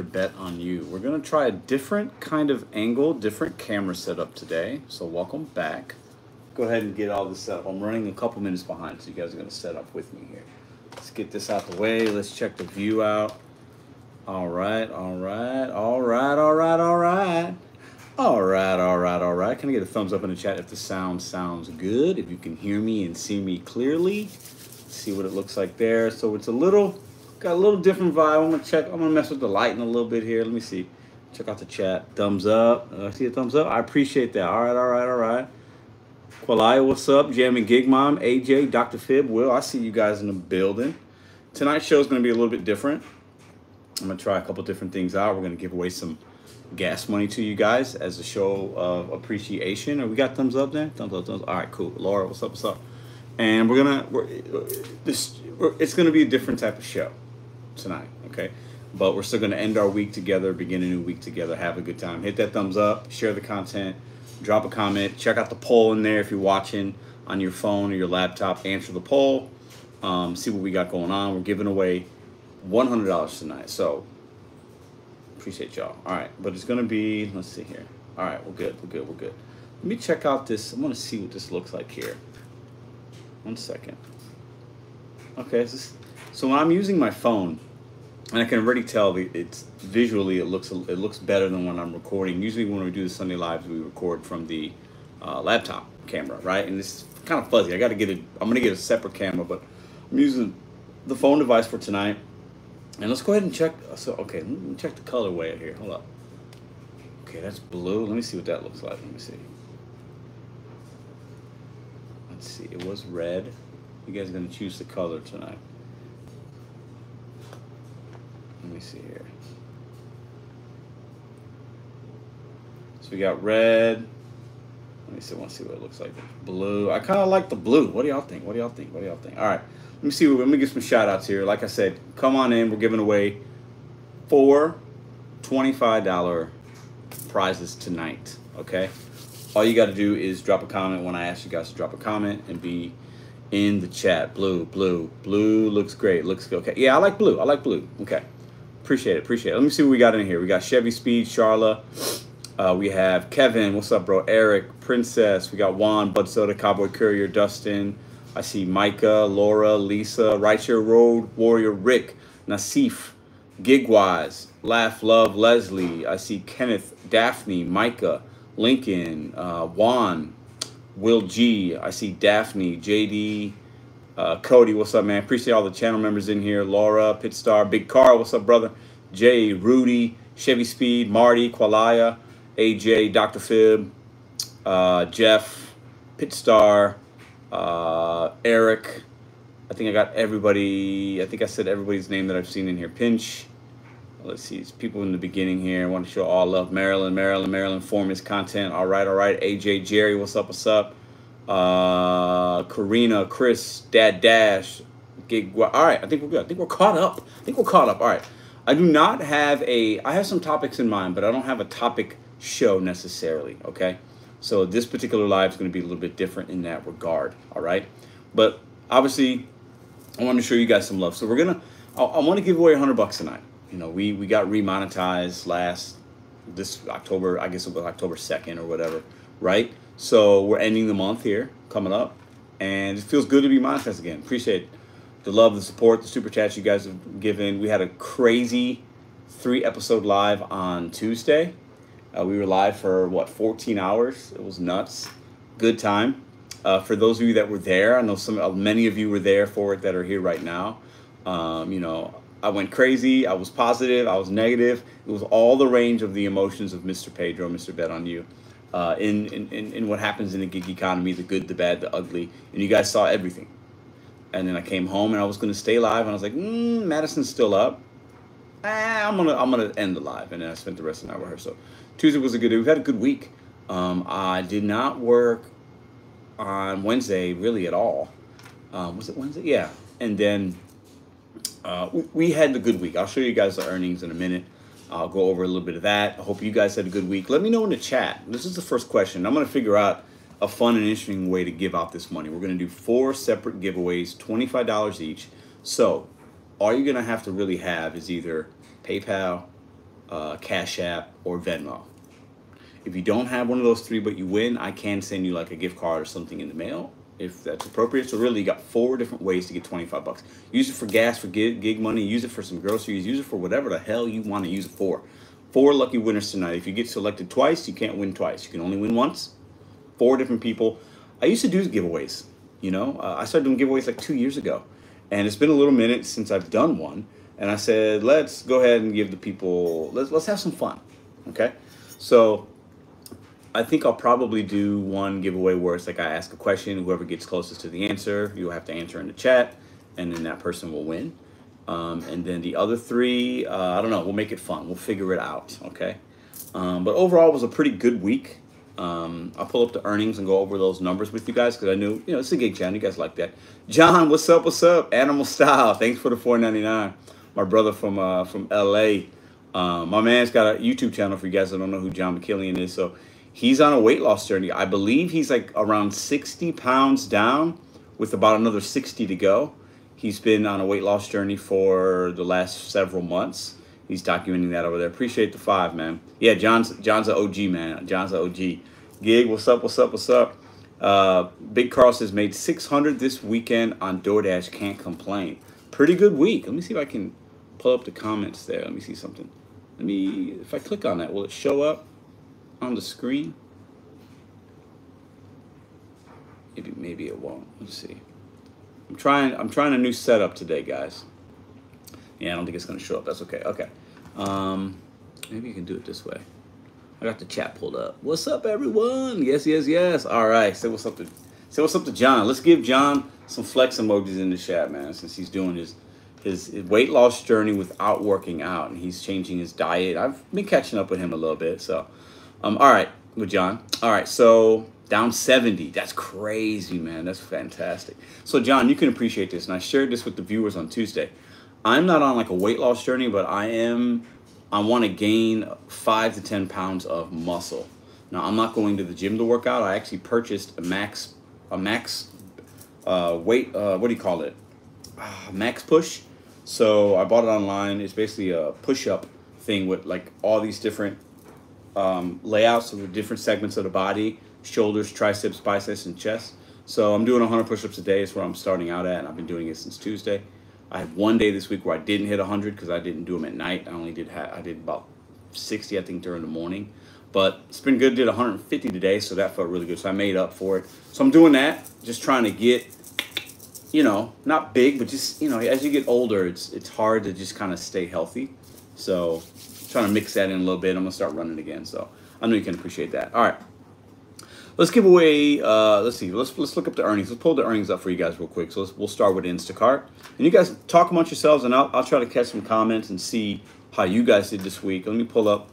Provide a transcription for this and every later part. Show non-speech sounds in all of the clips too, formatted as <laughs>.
bet on you. We're gonna try a different kind of angle, different camera setup today. So welcome back. Go ahead and get all this set up. I'm running a couple minutes behind, so you guys are gonna set up with me here. Let's get this out the way. Let's check the view out. All right, all right, all right, all right, all right. All right, all right, all right. Can I get a thumbs up in the chat if the sound sounds good? If you can hear me and see me clearly. See what it looks like there. So it's a little Got a little different vibe. I'm gonna check. I'm gonna mess with the lighting a little bit here. Let me see. Check out the chat. Thumbs up. Uh, I see a thumbs up. I appreciate that. All right, all right, all right. Qualia, what's up? Jamming Gig Mom, AJ, Dr. Fib, Will. I see you guys in the building. Tonight's show is gonna be a little bit different. I'm gonna try a couple different things out. We're gonna give away some gas money to you guys as a show of appreciation. We got thumbs up there? Thumbs up, thumbs up. All right, cool. Laura, what's up? What's up? And we're gonna we're, this we're, it's gonna be a different type of show tonight, okay? But we're still going to end our week together, begin a new week together, have a good time. Hit that thumbs up, share the content, drop a comment, check out the poll in there if you're watching on your phone or your laptop. Answer the poll, um, see what we got going on. We're giving away $100 tonight, so appreciate y'all. All right, but it's going to be, let's see here. All right, we're good, we're good, we're good. Let me check out this. I want to see what this looks like here. One second. Okay, this so when I'm using my phone, and I can already tell it's visually it looks it looks better than when I'm recording. Usually when we do the Sunday lives, we record from the uh, laptop camera, right? And it's kind of fuzzy. I got to get it. I'm gonna get a separate camera, but I'm using the phone device for tonight. And let's go ahead and check. So okay, let me check the colorway here. Hold up. Okay, that's blue. Let me see what that looks like. Let me see. Let's see. It was red. You guys are gonna choose the color tonight. Let me see here. So we got red. Let me see. want to see what it looks like. Blue. I kind of like the blue. What do y'all think? What do y'all think? What do y'all think? All right. Let me see. Let me get some shout outs here. Like I said, come on in. We're giving away four $25 prizes tonight. Okay. All you got to do is drop a comment when I ask you guys to drop a comment and be in the chat. Blue, blue, blue looks great. Looks okay. Yeah, I like blue. I like blue. Okay. Appreciate it. Appreciate it. Let me see what we got in here. We got Chevy Speed, Charla. Uh, we have Kevin. What's up, bro? Eric, Princess. We got Juan, Bud Soda, Cowboy Courier, Dustin. I see Micah, Laura, Lisa, Rideshare Road, Warrior Rick, Nasif, Gigwise, Laugh Love, Leslie. I see Kenneth, Daphne, Micah, Lincoln, uh, Juan, Will G. I see Daphne, JD, uh, Cody, what's up, man? Appreciate all the channel members in here. Laura, Pitstar, Big Carl, what's up, brother? Jay, Rudy, Chevy Speed, Marty, Qualia, AJ, Dr. Fib, uh, Jeff, Pitstar, uh, Eric. I think I got everybody. I think I said everybody's name that I've seen in here. Pinch. Let's see. It's people in the beginning here. I want to show all love. Maryland, Maryland, Maryland. Form his content. All right, all right. AJ, Jerry, what's up, what's up? Uh, Karina, Chris, Dad Dash, Gig. All right, I think we're good. I think we're caught up. I think we're caught up. All right. I do not have a. I have some topics in mind, but I don't have a topic show necessarily. Okay, so this particular live is going to be a little bit different in that regard. All right, but obviously, I want to show you guys some love. So we're gonna. I, want to give away a hundred bucks tonight. You know, we we got remonetized last this October. I guess it was October second or whatever. Right. So we're ending the month here, coming up, and it feels good to be monetized again. Appreciate the love, the support, the super chats you guys have given. We had a crazy three episode live on Tuesday. Uh, we were live for what 14 hours. It was nuts. Good time. Uh, for those of you that were there, I know some uh, many of you were there for it that are here right now. Um, you know, I went crazy. I was positive. I was negative. It was all the range of the emotions of Mr. Pedro, Mr. Bet on You uh, in, in, in what happens in the gig economy, the good, the bad, the ugly. And you guys saw everything. And then I came home and I was going to stay live. And I was like, mm, Madison's still up. Eh, I'm gonna I'm gonna end the live, and then I spent the rest of the night with her. So Tuesday was a good. Day. We've had a good week. Um, I did not work on Wednesday really at all. Um, was it Wednesday? Yeah. And then uh, we, we had a good week. I'll show you guys the earnings in a minute. I'll go over a little bit of that. I hope you guys had a good week. Let me know in the chat. This is the first question. I'm going to figure out a fun and interesting way to give out this money. We're going to do four separate giveaways, $25 each. So all you're going to have to really have is either PayPal uh, Cash App, or Venmo. If you don't have one of those three but you win, I can send you like a gift card or something in the mail if that's appropriate. So really, you got four different ways to get 25 bucks. Use it for gas, for gig, gig money. Use it for some groceries. Use it for whatever the hell you want to use it for. Four lucky winners tonight. If you get selected twice, you can't win twice. You can only win once. Four different people. I used to do giveaways. You know, uh, I started doing giveaways like two years ago, and it's been a little minute since I've done one. And I said, let's go ahead and give the people. Let's let's have some fun. Okay, so I think I'll probably do one giveaway where it's like I ask a question, whoever gets closest to the answer, you'll have to answer in the chat, and then that person will win. Um, and then the other three, uh, I don't know, we'll make it fun. We'll figure it out, okay? Um, but overall, it was a pretty good week. Um, I'll pull up the earnings and go over those numbers with you guys because I knew, you know, it's a gig channel. You guys like that. John, what's up? What's up? Animal Style. Thanks for the four ninety nine. My brother from uh, from LA. Um, my man's got a YouTube channel for you guys that don't know who John McKillian is. So he's on a weight loss journey. I believe he's like around 60 pounds down with about another 60 to go. He's been on a weight loss journey for the last several months. He's documenting that over there. Appreciate the five, man. Yeah, John's John's an OG, man. John's an OG. Gig, what's up, what's up, what's up? Uh, Big Carl says, made 600 this weekend on DoorDash. Can't complain. Pretty good week. Let me see if I can pull up the comments there. Let me see something. Let me, if I click on that, will it show up? On the screen. Maybe maybe it won't. Let's see. I'm trying I'm trying a new setup today, guys. Yeah, I don't think it's gonna show up. That's okay. Okay. Um, maybe you can do it this way. I got the chat pulled up. What's up, everyone? Yes, yes, yes. All right. Say what's up to say what's up to John. Let's give John some flex emojis in the chat, man, since he's doing his his weight loss journey without working out and he's changing his diet. I've been catching up with him a little bit, so um, all right, with John. All right, so down 70. That's crazy, man. That's fantastic. So, John, you can appreciate this, and I shared this with the viewers on Tuesday. I'm not on like a weight loss journey, but I am. I want to gain five to 10 pounds of muscle. Now, I'm not going to the gym to work out. I actually purchased a max, a max uh, weight. Uh, what do you call it? Uh, max push. So I bought it online. It's basically a push-up thing with like all these different um, layouts of the different segments of the body shoulders, triceps, biceps, and chest. So I'm doing 100 push ups a day, is where I'm starting out at, and I've been doing it since Tuesday. I had one day this week where I didn't hit 100 because I didn't do them at night. I only did I did about 60, I think, during the morning. But it's been good. Did 150 today, so that felt really good. So I made up for it. So I'm doing that, just trying to get, you know, not big, but just you know, as you get older, it's it's hard to just kind of stay healthy. So trying to mix that in a little bit. I'm gonna start running again, so I know you can appreciate that. All right, let's give away. Uh, let's see. Let's let's look up the earnings. Let's pull the earnings up for you guys real quick. So we'll start with Instacart, and you guys talk amongst yourselves, and I'll I'll try to catch some comments and see how you guys did this week. Let me pull up.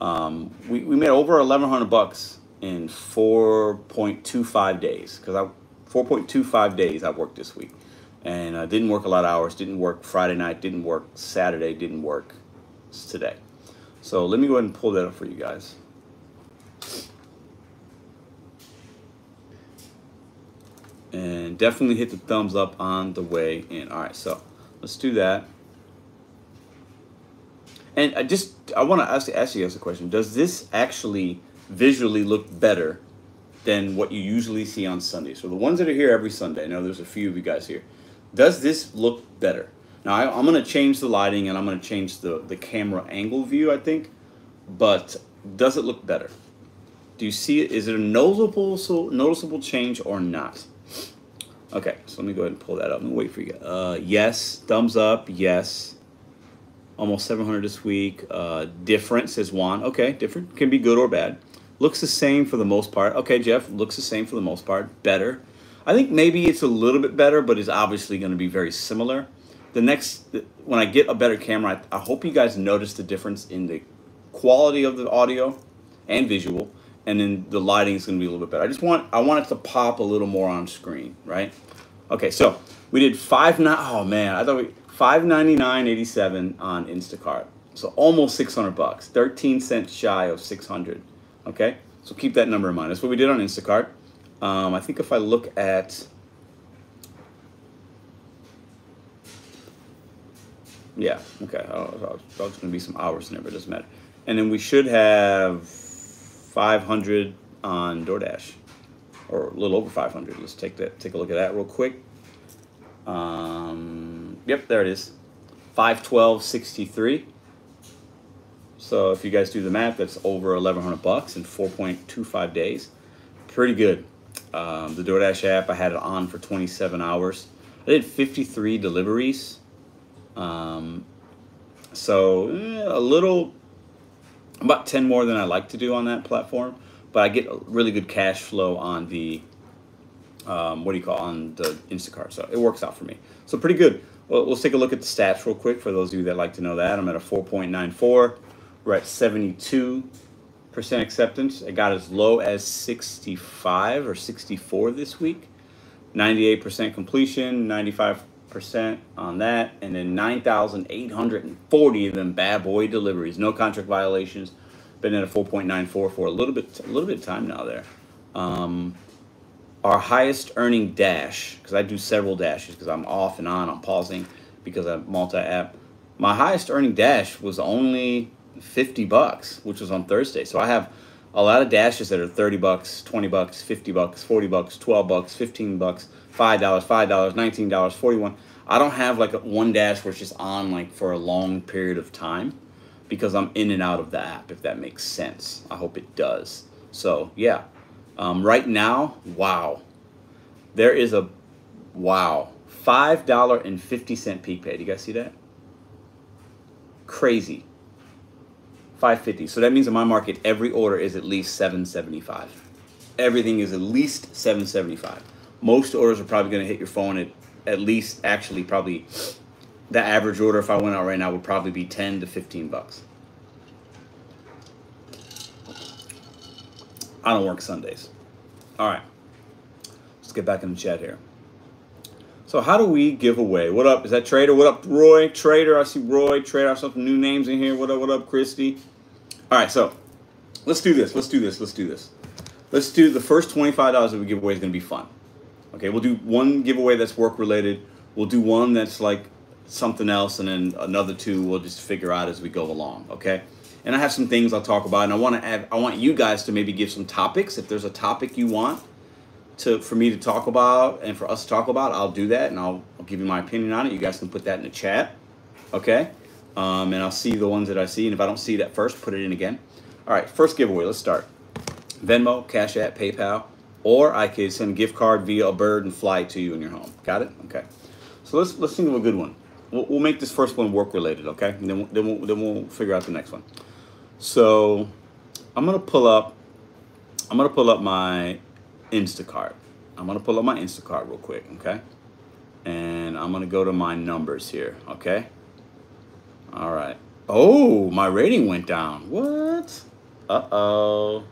Um, we we made over 1,100 bucks in 4.25 days because I 4.25 days I worked this week and uh, didn't work a lot of hours. Didn't work Friday night. Didn't work Saturday. Didn't work today. So let me go ahead and pull that up for you guys. And definitely hit the thumbs up on the way in. All right, so let's do that. And I just I want to ask, you guys a question. Does this actually visually look better than what you usually see on Sunday? So the ones that are here every Sunday, I know there's a few of you guys here. Does this look better? Now I, am going to change the lighting and I'm going to change the, the camera angle view, I think. But does it look better? Do you see it? Is it a noticeable, so noticeable change or not? Okay, so let me go ahead and pull that up and wait for you. Uh, yes, thumbs up, yes. Almost 700 this week. Uh, different, says Juan. Okay, different. Can be good or bad. Looks the same for the most part. Okay, Jeff, looks the same for the most part. Better. I think maybe it's a little bit better, but it's obviously going to be very similar the next when I get a better camera, I, I, hope you guys notice the difference in the quality of the audio and visual, and then the lighting is going to be a little bit better. I just want I want it to pop a little more on screen, right? Okay, so we did five nine. Oh man, I thought we five ninety nine eighty seven on Instacart, so almost six hundred bucks, thirteen cents shy of six hundred. Okay, so keep that number in mind. That's what we did on Instacart. Um, I think if I look at Yeah, okay. Oh, oh, oh, it's going to be some hours it doesn't matter. And then we should have 500 on DoorDash, or a little over 500. Let's take that. Take a look at that real quick. Um, yep, there it is. 512.63. So if you guys do the math, that's over 1,100 bucks in 4.25 days. Pretty good. Um, the DoorDash app, I had it on for 27 hours. I did 53 deliveries. Um, so eh, a little, about 10 more than I like to do on that platform. But I get really good cash flow on the, um, what do you call, on the Instacart. So it works out for me. So pretty good. Well, let's take a look at the stats real quick for those of you that like to know that. I'm at a 4.94. We're at 72 percent acceptance. It got as low as 65 or 64 this week. 98% completion, 95% on that, and then 9,840 of them bad boy deliveries. No contract violations. Been at a 4.94 for a little bit, a little bit of time now there. Um, our highest earning dash, because I do several dashes because I'm off and on, I'm pausing because I'm multi-app. My highest earning dash was only 50 bucks, which was on Thursday. So I have a lot of dashes that are 30 bucks, 20 bucks, 50 bucks, 40 bucks, 12 bucks, 15 bucks, $5, $5, $19, 41. I don't have like one dash where it's just on like for a long period of time because I'm in and out of the app, if that makes sense. I hope it does. So yeah, um, right now, wow, there is a, wow, $5.50 peak pay. Do you guys see that? Crazy. 550. So that means in my market, every order is at least 775. Everything is at least 775. Most orders are probably going to hit your phone at at least, actually, probably the average order if I went out right now would probably be 10 to 15 bucks. I don't work Sundays. All right. Let's get back in the chat here. So how do we give away? What up? Is that Trader? What up, Roy? Trader. I see Roy. Trader. I have some new names in here. What up? What up, Christy? All right, so let's do this. Let's do this. Let's do this. Let's do the first $25 that we give away is going to be fun. Okay, we'll do one giveaway that's work related. We'll do one that's like something else, and then another two we'll just figure out as we go along. Okay, and I have some things I'll talk about, and I want to add. I want you guys to maybe give some topics. If there's a topic you want to for me to talk about and for us to talk about, I'll do that, and I'll, I'll give you my opinion on it. You guys can put that in the chat. Okay. Um, and I'll see the ones that I see. And if I don't see that first, put it in again. All right, first giveaway. Let's start. Venmo, Cash App, PayPal, or I could send a gift card via a bird and fly to you in your home. Got it? Okay. So let's let's think of a good one. We'll, we'll make this first one work related, okay? And then we'll, then we'll, then we'll figure out the next one. So I'm gonna pull up. I'm gonna pull up my Instacart. I'm gonna pull up my Instacart real quick, okay? And I'm gonna go to my numbers here, okay? All right. Oh, my rating went down. What? Uh-oh.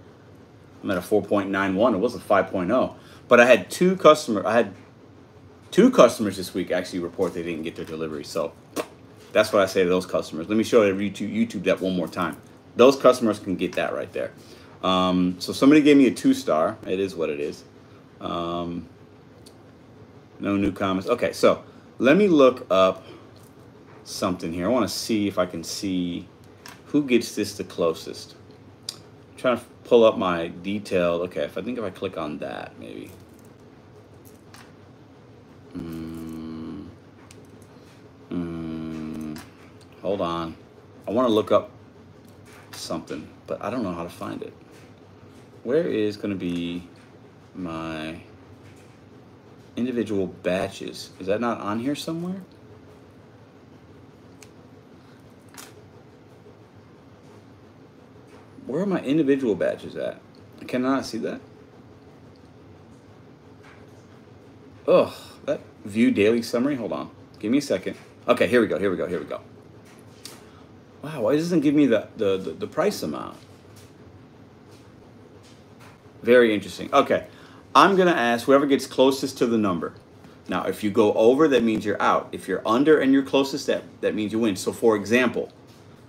I'm at a 4.91. It was a 5.0. But I had two customers. I had two customers this week actually report they didn't get their delivery. So that's what I say to those customers. Let me show YouTube, YouTube that one more time. Those customers can get that right there. Um, so somebody gave me a two star. It is what it is. Um, no new comments. Okay, so let me look up something here. I want to see if I can see who gets this the closest. I'm trying to pull up my detailed. Okay, if I think if I click on that, maybe. Mm, mm, hold on. I want to look up something, but I don't know how to find it. Where is going to be my individual batches? Is that not on here somewhere? Where are my individual batches at? I cannot see that. Ugh, that view daily summary. Hold on. Give me a second. Okay, here we go. Here we go. Here we go. Wow, why doesn't it give me the, the, the, the price amount? Very interesting. Okay, I'm going to ask whoever gets closest to the number. Now, if you go over, that means you're out. If you're under and you're closest, that, that means you win. So, for example,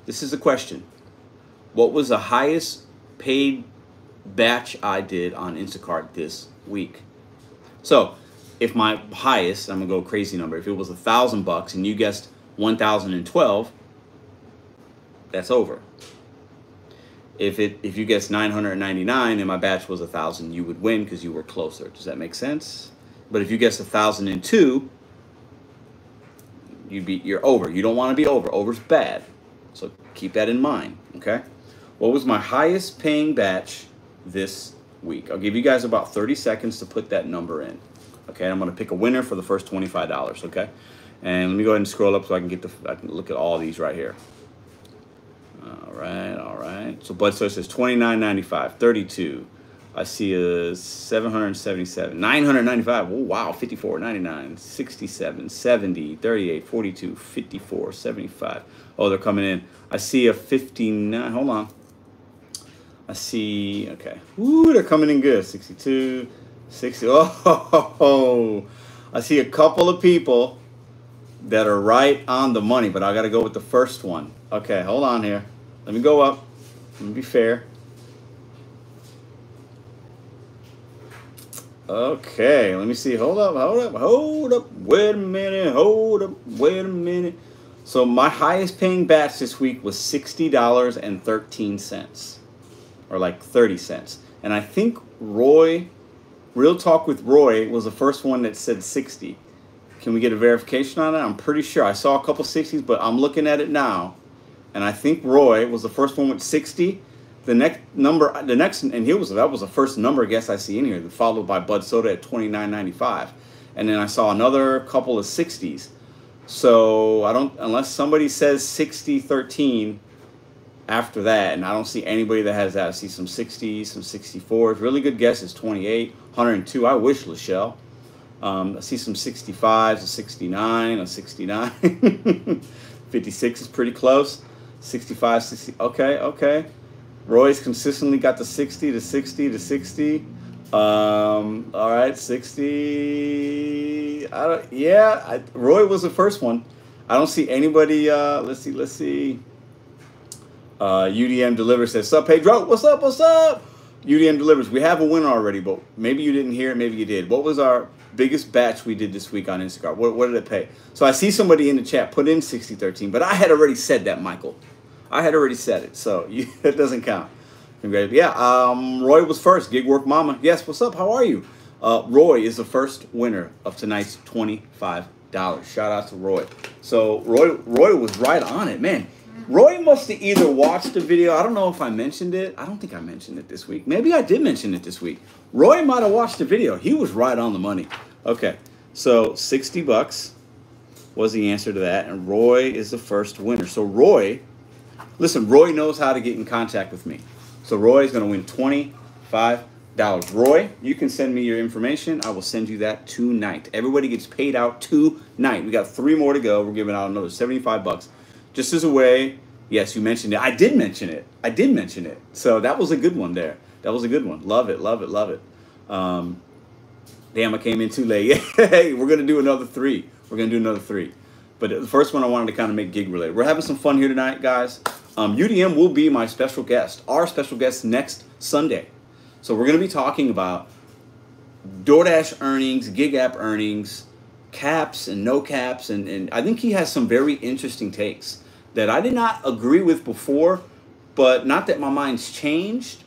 this is a question. What was the highest paid batch I did on Instacart this week? So if my highest, I'm gonna go crazy number, if it was a thousand bucks and you guessed 1012, that's over. If it if you guess 999 and my batch was a thousand, you would win because you were closer. Does that make sense? But if you guess a thousand and two, you be you're over. You don't want to be over. Over's bad. So keep that in mind. Okay. What was my highest paying batch this week? I'll give you guys about 30 seconds to put that number in. Okay, I'm gonna pick a winner for the first $25. Okay, and let me go ahead and scroll up so I can get the I can look at all these right here. All right, all right. So Bud Soda says 29.95, 32. I see a 777, 995. Oh, wow, 54, 99, 67, 70, 38, 42, 54, 75. Oh, they're coming in. I see a 59. Hold on. I see, okay. Ooh, they're coming in good. 62, 60. <laughs> Oh, I see a couple of people that are right on the money, but I got to go with the first one. Okay, hold on here. Let me go up. Let me be fair. Okay, let me see. Hold up, hold up, hold up. Wait a minute, hold up, wait a minute. So my highest paying batch this week was $60.13 or like 30 cents. And I think Roy, Real Talk with Roy was the first one that said 60. Can we get a verification on it? I'm pretty sure. I saw a couple 60s, but I'm looking at it now. And I think Roy was the first one with 60 the next number, the next, and he was that was the first number guess I see in here, followed by Bud Soda at twenty nine ninety five, and then I saw another couple of sixties. So I don't unless somebody says 60 13 after that, and I don't see anybody that has that. I see some 60s, some 64s. Really good guess is 28, 102. I wish Lachelle. Um, I see some 65s, a 69, a 69. <laughs> 56 is pretty close. 65, 60. Okay, okay. Roy's consistently got the 60 to 60 to 60. Um, all right, 60. I don't, yeah, I, Roy was the first one. I don't see anybody. Uh, let's see, let's see. Uh, UDM delivers says, "Sup, Pedro? What's up? What's up?" UDM delivers. We have a winner already, but maybe you didn't hear it. Maybe you did. What was our biggest batch we did this week on Instacart? What, what did it pay? So I see somebody in the chat put in 6013, but I had already said that, Michael. I had already said it, so you, <laughs> it doesn't count. Congrats. Yeah, um, Roy was first. Gig Work Mama. Yes, what's up? How are you? Uh, Roy is the first winner of tonight's $25. Shout out to Roy. So Roy, Roy was right on it, man. Roy must have either watched the video. I don't know if I mentioned it. I don't think I mentioned it this week. Maybe I did mention it this week. Roy might have watched the video. He was right on the money. Okay, so 60 bucks was the answer to that, and Roy is the first winner. So Roy Listen, Roy knows how to get in contact with me. So Roy is going to win $25. Roy, you can send me your information. I will send you that tonight. Everybody gets paid out tonight. We got three more to go. We're giving out another 75 bucks. Just as a way, yes, you mentioned it. I did mention it. I did mention it. So that was a good one there. That was a good one. Love it, love it, love it. Um, damn, I came in too late. <laughs> hey, we're to do another three. We're to do another three. But the first one I wanted to kind of make gig related. We're having some fun here tonight, guys. Um, UDM will be my special guest, our special guest next Sunday. So we're to be talking about DoorDash earnings, gig app earnings, caps and no caps. And, and I think he has some very interesting takes that I did not agree with before, but not that my mind's changed.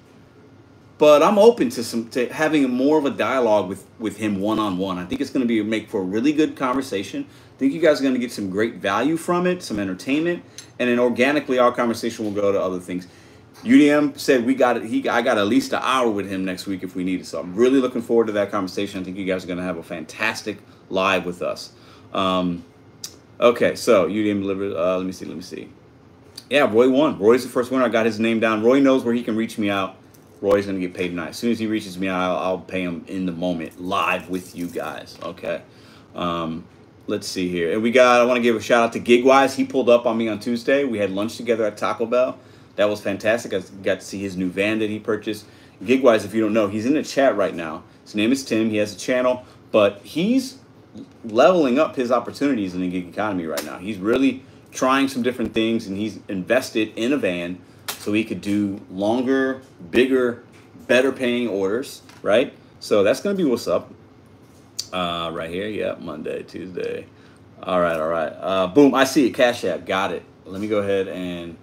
But I'm open to some to having more of a dialogue with with him one on one. I think it's going to be make for a really good conversation I think you guys are going to get some great value from it, some entertainment, and then organically our conversation will go to other things. UDM said we got it. He, I got at least an hour with him next week if we need it. So I'm really looking forward to that conversation. I think you guys are going to have a fantastic live with us. Um, okay, so UDM delivered. Uh, let me see. Let me see. Yeah, Roy won. Roy's the first winner. I got his name down. Roy knows where he can reach me out. Roy's to get paid tonight. As soon as he reaches me out, I'll, I'll pay him in the moment, live with you guys. Okay. Um, let's see here. And we got, I want to give a shout out to Gigwise. He pulled up on me on Tuesday. We had lunch together at Taco Bell. That was fantastic. I got to see his new van that he purchased. Gigwise, if you don't know, he's in the chat right now. His name is Tim. He has a channel, but he's leveling up his opportunities in the gig economy right now. He's really trying some different things and he's invested in a van so he could do longer, bigger, better paying orders, right? So that's going to be what's up uh, right here. Yeah, Monday, Tuesday. All right, all right. Uh, boom, I see it. Cash App. Got it. Let me go ahead and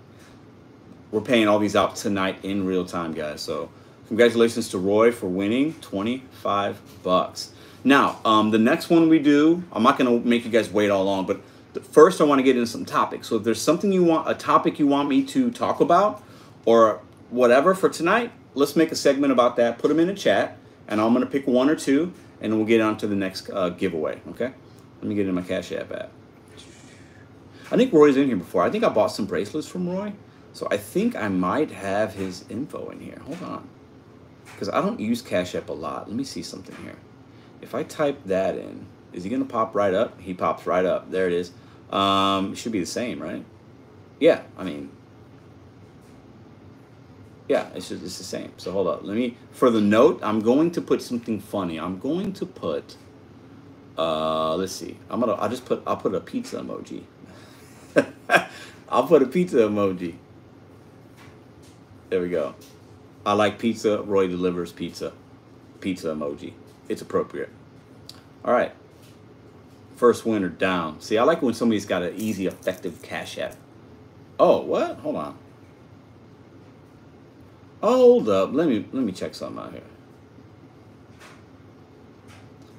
we're paying all these out tonight in real time, guys. So congratulations to Roy for winning 25 bucks. Now, um, the next one we do, I'm not going to make you guys wait all long, but first I want to get into some topics. So if there's something you want, a topic you want me to talk about or whatever for tonight, let's make a segment about that. Put them in the chat, and I'm going to pick one or two, and we'll get on to the next uh, giveaway, okay? Let me get in my Cash App app. I think Roy's in here before. I think I bought some bracelets from Roy. So I think I might have his info in here. Hold on. Because I don't use Cash App a lot. Let me see something here. If I type that in, is he going to pop right up? He pops right up. There it is. Um, it should be the same, right? Yeah, I mean, yeah, it's just, it's the same. So hold up. Let me, for the note, I'm going to put something funny. I'm going to put, uh, let's see. I'm going to, I'll just put, I'll put a pizza emoji. <laughs> I'll put a pizza emoji. There we go. I like pizza. Roy delivers pizza. Pizza emoji. It's appropriate. All right. First winner down. See, I like when somebody's got an easy, effective cash app. Oh, what? Hold on. Hold up. Let me let me check something out here.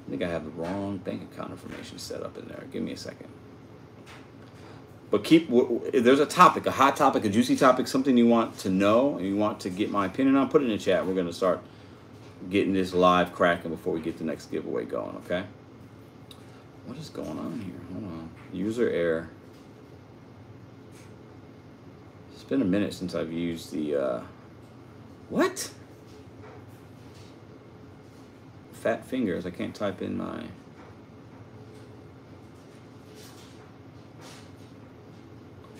I think I have the wrong bank account information set up in there. Give me a second. But keep, there's a topic, a hot topic, a juicy topic, something you want to know and you want to get my opinion on, put it in the chat. We're going to start getting this live cracking before we get the next giveaway going, okay? What is going on here? Hold on. User error. It's been a minute since I've used the, uh, what? Fat fingers. I can't type in my...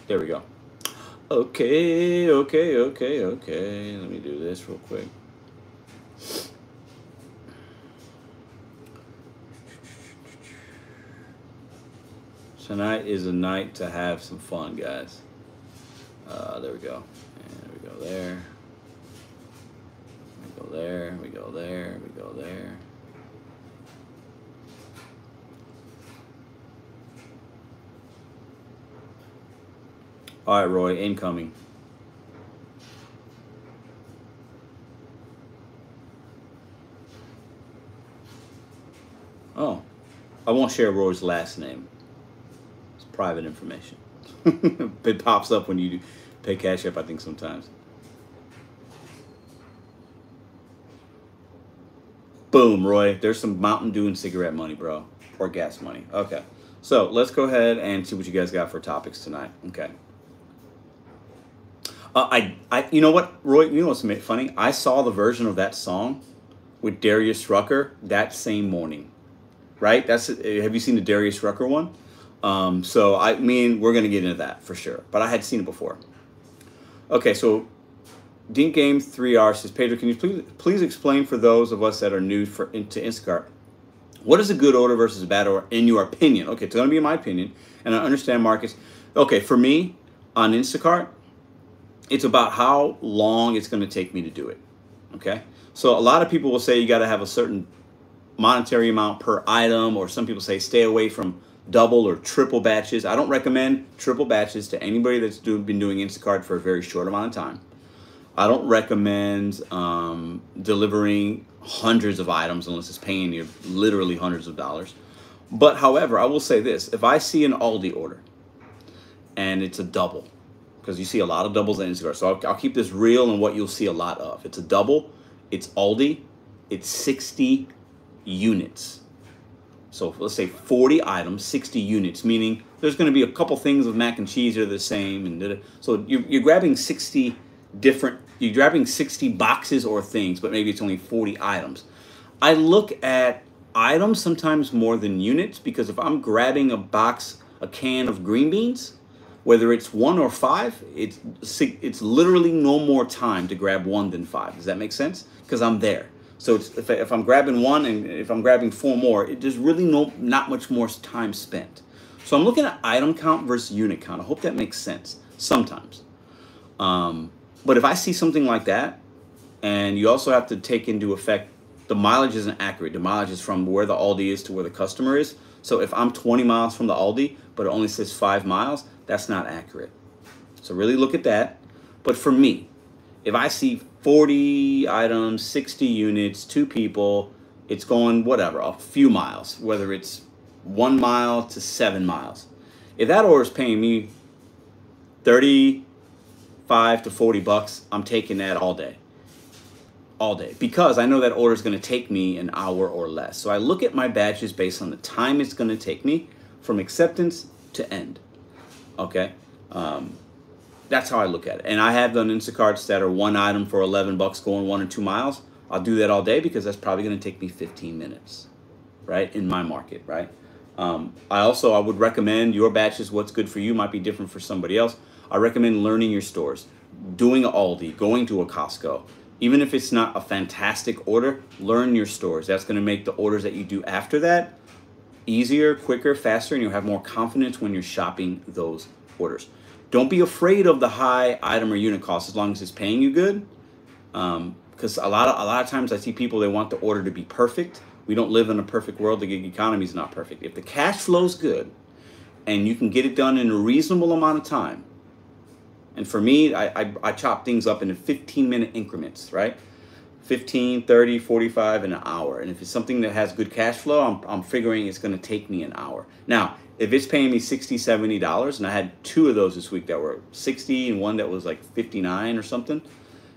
There we go. Okay, okay, okay, okay. Let me do this real quick. Tonight is a night to have some fun, guys. Uh, there we go. And we go there. We go there. We go there. We go there. All right, Roy, incoming. Oh, I won't share Roy's last name. It's private information. <laughs> it pops up when you pay Cash App, I think, sometimes. Boom, Roy. There's some Mountain Dew and cigarette money, bro. Or gas money. Okay. So let's go ahead and see what you guys got for topics tonight. Okay. Uh, I, I, you know what, Roy? You know what's funny? I saw the version of that song with Darius Rucker that same morning, right? That's have you seen the Darius Rucker one? Um, so I mean, we're gonna get into that for sure. But I had seen it before. Okay, so Dink Game 3R says, Pedro, can you please please explain for those of us that are new for into Instacart, what is a good order versus a bad order in your opinion? Okay, it's gonna be my opinion, and I understand Marcus. Okay, for me on Instacart, it's about how long it's going to take me to do it. Okay. So a lot of people will say you got to have a certain monetary amount per item, or some people say stay away from double or triple batches. I don't recommend triple batches to anybody that's do, been doing Instacart for a very short amount of time. I don't recommend um, delivering hundreds of items unless it's paying you literally hundreds of dollars. But however, I will say this if I see an Aldi order and it's a double, because you see a lot of doubles in Instacart. So I'll, I'll, keep this real and what you'll see a lot of. It's a double. It's Aldi. It's 60 units. So let's say 40 items, 60 units, meaning there's going to be a couple things of mac and cheese that are the same. and So you're, you're grabbing 60 different, you're grabbing 60 boxes or things, but maybe it's only 40 items. I look at items sometimes more than units because if I'm grabbing a box, a can of green beans, whether it's one or five, it's it's literally no more time to grab one than five. Does that make sense? Because I'm there. So if, if I'm grabbing one and if I'm grabbing four more, it, there's really no not much more time spent. So I'm looking at item count versus unit count. I hope that makes sense sometimes. Um, but if I see something like that, and you also have to take into effect the mileage isn't accurate. The mileage is from where the Aldi is to where the customer is. So if I'm 20 miles from the Aldi, but it only says five miles, that's not accurate. So really look at that. But for me, if I see 40 items, 60 units, two people, it's going whatever, a few miles, whether it's one mile to seven miles. If that order is paying me 35 to 40 bucks, I'm taking that all day. All day. Because I know that order is going to take me an hour or less. So I look at my batches based on the time it's going to take me from acceptance to end. Okay? Um, that's how I look at it. And I have done Instacarts that are one item for 11 bucks going one or two miles. I'll do that all day because that's probably going to take me 15 minutes, right? In my market, right? Um, I also, I would recommend your batches. What's good for you might be different for somebody else. I recommend learning your stores, doing Aldi, going to a Costco. Even if it's not a fantastic order, learn your stores. That's going to make the orders that you do after that easier, quicker, faster, and you'll have more confidence when you're shopping those orders. Don't be afraid of the high item or unit cost as long as it's paying you good. Because um, a lot of a lot of times I see people they want the order to be perfect. We don't live in a perfect world. The gig economy is not perfect. If the cash flow is good, and you can get it done in a reasonable amount of time, and for me, I, I, I chop things up into 15 minute increments, right? 15, 30, 45, and an hour. And if it's something that has good cash flow, I'm, I'm figuring it's going to take me an hour. Now, if it's paying me 60 70 dollars and i had two of those this week that were 60 and one that was like 59 or something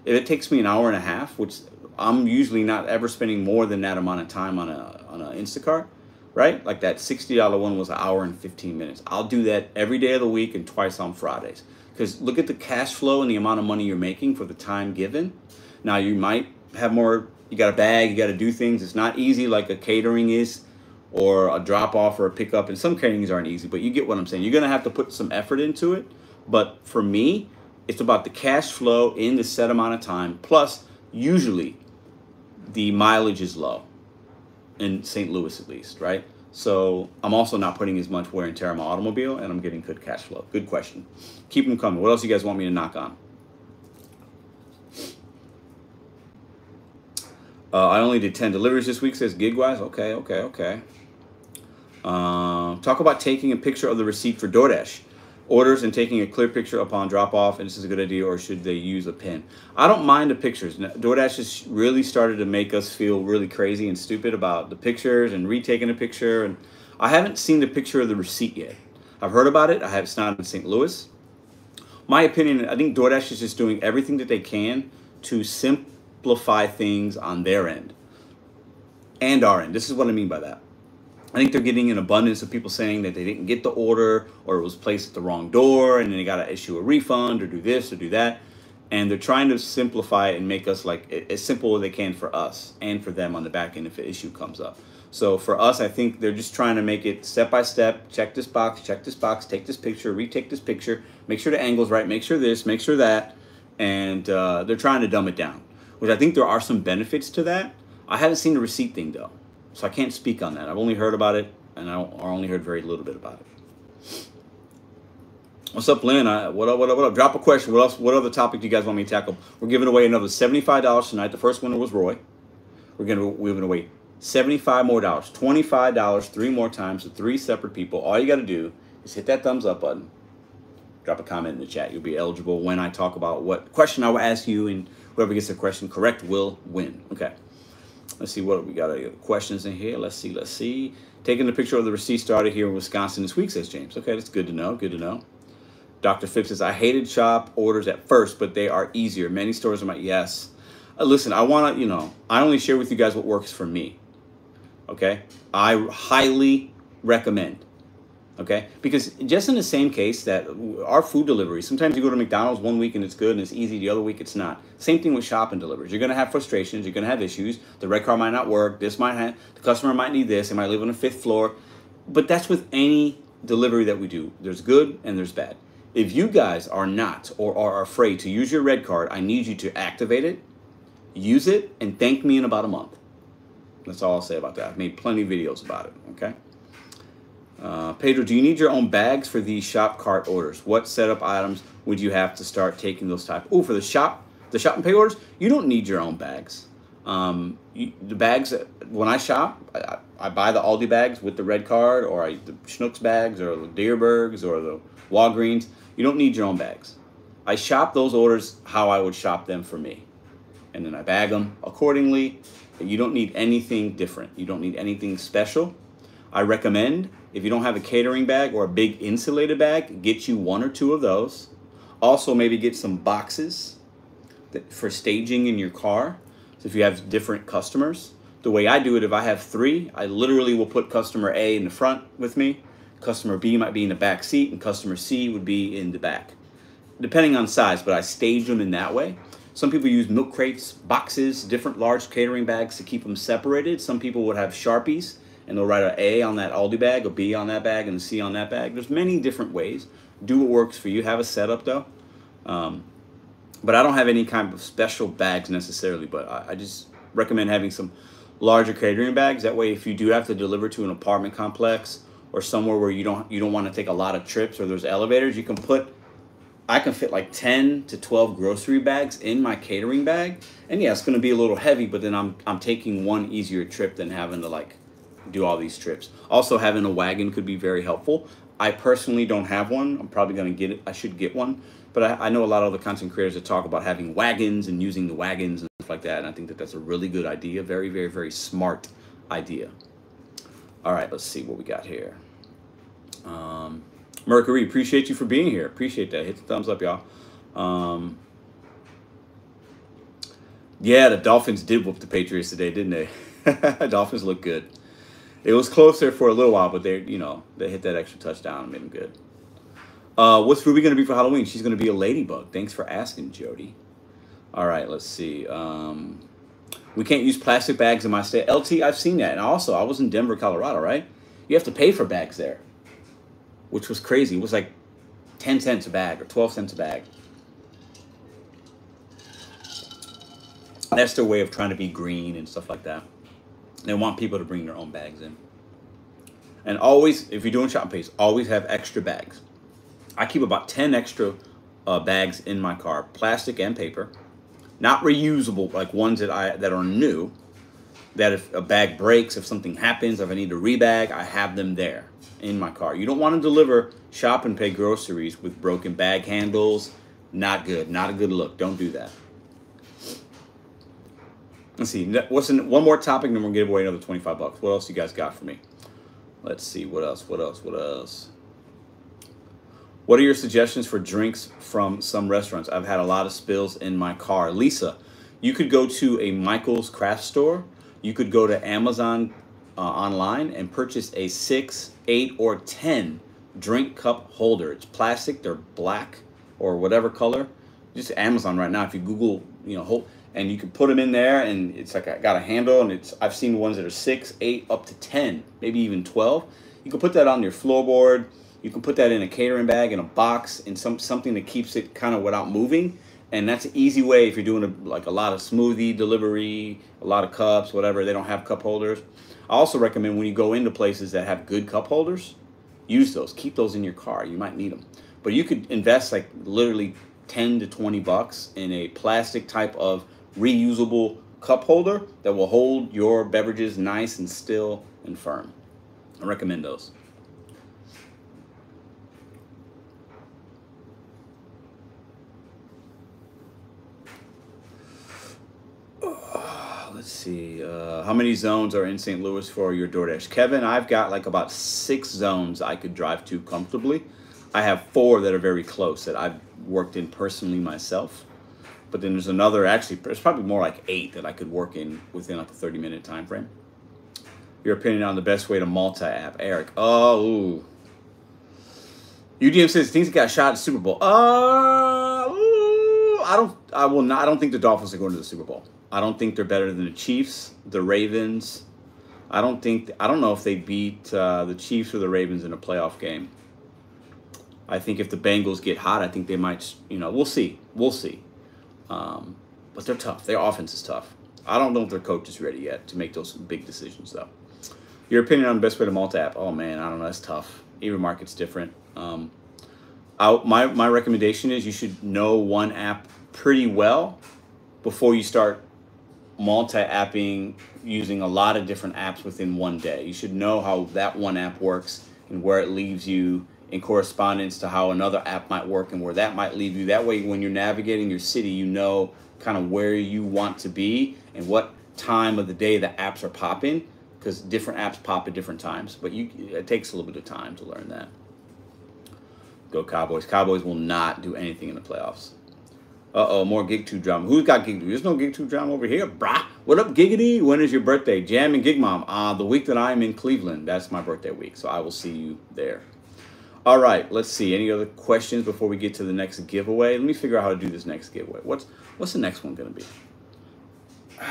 if it takes me an hour and a half which i'm usually not ever spending more than that amount of time on a on an instacart right like that $60 one was an hour and 15 minutes i'll do that every day of the week and twice on fridays because look at the cash flow and the amount of money you're making for the time given now you might have more you got a bag you got to do things it's not easy like a catering is or a drop off or a pickup. And some trainings aren't easy, but you get what I'm saying. You're going to have to put some effort into it. But for me, it's about the cash flow in the set amount of time. Plus, usually the mileage is low in St. Louis, at least, right? So I'm also not putting as much wear and tear on my automobile, and I'm getting good cash flow. Good question. Keep them coming. What else you guys want me to knock on? Uh, I only did 10 deliveries this week, says GigWise. Okay, okay, okay. Um, talk about taking a picture of the receipt for DoorDash orders and taking a clear picture upon drop off. And this is a good idea, or should they use a pen? I don't mind the pictures. DoorDash has really started to make us feel really crazy and stupid about the pictures and retaking a picture. And I haven't seen the picture of the receipt yet. I've heard about it. I have. It's not in St. Louis. My opinion. I think DoorDash is just doing everything that they can to simplify things on their end and our end. This is what I mean by that. I think they're getting an abundance of people saying that they didn't get the order or it was placed at the wrong door and then they got to issue a refund or do this or do that. And they're trying to simplify it and make us like as simple as they can for us and for them on the back end if an issue comes up. So for us, I think they're just trying to make it step by step. Check this box, check this box, take this picture, retake this picture, make sure the angle's right, make sure this, make sure that. And uh, they're trying to dumb it down, which I think there are some benefits to that. I haven't seen the receipt thing though. So I can't speak on that. I've only heard about it, and I only heard very little bit about it. What's up, Lynn? I, what up, what up, what up? Drop a question. What else? What other topic do you guys want me to tackle? We're giving away another $75 tonight. The first winner was Roy. We're gonna we're giving away 75 more dollars. $25 three more times to three separate people. All you gotta do is hit that thumbs up button. Drop a comment in the chat. You'll be eligible when I talk about what question I will ask you, and whoever gets the question correct will win. Okay. Let's see what we got. Uh, questions in here. Let's see. Let's see. Taking the picture of the receipt started here in Wisconsin this week, says James. Okay, that's good to know. Good to know. Dr. Phipps says, I hated shop orders at first, but they are easier. Many stores are my, yes. Uh, listen, I want to, you know, I only share with you guys what works for me. Okay? I highly recommend okay? Because just in the same case that our food delivery sometimes you go to mcdonald's one week and it's good and it's easy the other week it's not. Same thing with shopping deliveries. You're going to have frustrations you're going to have issues. The red card might not work this might have the customer might need this they might live on the fifth floor. But that's with any delivery that we do. There's good and there's bad. If you guys are not or are afraid to use your red card i need you to activate it use it and thank me in about a month. That's all i'll say about that. I've made plenty of videos about it okay uh, Pedro, do you need your own bags for these shop cart orders? What setup items would you have to start taking those type? Oh, for the shop, the shop and pay orders, you don't need your own bags. Um, you, the bags when I shop, I, I buy the Aldi bags. When I shop, I, I buy the Aldi bags with the red card, or I, the Schnucks bags, or the Dierbergs, or the Walgreens. You don't need your own bags. I shop those orders how I would shop them for me, and then I bag them accordingly. You don't need anything different. You don't need anything special. I recommend if you don't have a catering bag or a big insulated bag, get you one or two of those. Also, maybe get some boxes for staging in your car. So if you have different customers, the way I do it, if I have three, I literally will put customer A in the front with me. Customer B might be in the back seat, and customer C would be in the back, depending on size. But I stage them in that way. Some people use milk crates, boxes, different large catering bags to keep them separated. Some people would have Sharpies and they'll write an A on that Aldi bag, a B on that bag, and a C on that bag. There's many different ways. Do what works for you. Have a setup though. Um, but I don't have any kind of special bags necessarily, but I, I just recommend having some larger catering bags. That way, if you do have to deliver to an apartment complex or somewhere where you don't you don't want to take a lot of trips or there's elevators, you can put I can fit like 10 to 12 grocery bags in my catering bag. And yeah, it's going to be a little heavy, but then I'm, I'm taking one easier trip than having to like do all these trips. Also, having a wagon could be very helpful. I personally don't have one. I'm probably going to get it. I should get one. But I, I know a lot of the content creators that talk about having wagons and using the wagons and stuff like that. And I think that that's a really good idea. Very, very, very smart idea. All right, let's see what we got here. Um, Mercury, appreciate you for being here. Appreciate that. Hit the thumbs up, y'all. Um, yeah, the Dolphins did whoop the Patriots today, didn't they? <laughs> Dolphins look good. It was closer for a little while, but they, you know, they hit that extra touchdown and made them good. Uh, what's Ruby going to be for Halloween? She's going to be a ladybug. Thanks for asking, Jody. All right, let's see. Um, we can't use plastic bags in my state. LT, I've seen that. And also, I was in Denver, Colorado, right? You have to pay for bags there which was crazy. It was like 10 cents a bag or 12 cents a bag. That's their way of trying to be green and stuff like that. They want people to bring their own bags in. And always, if you're doing shopping pays, always have extra bags. I keep about 10 extra uh, bags in my car, plastic and paper. Not reusable, like ones that I that are new. That if a bag breaks, if something happens, if I need to rebag, I have them there in my car. You don't want to deliver shop and pay groceries with broken bag handles. Not good. Not a good look. Don't do that. Let's see. What's in, one more topic, and then we'll give away another 25 bucks. What else you guys got for me? Let's see. What else? What else? What else? What are your suggestions for drinks from some restaurants? I've had a lot of spills in my car. Lisa, you could go to a Michael's craft store. You could go to Amazon uh, online and purchase a six, eight, or 10 drink cup holder. It's plastic, they're black or whatever color. Just Amazon right now, if you Google, you know, and you can put them in there and it's like I got a handle and it's I've seen ones that are six, eight, up to 10, maybe even 12. You can put that on your floorboard. You can put that in a catering bag, in a box, in some something that keeps it kind of without moving. And that's an easy way if you're doing a, like a lot of smoothie delivery, a lot of cups, whatever. They don't have cup holders. I also recommend when you go into places that have good cup holders, use those. Keep those in your car. You might need them. But you could invest like literally 10 to 20 bucks in a plastic type of reusable cup holder that will hold your beverages nice and still and firm. I recommend those. let's see. Uh, how many zones are in St. Louis for your DoorDash? Kevin, I've got like about six zones I could drive to comfortably. I have four that are very close that I've worked in personally myself. But then there's another, actually, there's probably more like eight that I could work in within like a 30 minute time frame. Your opinion on the best way to multi app, Eric? Oh, ooh. UDM says things got shot at Super Bowl. Uh, I don't. I will not. I don't think the Dolphins are going to the Super Bowl. I don't think they're better than the Chiefs, the Ravens. I don't think I don't know if they beat uh, the Chiefs or the Ravens in a playoff game. I think if the Bengals get hot, I think they might. You know, we'll see. We'll see. Um, but they're tough. Their offense is tough. I don't know if their coach is ready yet to make those big decisions, though. Your opinion on the best way to multi-app? Oh man, I don't know. That's tough. Every market's different. Um, I, my my recommendation is you should know one app pretty well before you start multi-apping using a lot of different apps within one day. You should know how that one app works and where it leaves you in correspondence to how another app might work and where that might leave you. That way, when you're navigating your city, you know kind of where you want to be and what time of the day the apps are popping because different apps pop at different times. But you, it takes a little bit of time to learn that. Go Cowboys. Cowboys will not do anything in the playoffs. Uh oh, more GigTube drama. Who's got GigTube? There's no GigTube drama over here, brah. What up, Giggity? When is your birthday? Jam and Gig Mom. Uh, the week that I'm in Cleveland. That's my birthday week, so I will see you there. All right, let's see. Any other questions before we get to the next giveaway? Let me figure out how to do this next giveaway. What's what's the next one going to be? <sighs>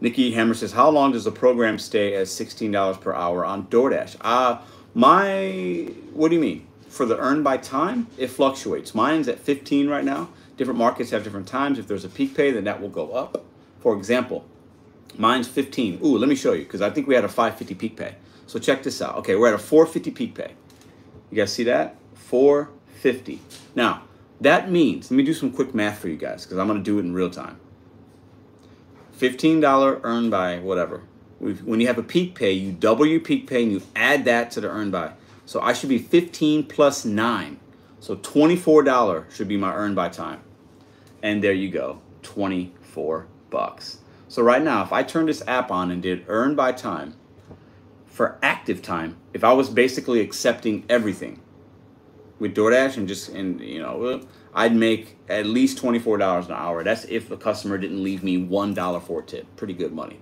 Nikki Hammer says, "How long does the program stay at sixteen dollars per hour on DoorDash?" Uh my what do you mean? For the earn by time, it fluctuates. Mine's at fifteen right now. Different markets have different times. If there's a peak pay, then that will go up. For example, mine's fifteen. Ooh, let me show you because I think we had a five fifty peak pay. So check this out. Okay, we're at a four fifty peak pay. You guys see that? Four fifty. Now that means let me do some quick math for you guys because I'm gonna do it in real time. $15 earned by whatever. When you have a peak pay, you double your peak pay and you add that to the earned by. So I should be 15 plus 9. So $24 should be my earned by time. And there you go, 24 bucks. So right now, if I turn this app on and did earn by time for active time, if I was basically accepting everything with DoorDash and just and you know I'd make at least $24 an hour. That's if the customer didn't leave me $1 for a tip. Pretty good money.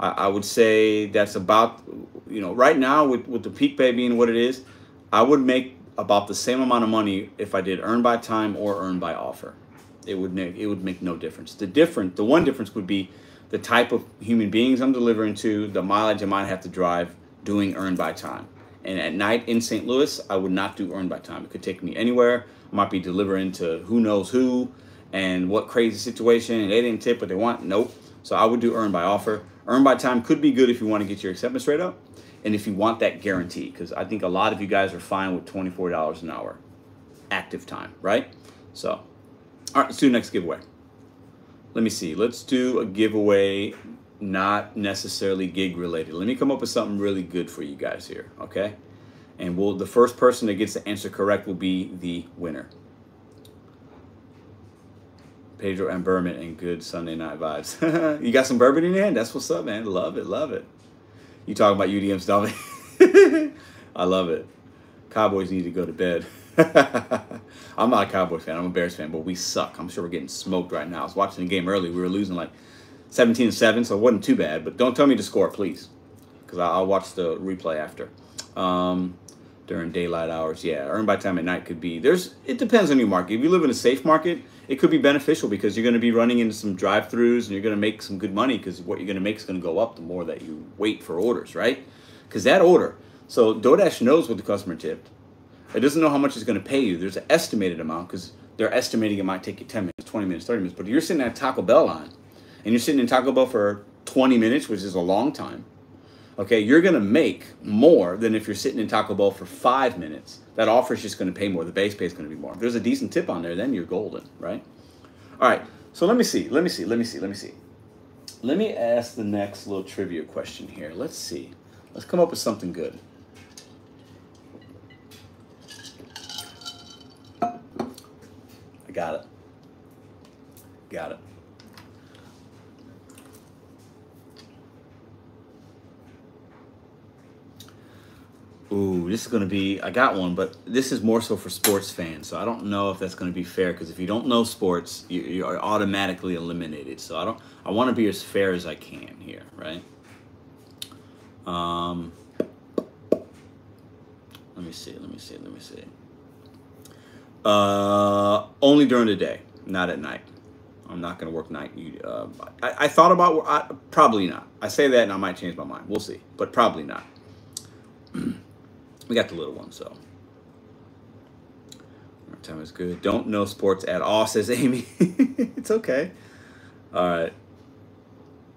I, I would say that's about, you know, right now with, with the peak pay being what it is, I would make about the same amount of money if I did earn by time or earn by offer. It would make it would make no difference. The different the one difference would be the type of human beings I'm delivering to, the mileage I might have to drive doing earn by time. And at night in St. Louis, I would not do earn by time. It could take me anywhere I might be delivering to who knows who and what crazy situation and they didn't tip what they want. Nope. So I would do earn by offer. Earn by time could be good if you want to get your acceptance rate up and if you want that guarantee because I think a lot of you guys are fine with $24 an hour active time, right? So, all right, let's do the next giveaway. Let me see. Let's do a giveaway not necessarily gig related. Let me come up with something really good for you guys here, okay? and we'll the first person that gets the answer correct will be the winner. Pedro and Berman and good Sunday night vibes. <laughs> you got some bourbon in your hand? That's what's up, man. Love it, love it. You talking about UDM stuff? <laughs> I love it. Cowboys need to go to bed. <laughs> I'm not a Cowboys fan. I'm a Bears fan, but we suck. I'm sure we're getting smoked right now. I was watching the game early. We were losing like 17 7, so it wasn't too bad. But don't tell me to score, please, because I'll watch the replay after. Um, during daylight hours. Yeah, earn by time at night could be there's it depends on your market. If you live in a safe market, it could be beneficial because you're going to be running into some drive-throughs and you're going to make some good money because what you're going to make is going to go up the more that you wait for orders, right? Because that order, so DoorDash knows what the customer tipped. It doesn't know how much it's going to pay you. There's an estimated amount because they're estimating it might take you 10 minutes, 20 minutes, 30 minutes. But you're sitting at Taco Bell line and you're sitting in Taco Bell for 20 minutes, which is a long time okay, you're going to make more than if you're sitting in Taco Bell for five minutes. That offer is just going to pay more. The base pay is going to be more. If there's a decent tip on there, then you're golden, right? All right, so let me see. Let me see. Let me see. Let me see. Let me ask the next little trivia question here. Let's see. Let's come up with something good. I got it. Got it. Ooh, this is going to be, I got one, but this is more so for sports fans. So I don't know if that's going to be fair because if you don't know sports, you, you are automatically eliminated. So I don't, I want to be as fair as I can here, right? Um, let me see, let me see, let me see. Uh, only during the day, not at night. I'm not going to work night. You, uh, I, I thought about, I, probably not. I say that and I might change my mind. We'll see, but probably not. <clears throat> We got the little one, so. Our time is good. Don't know sports at all, <laughs> says Amy. it's okay. All right.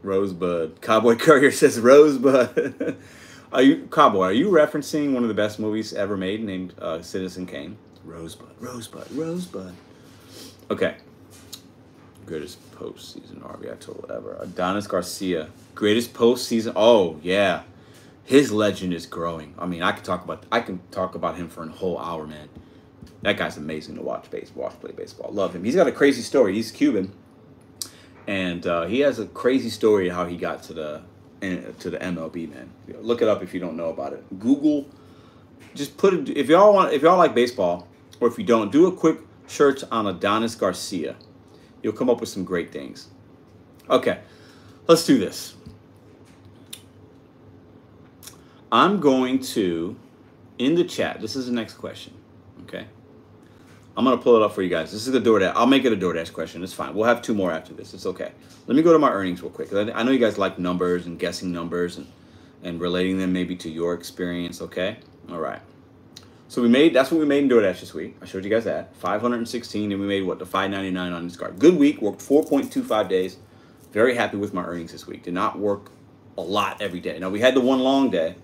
Rosebud. Cowboy <laughs> Courier says Rosebud. <laughs> are you Cowboy? Are you referencing one of the best movies ever made, named uh, Citizen Kane? Rosebud. Rosebud. Rosebud. Okay. Greatest postseason RBI total ever. Adolis García. Greatest postseason. Oh yeah, his legend is growing. I mean, I could talk about I can talk about him for a whole hour, man. That guy's amazing to watch baseball, watch play baseball. Love him. He's got a crazy story. He's Cuban, and uh, he has a crazy story how he got to the to the MLB. Man, look it up if you don't know about it. Google. Just put it if y'all want if y'all like baseball, or if you don't, do a quick search on Adolis García. You'll come up with some great things. Okay, let's do this. I'm going to, in the chat, this is the next question. Okay. I'm gonna pull it up for you guys. This is the DoorDash. I'll make it a DoorDash question. It's fine. We'll have two more after this. It's okay. Let me go to my earnings real quick. I know you guys like numbers and guessing numbers and and relating them maybe to your experience. Okay. All right. So we made that's what we made in DoorDash this week. I showed you guys that 516, and we made what the 599 on this card. Good week. Worked 4.25 days. Very happy with my earnings this week. Did not work a lot every day. Now we had the one long day.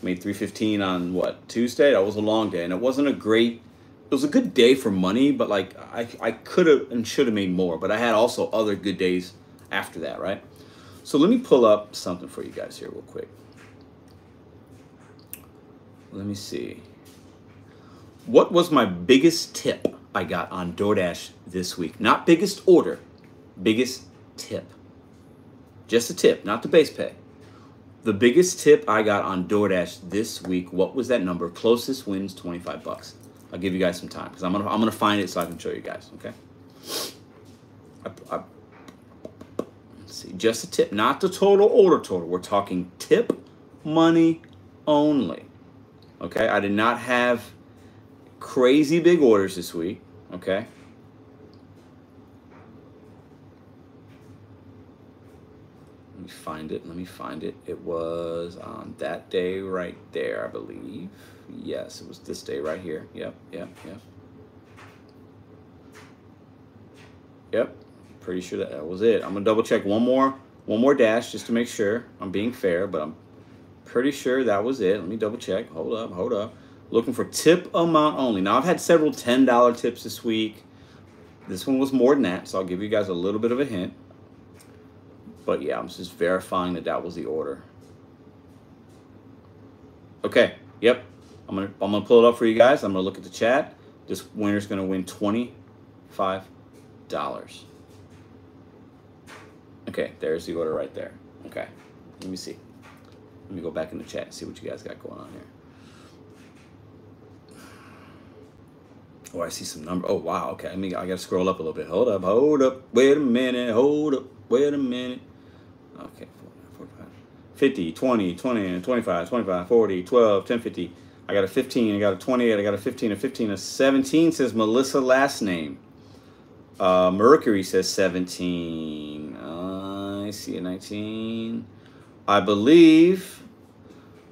Made 315 on what Tuesday. That was a long day, and it wasn't a great it was a good day for money, but like I, I could have and should have made more. But I had also other good days after that, right? So let me pull up something for you guys here real quick. Let me see. What was my biggest tip I got on DoorDash this week? Not biggest order, biggest tip. Just a tip, not the base pay. The biggest tip I got on DoorDash this week, what was that number? Closest wins 25 bucks. I'll give you guys some time because I'm gonna I'm gonna find it so I can show you guys. Okay. I, I, see, just a tip, not the total order total. We're talking tip money only. Okay, I did not have crazy big orders this week. Okay. Let me find it. Let me find it. It was on that day right there, I believe. Yes, it was this day right here. Yep, yep, yep. Yep, pretty sure that, that was it. I'm gonna double check one more, one more dash just to make sure I'm being fair, but I'm pretty sure that was it. Let me double check. Hold up, hold up. Looking for tip amount only. Now I've had several $10 tips this week. This one was more than that, so I'll give you guys a little bit of a hint. But yeah, I'm just verifying that that was the order. Okay, yep, I'm gonna I'm gonna pull it up for you guys. I'm gonna look at the chat. This winner's gonna win twenty five dollars. Okay, there's the order right there. Okay, let me see. Let me go back in the chat and see what you guys got going on here. Oh, I see some number. Oh, wow. Okay, I mean, I gotta scroll up a little bit. Hold up, hold up. Wait a minute. Hold up. Wait a minute. Okay, 50, 20, 20, 25, 25, 40, 12, 10, 50. I got a 15, I got a 28, I got a 15, a 15, a 17 says Melissa last name. Uh, Mercury says 17. Uh, I see a 19. I believe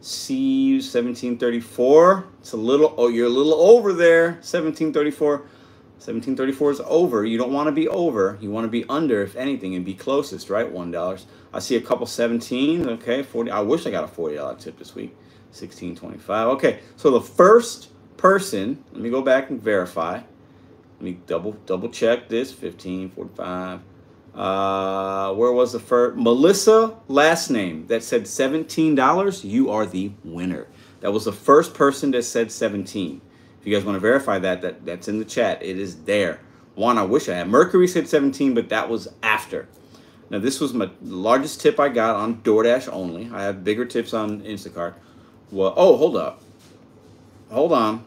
C 1734. It's a little, oh, you're a little over there. 1734. 1734 is over. You don't want to be over. You want to be under, if anything, and be closest, right? $1. I see a couple 17. Okay, 40. I wish I got a $40 tip this week. 1625. Okay, so the first person, let me go back and verify. Let me double double check this. 1545. Uh, where was the first? Melissa last name that said $17. You are the winner. That was the first person that said 17. If you guys want to verify that, that that's in the chat. It is there. One, I wish I had. Mercury said 17, but that was after. Now, this was my largest tip I got on DoorDash only. I have bigger tips on Instacart. Well, oh, hold up. Hold on.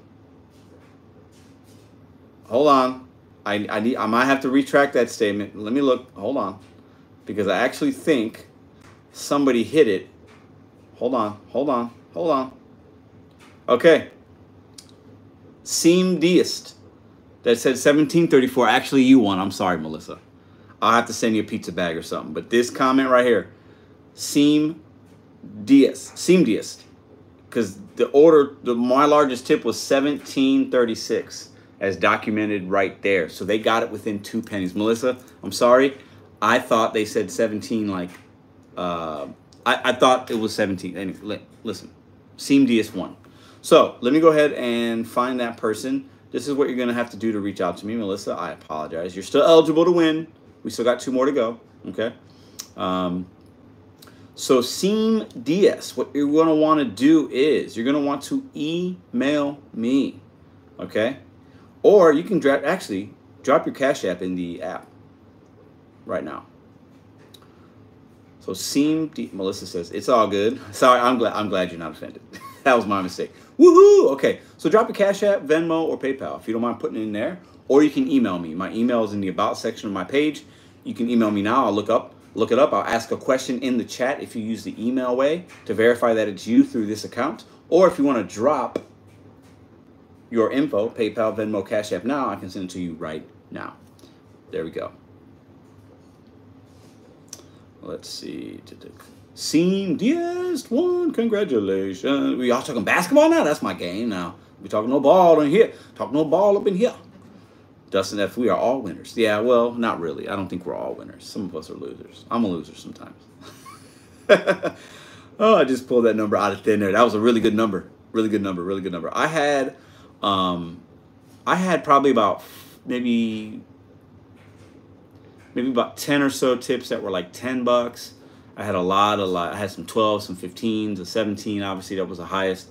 Hold on. I, I need I might have to retract that statement. Let me look. Hold on. Because I actually think somebody hit it. Hold on. Hold on. Hold on. Okay. Seam Deist that said 1734. Actually, you won. I'm sorry, Melissa. I'll have to send you a pizza bag or something. But this comment right here, Seam Deist, Seam Deist because the order, the my largest tip was 1736 as documented right there. So they got it within two pennies. Melissa, I'm sorry. I thought they said 17 like, uh, I, I thought it was 17. Anyway, listen, Seam DS1. So let me go ahead and find that person. This is what you're going to have to do to reach out to me, Melissa. I apologize. You're still eligible to win. We still got two more to go. Okay. Um, so Seam DS, what you're going to want to do is you're going to want to email me. Okay. Or you can actually, drop your Cash App in the app right now. So seem D Melissa says, it's all good. <laughs> Sorry, I'm glad, I'm glad you're not offended. <laughs> that was my mistake. Woohoo! Okay, so drop a Cash App, Venmo, or PayPal if you don't mind putting it in there. Or you can email me. My email is in the About section of my page. You can email me now. I'll look up, look it up. I'll ask a question in the chat if you use the email way to verify that it's you through this account. Or if you want to drop your info, PayPal, Venmo, Cash App now, I can send it to you right now. There we go. Let's see. Seam DS one. Congratulations. We all talking basketball now? That's my game now. We talking no ball in here. Talk no ball up in here. Dustin F, we are all winners. Yeah, well, not really. I don't think we're all winners. Some of us are losers. I'm a loser sometimes. <laughs> oh, I just pulled that number out of thin air. That was a really good number. Really good number. Really good number. I had, um, I had probably about maybe, maybe about 10 or so tips that were like 10 bucks. I had a lot, a lot. I had some 12, some 15s, a 17. Obviously, that was the highest.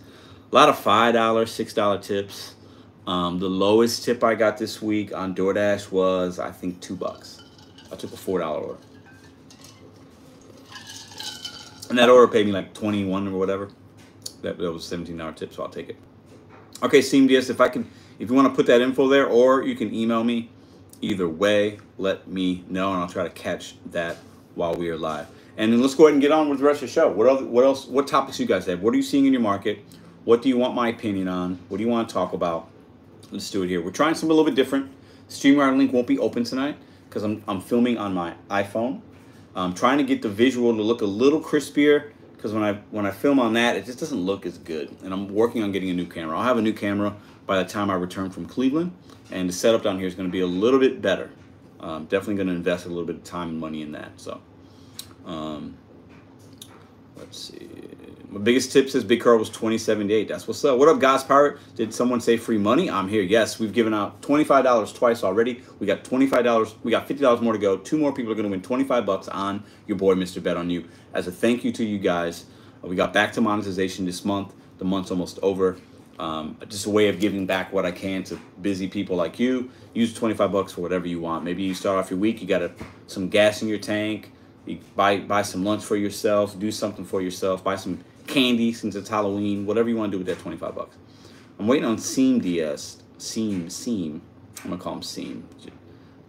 A lot of $5, $6 tips. Um, the lowest tip I got this week on DoorDash was, I think, two bucks. I took a $4 order. And that order paid me like 21 or whatever. That, that was $17 tip, so I'll take it. Okay, SeamDS, if I can, if you want to put that info there, or you can email me. Either way, let me know, and I'll try to catch that while we are live. And then let's go ahead and get on with the rest of the show. What else? What else? What topics you guys have? What are you seeing in your market? What do you want my opinion on? What do you want to talk about? Let's do it here. We're trying something a little bit different. StreamYard link won't be open tonight because I'm, I'm filming on my iPhone. I'm trying to get the visual to look a little crispier because when I when I film on that, it just doesn't look as good. And I'm working on getting a new camera. I'll have a new camera by the time I return from Cleveland, and the setup down here is going to be a little bit better. Um, definitely going to invest a little bit of time and money in that. So. Um, let's see. My biggest tip says Big Carl was 2078. That's what's up. What up, God's Pirate? Did someone say free money? I'm here. Yes, we've given out $25 twice already. We got $25. We got $50 more to go. Two more people are going to win 25 bucks on your boy, Mr. Bet on You. As a thank you to you guys, we got back to monetization this month. The month's almost over. Um, just a way of giving back what I can to busy people like you. Use 25 bucks for whatever you want. Maybe you start off your week, you got a, some gas in your tank, you buy buy some lunch for yourself, do something for yourself, buy some candy since it's Halloween, whatever you want to do with that 25 bucks. I'm waiting on Seam DS, Seam, Seam, I'm gonna call him Seam,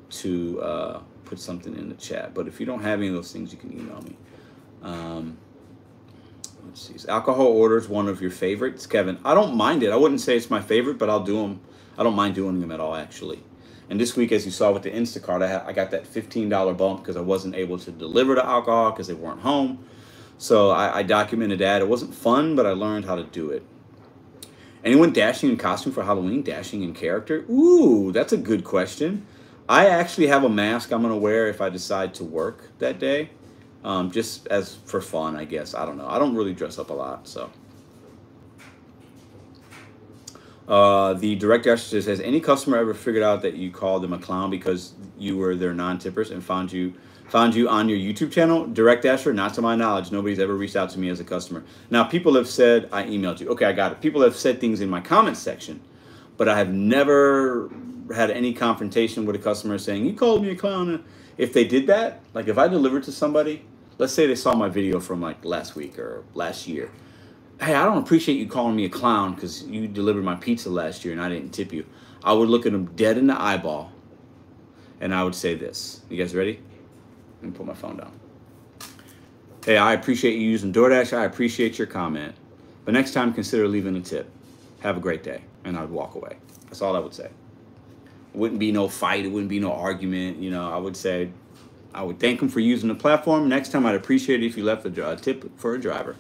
to uh, put something in the chat. But if you don't have any of those things, you can email me. Um, let's see, alcohol orders one of your favorites, Kevin? I don't mind it. I wouldn't say it's my favorite, but I'll do them. I don't mind doing them at all, actually. And this week, as you saw with the Instacart, I, I got that $15 bump because I wasn't able to deliver the alcohol because they weren't home. So I, I documented that. It wasn't fun, but I learned how to do it. Anyone dashing in costume for Halloween? Dashing in character? Ooh, that's a good question. I actually have a mask I'm going to wear if I decide to work that day. Um, just as for fun, I guess. I don't know. I don't really dress up a lot, so. Uh, the direct dasher says, has any customer ever figured out that you called them a clown because you were their non-tippers and found you found you on your YouTube channel? Direct dasher, not to my knowledge, nobody's ever reached out to me as a customer. Now, people have said I emailed you. Okay, I got it. People have said things in my comment section, but I have never had any confrontation with a customer saying you called me a clown. If they did that, like if I delivered to somebody, let's say they saw my video from like last week or last year hey, I don't appreciate you calling me a clown because you delivered my pizza last year and I didn't tip you. I would look at them dead in the eyeball and I would say this. You guys ready? Me put my phone down. Hey, I appreciate you using DoorDash. I appreciate your comment. But next time, consider leaving a tip. Have a great day. And I'd walk away. That's all I would say. It wouldn't be no fight. It wouldn't be no argument. You know, I would say, I would thank them for using the platform. Next time, I'd appreciate it if you left a, a tip for a driver.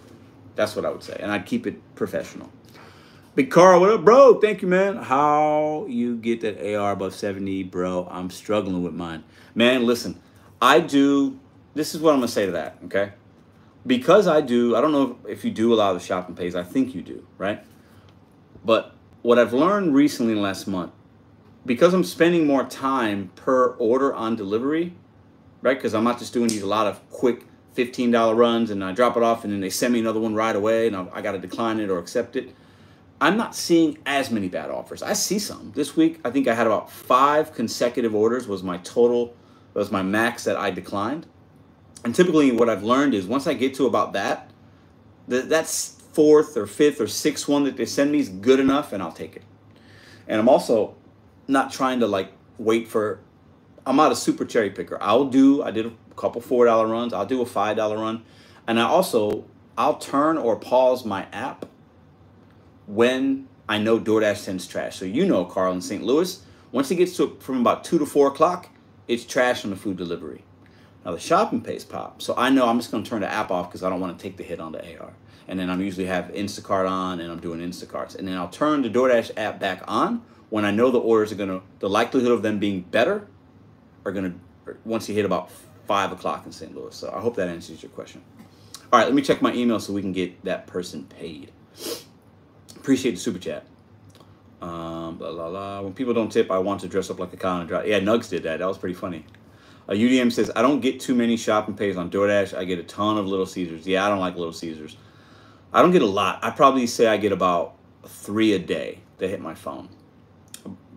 That's what I would say. And I'd keep it professional. Big Carl, what up, bro? Thank you, man. How you get that AR above 70, bro? I'm struggling with mine. Man, listen, I do, this is what I'm going to say to that, okay? Because I do, I don't know if you do a lot of the shopping pays. I think you do, right? But what I've learned recently in the last month, because I'm spending more time per order on delivery, right? Because I'm not just doing these a lot of quick $15 runs and I drop it off and then they send me another one right away and I, I got to decline it or accept it. I'm not seeing as many bad offers. I see some. This week, I think I had about five consecutive orders was my total, was my max that I declined. And typically what I've learned is once I get to about that, that that's fourth or fifth or sixth one that they send me is good enough and I'll take it. And I'm also not trying to like wait for I'm not a super cherry picker. I'll do I did a couple four dollar runs, I'll do a five dollar run. And I also I'll turn or pause my app when I know DoorDash sends trash. So you know Carl in St. Louis, once it gets to from about two to four o'clock, it's trash on the food delivery. Now the shopping pays pop. So I know I'm just gonna turn the app off because I don't want to take the hit on the AR and then I'm usually have Instacart on and I'm doing Instacarts. And then I'll turn the DoorDash app back on when I know the orders are gonna, the likelihood of them being better are gonna, once you hit about five o'clock in St. Louis. So I hope that answers your question. All right, let me check my email so we can get that person paid. Appreciate the super chat. Um, blah, blah, blah. When people don't tip, I want to dress up like a cow and drive. Yeah, Nugs did that. That was pretty funny. UDM says, I don't get too many shopping pays on DoorDash. I get a ton of Little Caesars. Yeah, I don't like Little Caesars. I don't get a lot. I probably say I get about three a day that hit my phone.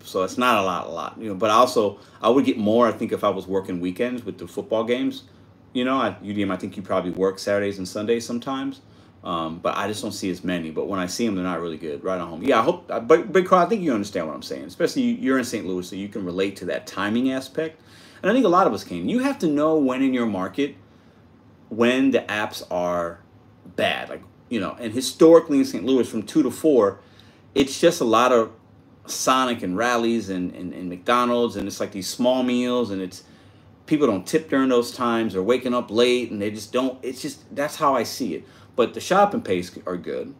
So it's not a lot, a lot, you know. But also, I would get more. I think if I was working weekends with the football games, you know, at UDM, I think you probably work Saturdays and Sundays sometimes. Um, but I just don't see as many. But when I see them, they're not really good. Right on home. Yeah, I hope. But Big Carl, I think you understand what I'm saying. Especially you're in St. Louis, so you can relate to that timing aspect. And I think a lot of us can. You have to know when in your market, when the apps are bad. Like you know, and historically in St. Louis from two to four, it's just a lot of Sonic and Rally's and, and, and McDonald's and it's like these small meals and it's people don't tip during those times or waking up late and they just don't it's just that's how I see it. But the shopping pays are good.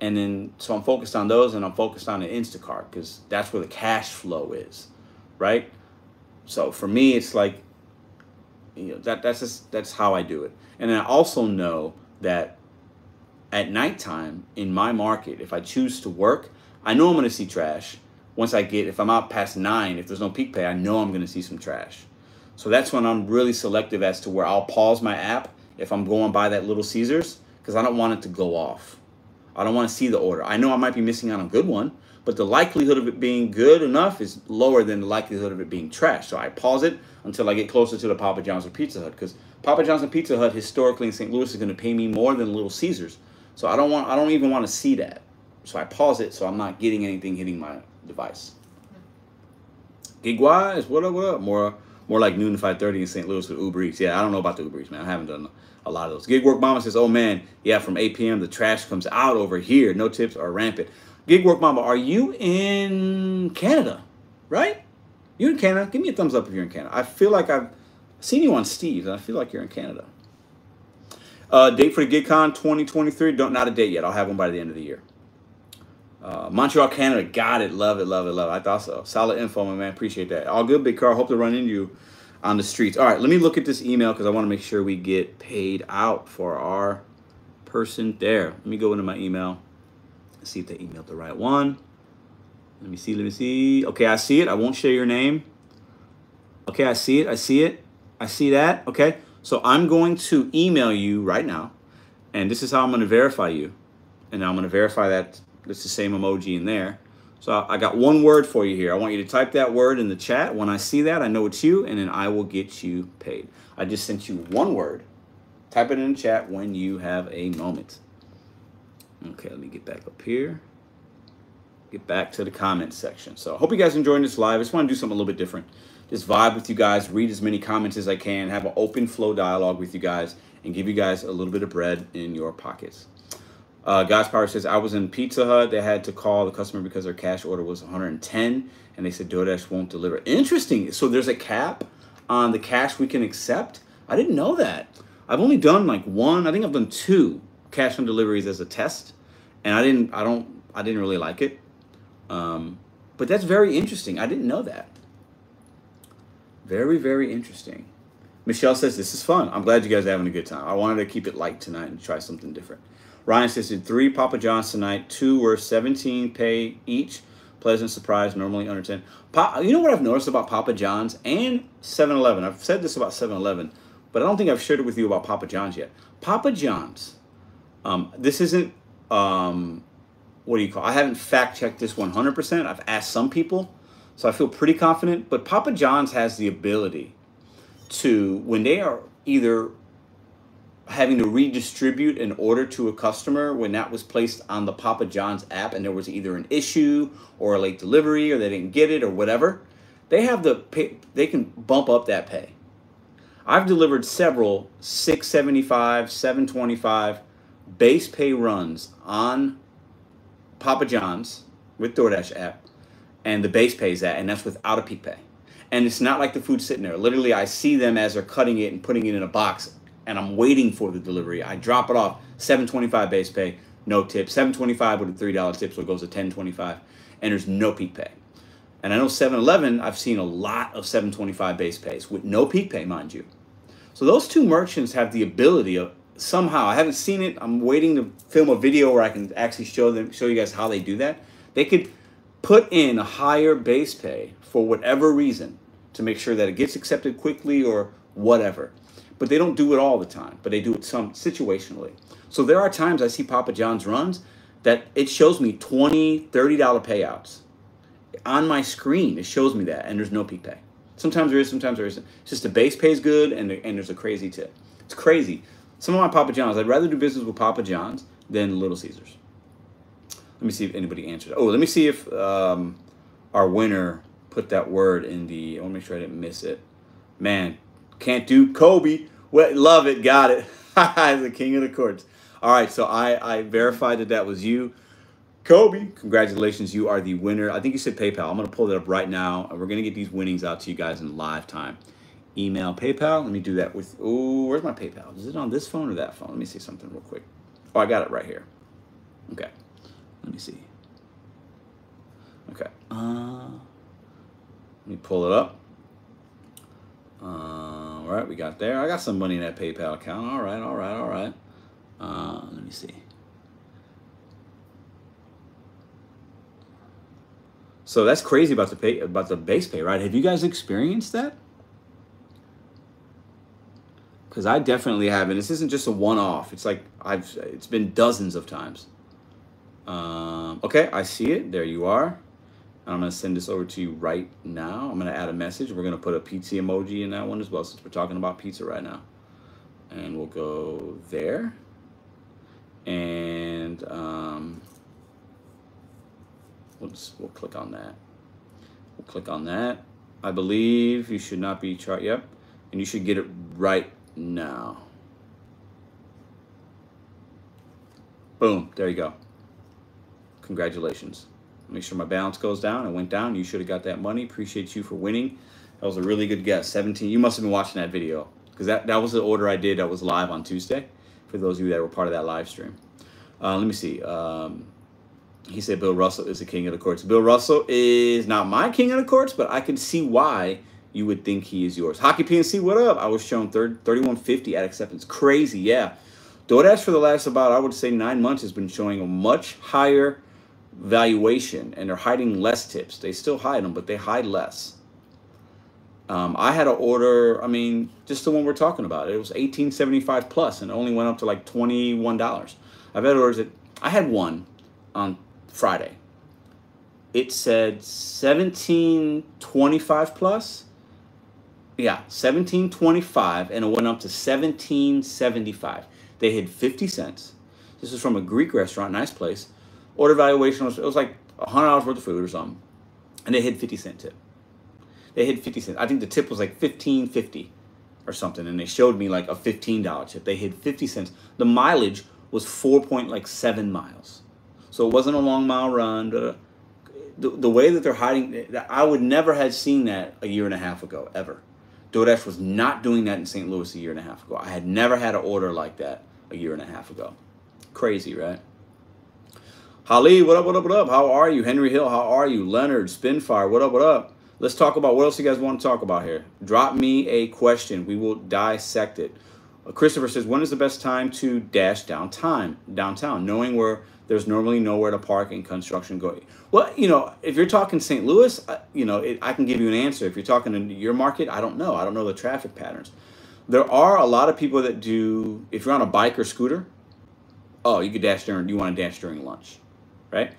And then so I'm focused on those and I'm focused on the Instacart because that's where the cash flow is. Right? So for me it's like you know that that's just that's how I do it. And I also know that at nighttime in my market, if I choose to work, I know I'm going to see trash. Once I get, if I'm out past nine, if there's no peak pay, I know I'm going to see some trash. So that's when I'm really selective as to where I'll pause my app if I'm going by that Little Caesars because I don't want it to go off. I don't want to see the order. I know I might be missing out on a good one, but the likelihood of it being good enough is lower than the likelihood of it being trash. So I pause it until I get closer to the Papa John's or Pizza Hut because Papa John's and Pizza Hut historically in St. Louis is going to pay me more than Little Caesars. So I don't want, I don't even want to see that. So I pause it so I'm not getting anything hitting my device. Gigwise, what up, what up? More, more like noon to 5.30 in St. Louis with Uber Eats. Yeah, I don't know about the Uber Eats, man. I haven't done a lot of those. Gig Work Mama says, oh man, yeah, from 8 p.m. the trash comes out over here. No tips are rampant. Gig Work Mama, are you in Canada, right? You in Canada? Give me a thumbs up if you're in Canada. I feel like I've seen you on Steve's, and I feel like you're in Canada. Uh, date for the GigCon 2023. Don't not a date yet. I'll have one by the end of the year. Uh, Montreal, Canada. Got it. Love it. Love it. Love it. I thought so. Solid info, my man. Appreciate that. All good, big car. Hope to run into you on the streets. All right. Let me look at this email because I want to make sure we get paid out for our person there. Let me go into my email. See if they emailed the right one. Let me see. Let me see. Okay, I see it. I won't share your name. Okay, I see it. I see it. I see that. Okay. So I'm going to email you right now, and this is how I'm going to verify you. And I'm going to verify that it's the same emoji in there. So I got one word for you here. I want you to type that word in the chat. When I see that, I know it's you, and then I will get you paid. I just sent you one word. Type it in the chat when you have a moment. Okay, let me get back up here. Get back to the comments section. So I hope you guys enjoying this live. I just want to do something a little bit different just vibe with you guys, read as many comments as I can, have an open flow dialogue with you guys, and give you guys a little bit of bread in your pockets. Uh, God's Power says, I was in Pizza Hut. They had to call the customer because their cash order was 110, and they said DoorDash won't deliver. Interesting. So there's a cap on the cash we can accept. I didn't know that. I've only done like one. I think I've done two cash on deliveries as a test, and I didn't. I don't. I didn't really like it. Um, but that's very interesting. I didn't know that. Very, very interesting. Michelle says, this is fun. I'm glad you guys are having a good time. I wanted to keep it light tonight and try something different. Ryan says, did three Papa John's tonight. Two were 17 pay each, pleasant surprise, normally under 10. Pa- you know what I've noticed about Papa John's and 7 Eleven? I've said this about 7 Eleven, but I don't think I've shared it with you about Papa John's yet. Papa John's, um, this isn't, um, what do you call it? I haven't fact checked this 100%. I've asked some people, so I feel pretty confident. But Papa John's has the ability to, when they are either having to redistribute an order to a customer when that was placed on the Papa John's app and there was either an issue or a late delivery or they didn't get it or whatever, they have the pay, they can bump up that pay. I've delivered several 675, 725 base pay runs on Papa John's with DoorDash app and the base pays that and that's without a peak pay. And it's not like the food's sitting there. Literally I see them as they're cutting it and putting it in a box and I'm waiting for the delivery. I drop it off, 725 base pay, no tip. 725 with a $3 tip, so it goes to 1025 and there's no peak pay. And I know 7-Eleven, I've seen a lot of 725 base pays with no peak pay, mind you. So those two merchants have the ability of somehow, I haven't seen it, I'm waiting to film a video where I can actually show them show you guys how they do that. They could put in a higher base pay for whatever reason to make sure that it gets accepted quickly or whatever but they don't do it all the time, but they do it some situationally. So there are times I see Papa John's runs that it shows me 20 $30 payouts. On my screen, it shows me that, and there's no peak pay. Sometimes there is, sometimes there isn't. It's just the base pays good, and, and there's a crazy tip. It's crazy. Some of my Papa John's, I'd rather do business with Papa John's than Little Caesars. Let me see if anybody answered. Oh, let me see if um, our winner put that word in the. I want to make sure I didn't miss it. Man, can't do Kobe. Well, love it. Got it. <laughs> the king of the courts. All right, so I, I verified that that was you. Kobe, congratulations. You are the winner. I think you said PayPal. I'm going to pull that up right now, and we're going to get these winnings out to you guys in live time. Email PayPal. Let me do that with. Oh, where's my PayPal? Is it on this phone or that phone? Let me see something real quick. Oh, I got it right here. Okay. Let me see. Okay. Uh, let me pull it up. Uh, all right, we got there. I got some money in that PayPal account. All right, all right, all right. Uh, let me see. So that's crazy about the pay about the base pay, right? Have you guys experienced that? Because I definitely have, and this isn't just a one-off. It's like I've it's been dozens of times. Um, okay, I see it. There you are. I'm going to send this over to you right now. I'm to add a message. We're to put a pizza emoji in that one as well since we're talking about pizza right now. And we'll go there. And um, we'll, just, we'll click on that. We'll click on that. I believe you should not be chart. Yep. And you should get it right now. Boom. There you go. Congratulations. Make sure my balance goes down. It went down. You should have got that money. Appreciate you for winning. That was a really good guess. 17. You must have been watching that video because that, that was the order I did that was live on Tuesday for those of you that were part of that live stream. Uh, let me see. Um, he said Bill Russell is the king of the courts. Bill Russell is not my king of the courts, but I can see why you would think he is yours. Hockey PNC, what up? I was shown 30, 3150 at acceptance. Crazy, yeah. DoorDash for the last about, I would say, nine months has been showing a much higher valuation and they're hiding less tips. They still hide them, but they hide less. Um, I had to order, I mean, just the one we're talking about. It was 1875 plus and only went up to like $21. I've had orders that I had one on Friday. It said 1725 plus. Yeah, 1725 and it went up to 1775. They hid 50 cents. This is from a Greek restaurant, nice place Order valuation was it was like hundred dollars worth of food or something, and they hit fifty cent tip. They hit fifty cents. I think the tip was like fifteen fifty, or something, and they showed me like a fifteen dollar tip. They hit fifty cents. The mileage was four point like seven miles, so it wasn't a long mile run. The, the way that they're hiding, I would never have seen that a year and a half ago ever. DoorDash was not doing that in St. Louis a year and a half ago. I had never had an order like that a year and a half ago. Crazy, right? Holly, what up, what up, what up? How are you? Henry Hill, how are you? Leonard, Spinfire, what up, what up? Let's talk about what else you guys want to talk about here. Drop me a question. We will dissect it. Uh, Christopher says, when is the best time to dash downtown? Downtown, knowing where there's normally nowhere to park and construction going. Well, you know, if you're talking St. Louis, you know, it, I can give you an answer. If you're talking in your market, I don't know. I don't know the traffic patterns. There are a lot of people that do. If you're on a bike or scooter, oh, you could dash during. You want to dash during lunch, right?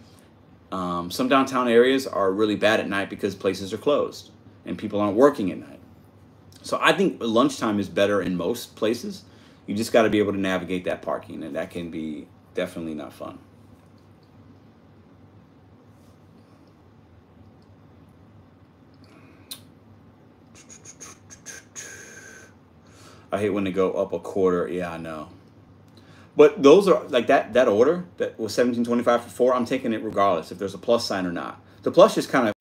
Um, some downtown areas are really bad at night because places are closed and people aren't working at night. So I think lunchtime is better in most places. You just got to be able to navigate that parking, and that can be definitely not fun. I hate when they go up a quarter. Yeah, I know. But those are like that that order that was seventeen twenty five for four. I'm taking it regardless if there's a plus sign or not. The plus just kind of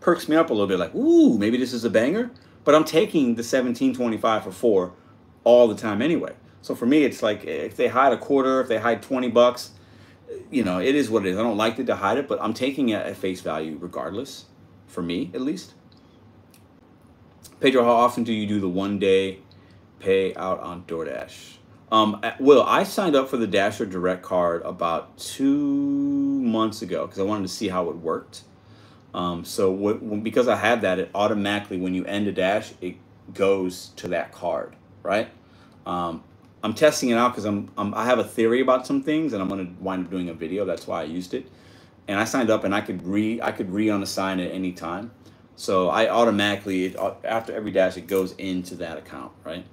perks me up a little bit, like ooh, maybe this is a banger. But I'm taking the seventeen twenty five for four all the time anyway. So for me, it's like eh, if they hide a quarter, if they hide twenty bucks, you know, it is what it is. I don't like to hide it, but I'm taking it at face value regardless. For me, at least. Pedro, how often do you do the one day pay out on DoorDash? Um, Will, I signed up for the Dasher Direct card about two months ago because I wanted to see how it worked. Um, so because I had that, it automatically, when you end a dash, it goes to that card, right? Um, I'm testing it out because I'm, I'm, i have a theory about some things, and I'm going to wind up doing a video. That's why I used it. And I signed up, and I could re I could re unassign at any time. So I automatically, it, after every dash, it goes into that account, right?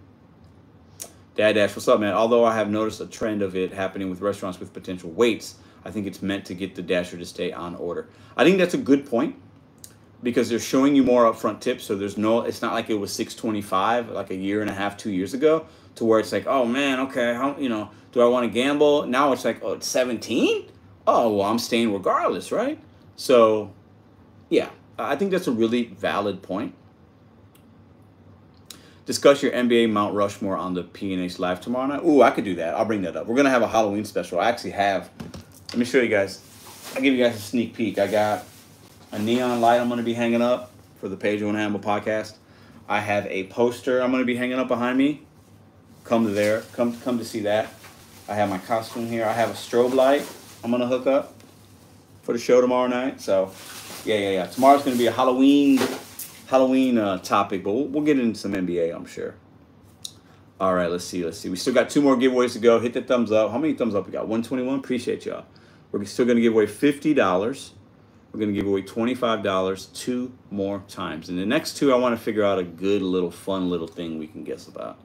Dad Dash, what's up, man? Although I have noticed a trend of it happening with restaurants with potential waits, I think it's meant to get the dasher to stay on order. I think that's a good point because they're showing you more upfront tips. So there's no, it's not like it was 625 like a year and a half, two years ago, to where it's like, oh man, okay, how you know, do I want to gamble? Now it's like, oh, it's 17. Oh, well, I'm staying regardless, right? So, yeah, I think that's a really valid point. Discuss your NBA Mount Rushmore on the PNH Live tomorrow night. Ooh, I could do that. I'll bring that up. We're gonna have a Halloween special. I actually have. Let me show you guys. I'll give you guys a sneak peek. I got a neon light I'm gonna be hanging up for the Pedro and Hannibal podcast. I have a poster I'm gonna be hanging up behind me. Come to there. Come come to see that. I have my costume here. I have a strobe light I'm gonna hook up for the show tomorrow night. So, yeah, yeah, yeah. Tomorrow's gonna be a Halloween Halloween uh, topic, but we'll, we'll get into some NBA, I'm sure. All right, let's see. Let's see. We still got two more giveaways to go. Hit the thumbs up. How many thumbs up we got? 121. Appreciate y'all. We're still going to give away $50. We're going to give away $25 two more times. And the next two, I want to figure out a good little fun little thing we can guess about.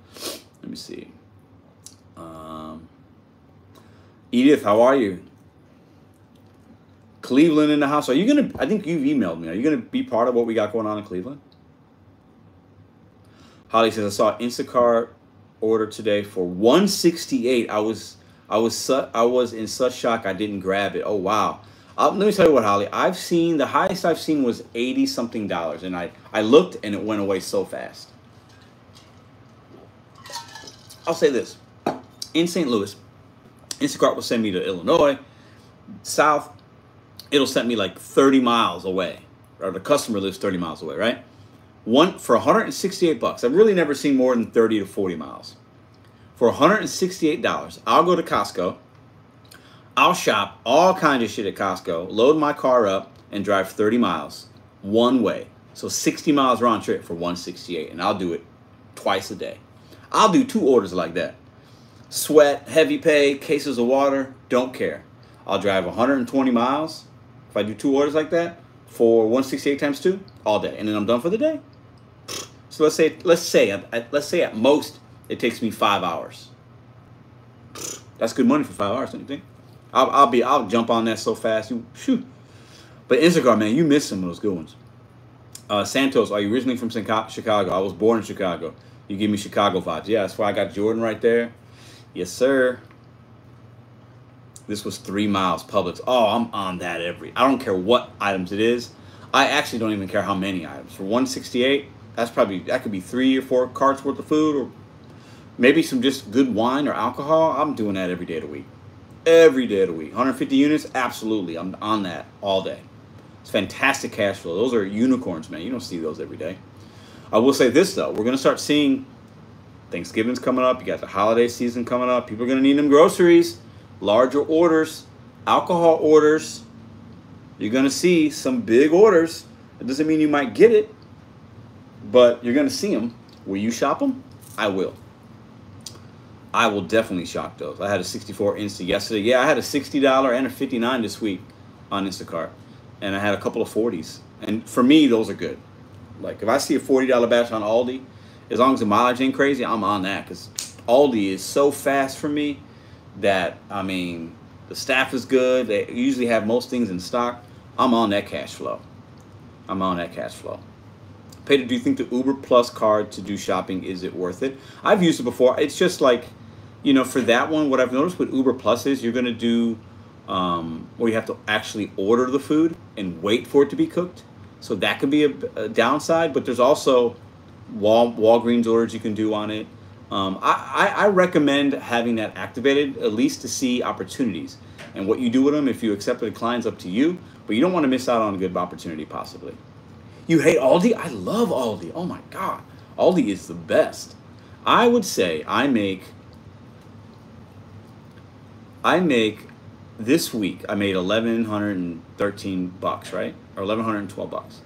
Let me see. Um, Edith, how are you? Cleveland in the house. Are you gonna? I think you've emailed me. Are you gonna be part of what we got going on in Cleveland? Holly says I saw Instacart order today for 168. I was I was su- I was in such shock I didn't grab it. Oh wow. Uh, let me tell you what, Holly. I've seen the highest I've seen was 80 something dollars, and I I looked and it went away so fast. I'll say this: in St. Louis, Instacart will send me to Illinois, South, it'll send me like 30 miles away, or the customer lives 30 miles away, right? One for 168 bucks. I've really never seen more than 30 to 40 miles. For 168 dollars, I'll go to Costco. I'll shop all kinds of shit at Costco, load my car up, and drive 30 miles one way. So 60 miles round trip for 168, and I'll do it twice a day. I'll do two orders like that. Sweat, heavy pay, cases of water, don't care. I'll drive 120 miles if I do two orders like that for 168 times two, all day, and then I'm done for the day. So let's say let's say let's say at most it takes me five hours. That's good money for five hours, don't you think? I'll, I'll be I'll jump on that so fast. You shoot. But Instacart, man, you missed some of those good ones. Uh, Santos, are you originally from Chicago? I was born in Chicago. You give me Chicago vibes. Yeah, that's why I got Jordan right there. Yes, sir. This was three miles Publix. Oh, I'm on that every. I don't care what items it is. I actually don't even care how many items. For 168, that's probably that could be three or four carts worth of food, or maybe some just good wine or alcohol. I'm doing that every day of the week. Every day of the week. 150 units, absolutely. I'm on that all day. It's fantastic cash flow. Those are unicorns, man. You don't see those every day. I will say this though, we're gonna start seeing Thanksgiving's coming up. You got the holiday season coming up. People are gonna need them groceries larger orders. alcohol orders, you're gonna see some big orders. It doesn't mean you might get it, but you're gonna see them. Will you shop them? I will. I will definitely shop those. I had a 64 Insta yesterday. Yeah, I had a $60 and a 59 this week on Instacart, and I had a couple of 40s. And for me, those are good. Like if I see a $40 batch on Aldi, as long as the mileage ain't crazy, I'm on that because Aldi is so fast for me that I mean the staff is good. They usually have most things in stock. I'm on that cash flow. I'm on that cash flow. Peter, do you think the Uber Plus card to do shopping is it worth it? I've used it before. It's just like, you know, for that one, what I've noticed with Uber Plus is you're gonna do um, where you have to actually order the food and wait for it to be cooked. So that could be a, a downside. But there's also Wal, Walgreens orders you can do on it. Um, I, I, recommend having that activated at least to see opportunities. And what you do with them, if you accept decline, is up to you. But you don't want to miss out on a good opportunity, possibly. You hate Aldi? I love Aldi. Oh my God. Aldi is the best. I would say I make, I make this week, I made 1113 bucks, right? Or 1112 bucks.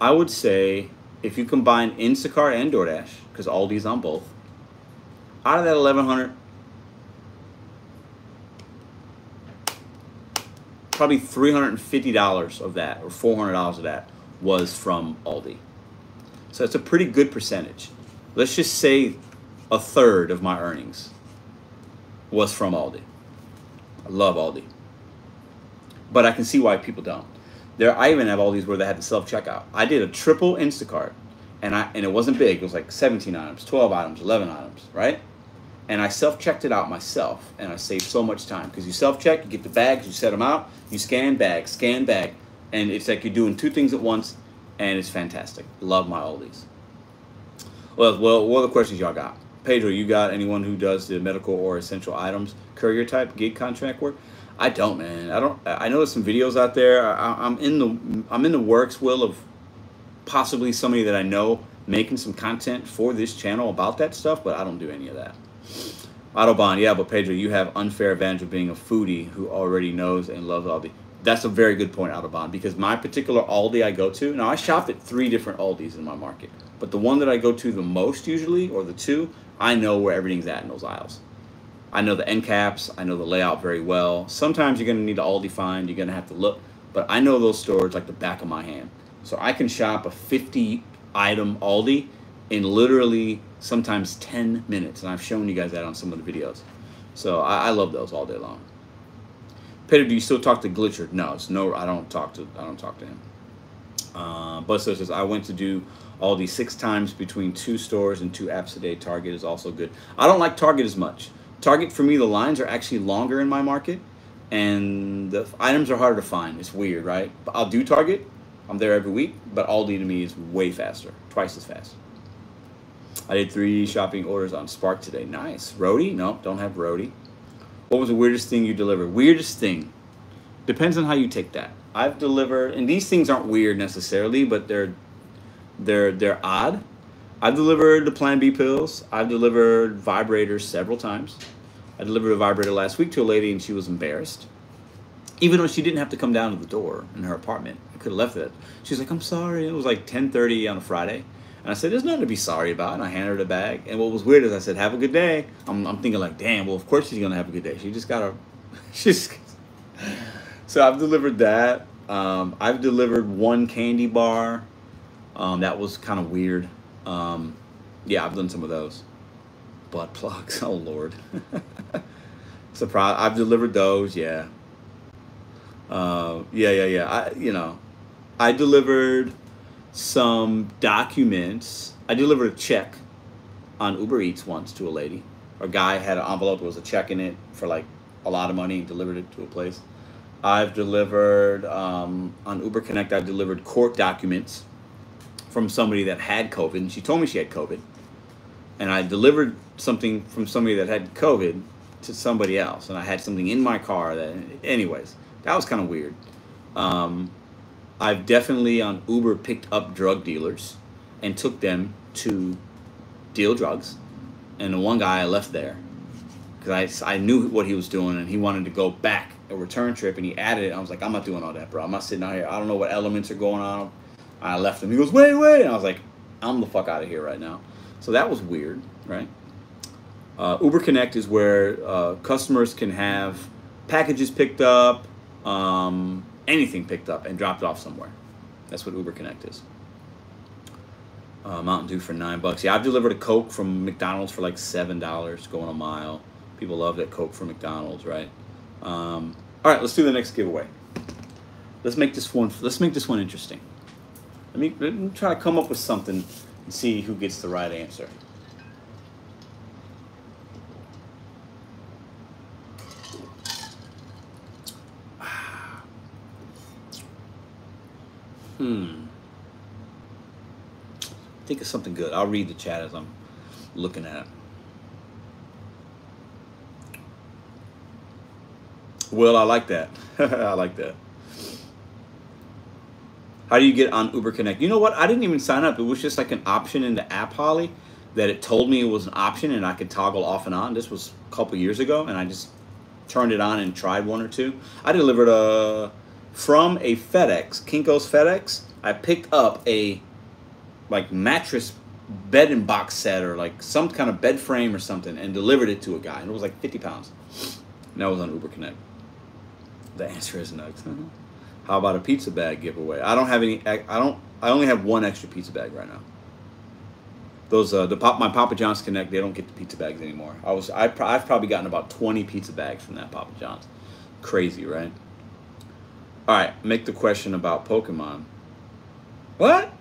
I would say if you combine Instacart and DoorDash, because Aldi's on both, out of that 1100 probably $350 of that or $400 of that was from Aldi. So it's a pretty good percentage. Let's just say a third of my earnings was from Aldi. I love Aldi. But I can see why people don't. There, I even have all these where they had the self checkout. I did a triple Instacart, and I and it wasn't big. It was like 17 items, 12 items, 11 items, right? And I self checked it out myself, and I saved so much time because you self check, you get the bags, you set them out, you scan bag, scan bag, and it's like you're doing two things at once, and it's fantastic. Love my Aldi's. Well, well, what other questions y'all got? Pedro, you got anyone who does the medical or essential items courier type gig contract work? I don't, man. I don't. I know there's some videos out there. I, am in the I'm in the works, will of possibly somebody that I know making some content for this channel about that stuff, but I don't do any of that. Autobahn, yeah, but Pedro, you have unfair advantage of being a foodie who already knows and loves Aldi. That's a very good point, Autobahn, because my particular Aldi I go to, now I shop at three different Aldis in my market, but the one that I go to the most usually, or the two, I know where everything's at in those aisles. I know the end caps. I know the layout very well. Sometimes you're to need to Aldi find. You're to have to look. But I know those stores like the back of my hand. So I can shop a 50 item Aldi in literally sometimes 10 minutes. And I've shown you guys that on some of the videos. So I, I love those all day long. Peter, do you still talk to Glitcher? No, it's no. I don't talk to. I don't talk to him. Uh, but says I went to do Aldi six times between two stores and two apps a day. Target is also good. I don't like Target as much. Target for me, the lines are actually longer in my market, and the items are harder to find. It's weird, right? But I'll do Target. I'm there every week, but Aldi to me is way faster, twice as fast. I did three shopping orders on Spark today. Nice. Roadie? No, don't have Roadie. What was the weirdest thing you delivered? Weirdest thing. Depends on how you take that. I've delivered, and these things aren't weird necessarily, but they're they're they're odd. I've delivered the Plan B pills. I've delivered vibrators several times. I delivered a vibrator last week to a lady and she was embarrassed. Even though she didn't have to come down to the door in her apartment. I could have left it. She's like, I'm sorry. It was like 10.30 on a Friday. And I said, there's nothing to be sorry about. And I handed her the bag. And what was weird is I said, have a good day. I'm, I'm thinking like, damn, well, of course she's going to have a good day. She just got to, she's, so I've delivered that. Um, I've delivered one candy bar. Um, that was kind of weird. Um, yeah, I've done some of those butt plugs. <laughs> Oh Lord. <laughs> Surprise! I've delivered those. Yeah. Uh, yeah, yeah, yeah. I, you know, I delivered some documents. I delivered a check on Uber Eats once to a lady. A guy had an envelope. There was a check in it for like a lot of money and delivered it to a place. I've delivered um, on Uber Connect. I've delivered court documents from somebody that had COVID. And she told me she had COVID and I delivered something from somebody that had COVID to somebody else, and I had something in my car that, anyways, that was kind of weird. Um, I've definitely on Uber picked up drug dealers and took them to deal drugs, and the one guy I left there because I, I knew what he was doing and he wanted to go back a return trip and he added it. I was like, I'm not doing all that, bro. I'm not sitting out here. I don't know what elements are going on. I left him. He goes, wait, wait. And I was like, I'm the fuck out of here right now. So that was weird, right? Uh, Uber Connect is where uh, customers can have packages picked up, um, anything picked up and dropped off somewhere. That's what Uber Connect is. Uh, Mountain Dew for nine bucks. Yeah, I've delivered a Coke from McDonald's for like seven dollars, going a mile. People love that Coke from McDonald's, right? Um, all right, let's do the next giveaway. Let's make this one. Let's make this one interesting. Let me, let me try to come up with something and see who gets the right answer. Hmm. Think of something good. I'll read the chat as I'm looking at it. Well, I like that. <laughs> I like that. How do you get on Uber Connect? You know what? I didn't even sign up. It was just like an option in the app, Holly, that it told me it was an option and I could toggle off and on. This was a couple years ago, and I just turned it on and tried one or two. I delivered a from a FedEx, Kinko's FedEx. I picked up a like mattress bed and box set or like some kind of bed frame or something and delivered it to a guy and it was like 50 pounds. And that was on uber connect. The answer is no. <laughs> How about a pizza bag giveaway? I don't have any i don't i only have one extra pizza bag right now. Those uh the pop my papa john's connect they don't get the pizza bags anymore. I was I, i've probably gotten about 20 pizza bags from that papa john's. Crazy right all right make the question about pokemon what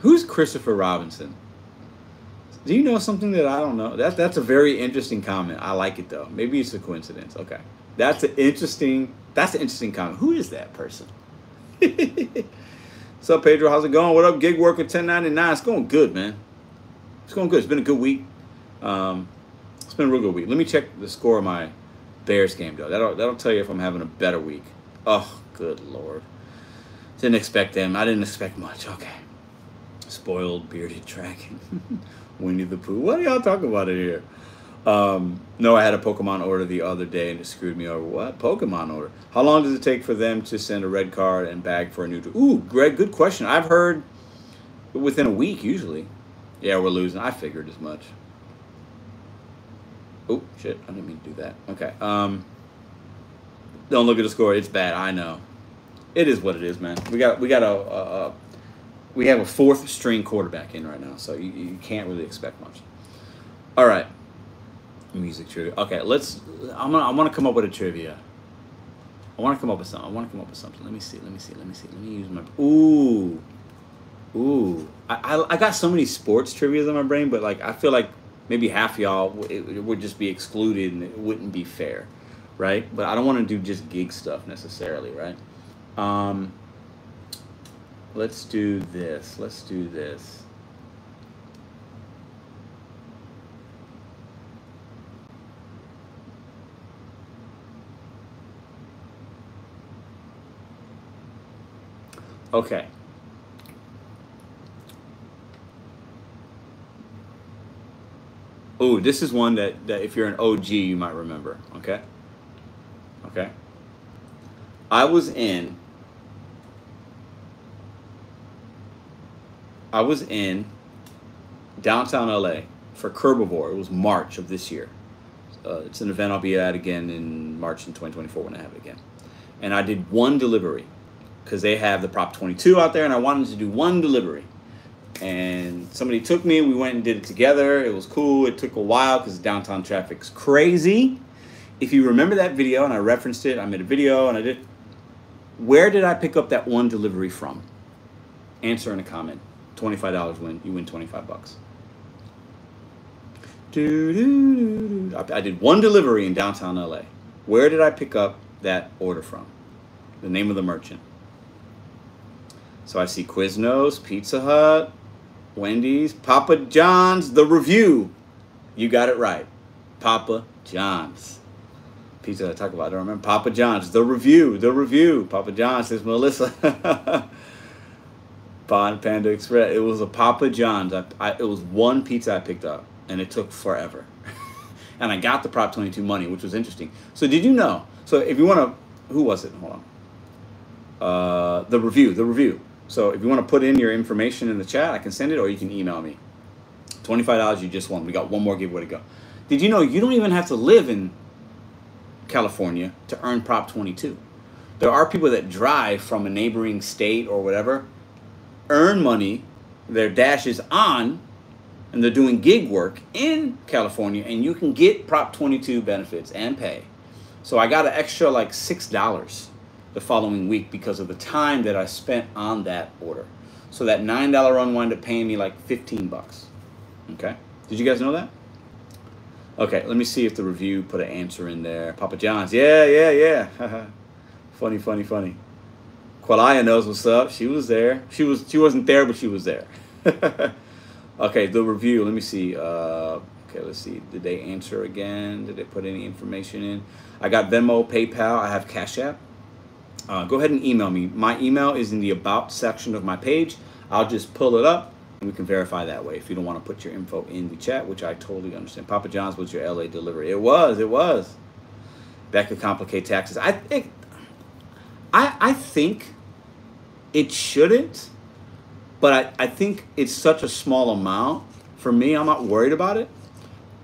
Who's Christopher Robinson? Do you know something that I don't know? That that's a very interesting comment. I like it though. Maybe it's a coincidence. Okay, that's an interesting. That's an interesting comment. Who is that person? <laughs> What's up, Pedro? How's it going? What up, gig worker 1099? It's going good, man. It's going good. It's been a good week. Um, it's been a real good week. Let me check the score of my Bears game though. That'll that'll tell you if I'm having a better week. Oh, good lord. Didn't expect them. I didn't expect much. Okay. Spoiled bearded dragon. <laughs> Winnie the Pooh. What are y'all talking about in here? Um, no, I had a Pokemon order the other day and it screwed me over. What? Pokemon order? How long does it take for them to send a red card and bag for a new... Ooh, Greg, good question. I've heard within a week usually. Yeah, we're losing. I figured as much. Oh, shit. I didn't mean to do that. Okay. Um, don't look at the score. It's bad. I know. It is what it is, man. We got we got a, a, a we have a fourth string quarterback in right now, so you, you can't really expect much. All right, music trivia. Okay, let's. I'm gonna. I want to come up with a trivia. I want to come up with something. I want to come up with something. Let me see. Let me see. Let me see. Let me use my. Ooh, ooh. I, I, I got so many sports trivias in my brain, but like I feel like maybe half y'all it, it would just be excluded and it wouldn't be fair, right? But I don't want to do just gig stuff necessarily, right? Um, Let's do this. Let's do this. Okay. Oh, this is one that, that if you're an OG, you might remember. Okay. Okay. I was in I was in downtown LA for Curbivore. It was March of this year. Uh, it's an event I'll be at again in March in 2024 when I have it again. And I did one delivery because they have the Prop 22 out there, and I wanted to do one delivery. And somebody took me. We went and did it together. It was cool. It took a while because downtown traffic's crazy. If you remember that video, and I referenced it, I made a video and I did. Where did I pick up that one delivery from? Answer in a comment. $25 win, you win 25 bucks. I did one delivery in downtown LA. Where did I pick up that order from? The name of the merchant. So I see Quiznos, Pizza Hut, Wendy's, Papa John's, The Review. You got it right. Papa John's. Pizza I talk about. I don't remember. Papa John's, The Review, The Review. Papa John's is Melissa. <laughs> Pond Panda Express. It was a Papa John's. I, I, it was one pizza I picked up. and it took forever. <laughs> and I got the Prop 22 money, which was interesting. So did you know? So if you want to, who was it? Hold on. Uh, the review, the review. So if you want to put in your information in the chat, I can send it, or you can email me. Twenty-five dollars, you just won. We got one more giveaway to go. Did you know you don't even have to live in California to earn Prop 22? There are people that drive from a neighboring state or whatever, earn money, their dash is on, and they're doing gig work in California, and you can get Prop 22 benefits and pay. So I got an extra like $6 the following week because of the time that I spent on that order. So that $9 run wound up paying me like 15 bucks. Okay? Did you guys know that? Okay, let me see if the review put an answer in there. Papa John's. Yeah, yeah, yeah. <laughs> funny, funny, funny. Qualia knows what's up. She was there. She was she wasn't there, but she was there. <laughs> okay, the review. Let me see. Uh, okay, let's see. Did they answer again? Did they put any information in? I got Venmo, PayPal. I have Cash App uh, go ahead and email me. My email is in the About section of my page. I'll just pull it up and we can verify that way if you don't want to put your info in the chat, which I totally understand. Papa John's was your LA delivery. It was, it was. That could complicate taxes. I think, I, I think it shouldn't, but I, I think it's such a small amount. For me, I'm not worried about it.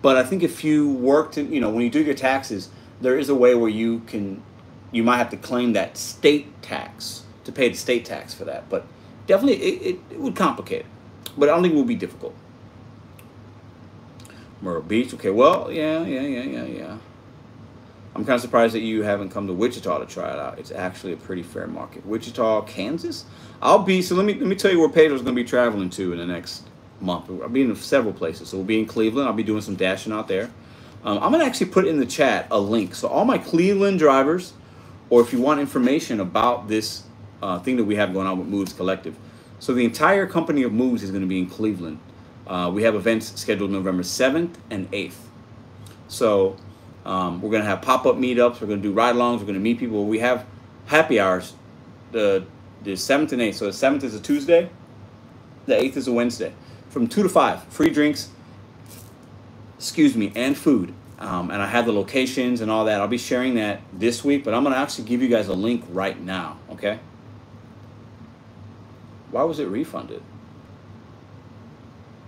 But I think if you worked in, you know, when you do your taxes, there is a way where you can you might have to claim that state tax to pay the state tax for that. But definitely, it, it, it would complicate it. But I don't think it would be difficult. Myrtle Beach. Okay, well, yeah, yeah, yeah, yeah, yeah. I'm kind of surprised that you haven't come to Wichita to try it out. It's actually a pretty fair market. Wichita, Kansas. I'll be so. Let me let me tell you where Pedro's going to be traveling to in the next month. I'll be in several places. So we'll be in Cleveland. I'll be doing some dashing out there. Um, I'm going to actually put in the chat a link. So all my Cleveland drivers or if you want information about this uh, thing that we have going on with Moves Collective. So the entire company of Moves is going to be in Cleveland. Uh, we have events scheduled November 7th and 8th. So um, we're going to have pop-up meetups. We're going to do ride-alongs. We're going to meet people. We have happy hours the, the 7th and 8th. So the 7th is a Tuesday. The 8th is a Wednesday. From 2 to 5. Free drinks, excuse me, and food. Um, and I have the locations and all that. I'll be sharing that this week, but I'm going to actually give you guys a link right now, okay? Why was it refunded?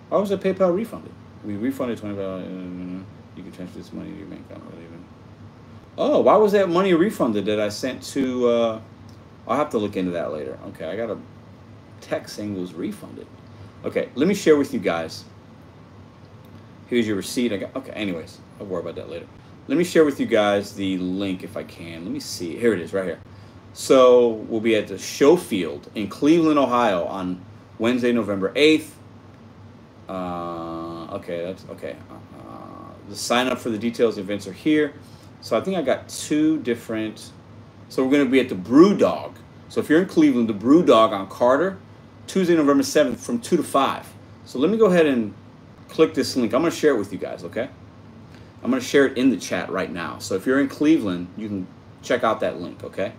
Why was the PayPal refunded? We refunded twenty dollars. Uh, you can transfer this money to your bank account. Even. Oh, why was that money refunded that I sent to? Uh, I'll have to look into that later. Okay, I got a text saying it was refunded. Okay, let me share with you guys. Here's your receipt. I got. Okay, anyways. I'll worry about that later. Let me share with you guys the link if I can. Let me see. Here it is right here. So we'll be at the Showfield in Cleveland, Ohio on Wednesday, November 8th. Uh, okay, that's okay. Uh, the sign up for the details events are here. So I think I got two different. So we're going to be at the Brew Dog. So if you're in Cleveland, the Brew Dog on Carter, Tuesday, November 7th from 2 to 5. So let me go ahead and click this link. I'm going to share it with you guys, okay? I'm going to share it in the chat right now. So if you're in Cleveland, you can check out that link, okay?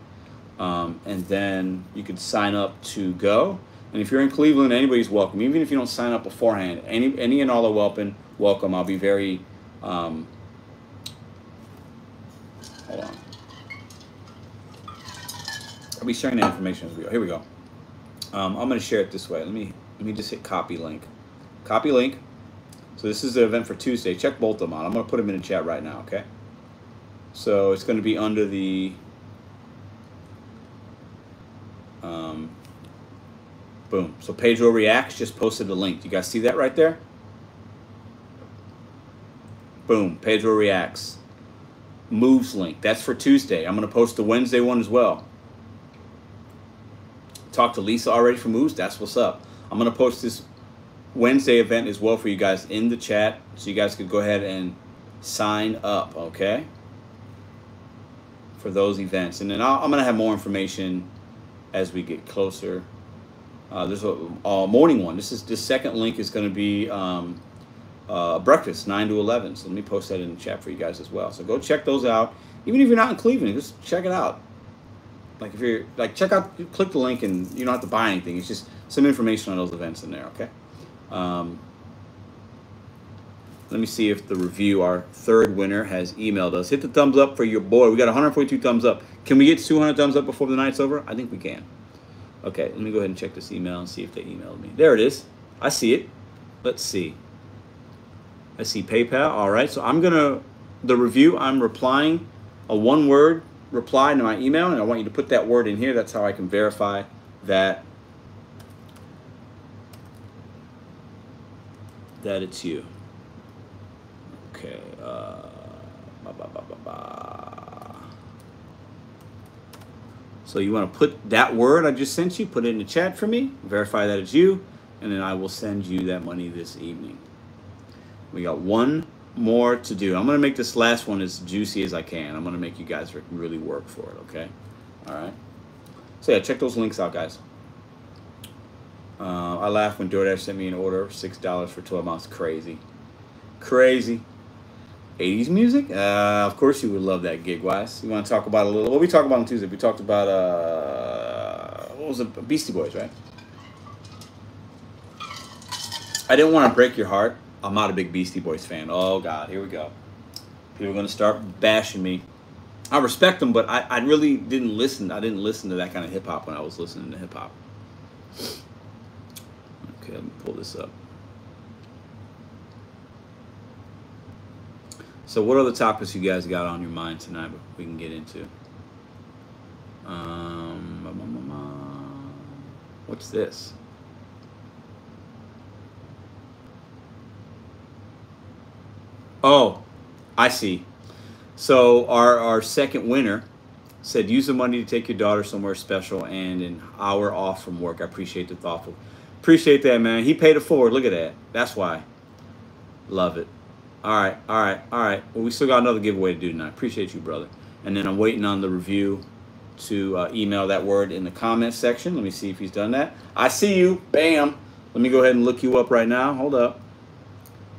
Um, and then you can sign up to go. And if you're in Cleveland, anybody's welcome. Even if you don't sign up beforehand, any any and all are welcome. Welcome. I'll be very. Um, hold on. I'll be sharing that information as we go. Here we go. Um, I'm going to share it this way. Let me let me just hit copy link. Copy link. So this is the event for Tuesday. Check both of them out. I'm going to put them in the chat right now, okay? So it's going to be under the... Um, boom. So Pedro Reacts just posted the link. Do you guys see that right there? Boom. Pedro Reacts. Moves link. That's for Tuesday. I'm going to post the Wednesday one as well. Talked to Lisa already for Moves. That's what's up. I'm going to post this Wednesday event as well for you guys in the chat. So you guys could go ahead and sign up, okay? For those events. And then i am going to have more information as we get closer. Uh, there's a, a, morning one. This is the second link is going to be um, uh, breakfast, 9 to 11. So let me post that in the chat for you guys as well. So go check those out. Even if you're not in Cleveland, just check it out. Like if you're like check out, click the link, and you don't have to buy anything. It's just some information on those events in there. Okay. Um, Let me see if the review, our third winner, has emailed us. Hit the thumbs up for your boy. We got 142 thumbs up. Can we get 200 thumbs up before the night's over? I think we can. Okay, let me go ahead and check this email and see if they emailed me. There it is. I see it. Let's see. I see PayPal. All right, so I'm gonna the review. I'm replying a one-word reply to my email, and I want you to put that word in here. That's how I can verify that that it's you. Okay. Uh, ba, ba, ba, so you want to put that word I just sent you, put it in the chat for me, verify that it's you, and then I will send you that money this evening. We got one more to do. I'm going to make this last one as juicy as I can. I'm going to make you guys really work for it, okay? All right. So yeah, check those links out, guys. Uh, I laughed when DoorDash sent me an order of $6 for 12 months. Crazy. Crazy. 80s music? Uh, of course you would love that gig wise. You want to talk about a little what we talked about on Tuesday? We talked about uh what was it? Beastie Boys, right? I didn't want to break your heart. I'm not a big Beastie Boys fan. Oh god, here we go. People are gonna start bashing me. I respect them, but I, I really didn't listen. I didn't listen to that kind of hip hop when I was listening to hip hop. Okay, let me pull this up. So, what other topics you guys got on your mind tonight? We can get into. Um, what's this? Oh, I see. So our our second winner said use the money to take your daughter somewhere special and an hour off from work. I appreciate the thoughtful. Appreciate that, man. He paid it forward. Look at that. That's why. Love it. All right, all right, all right. Well, we still got another giveaway to do tonight. Appreciate you, brother. And then I'm waiting on the review to uh, email that word in the comment section. Let me see if he's done that. I see you. Bam. Let me go ahead and look you up right now. Hold up.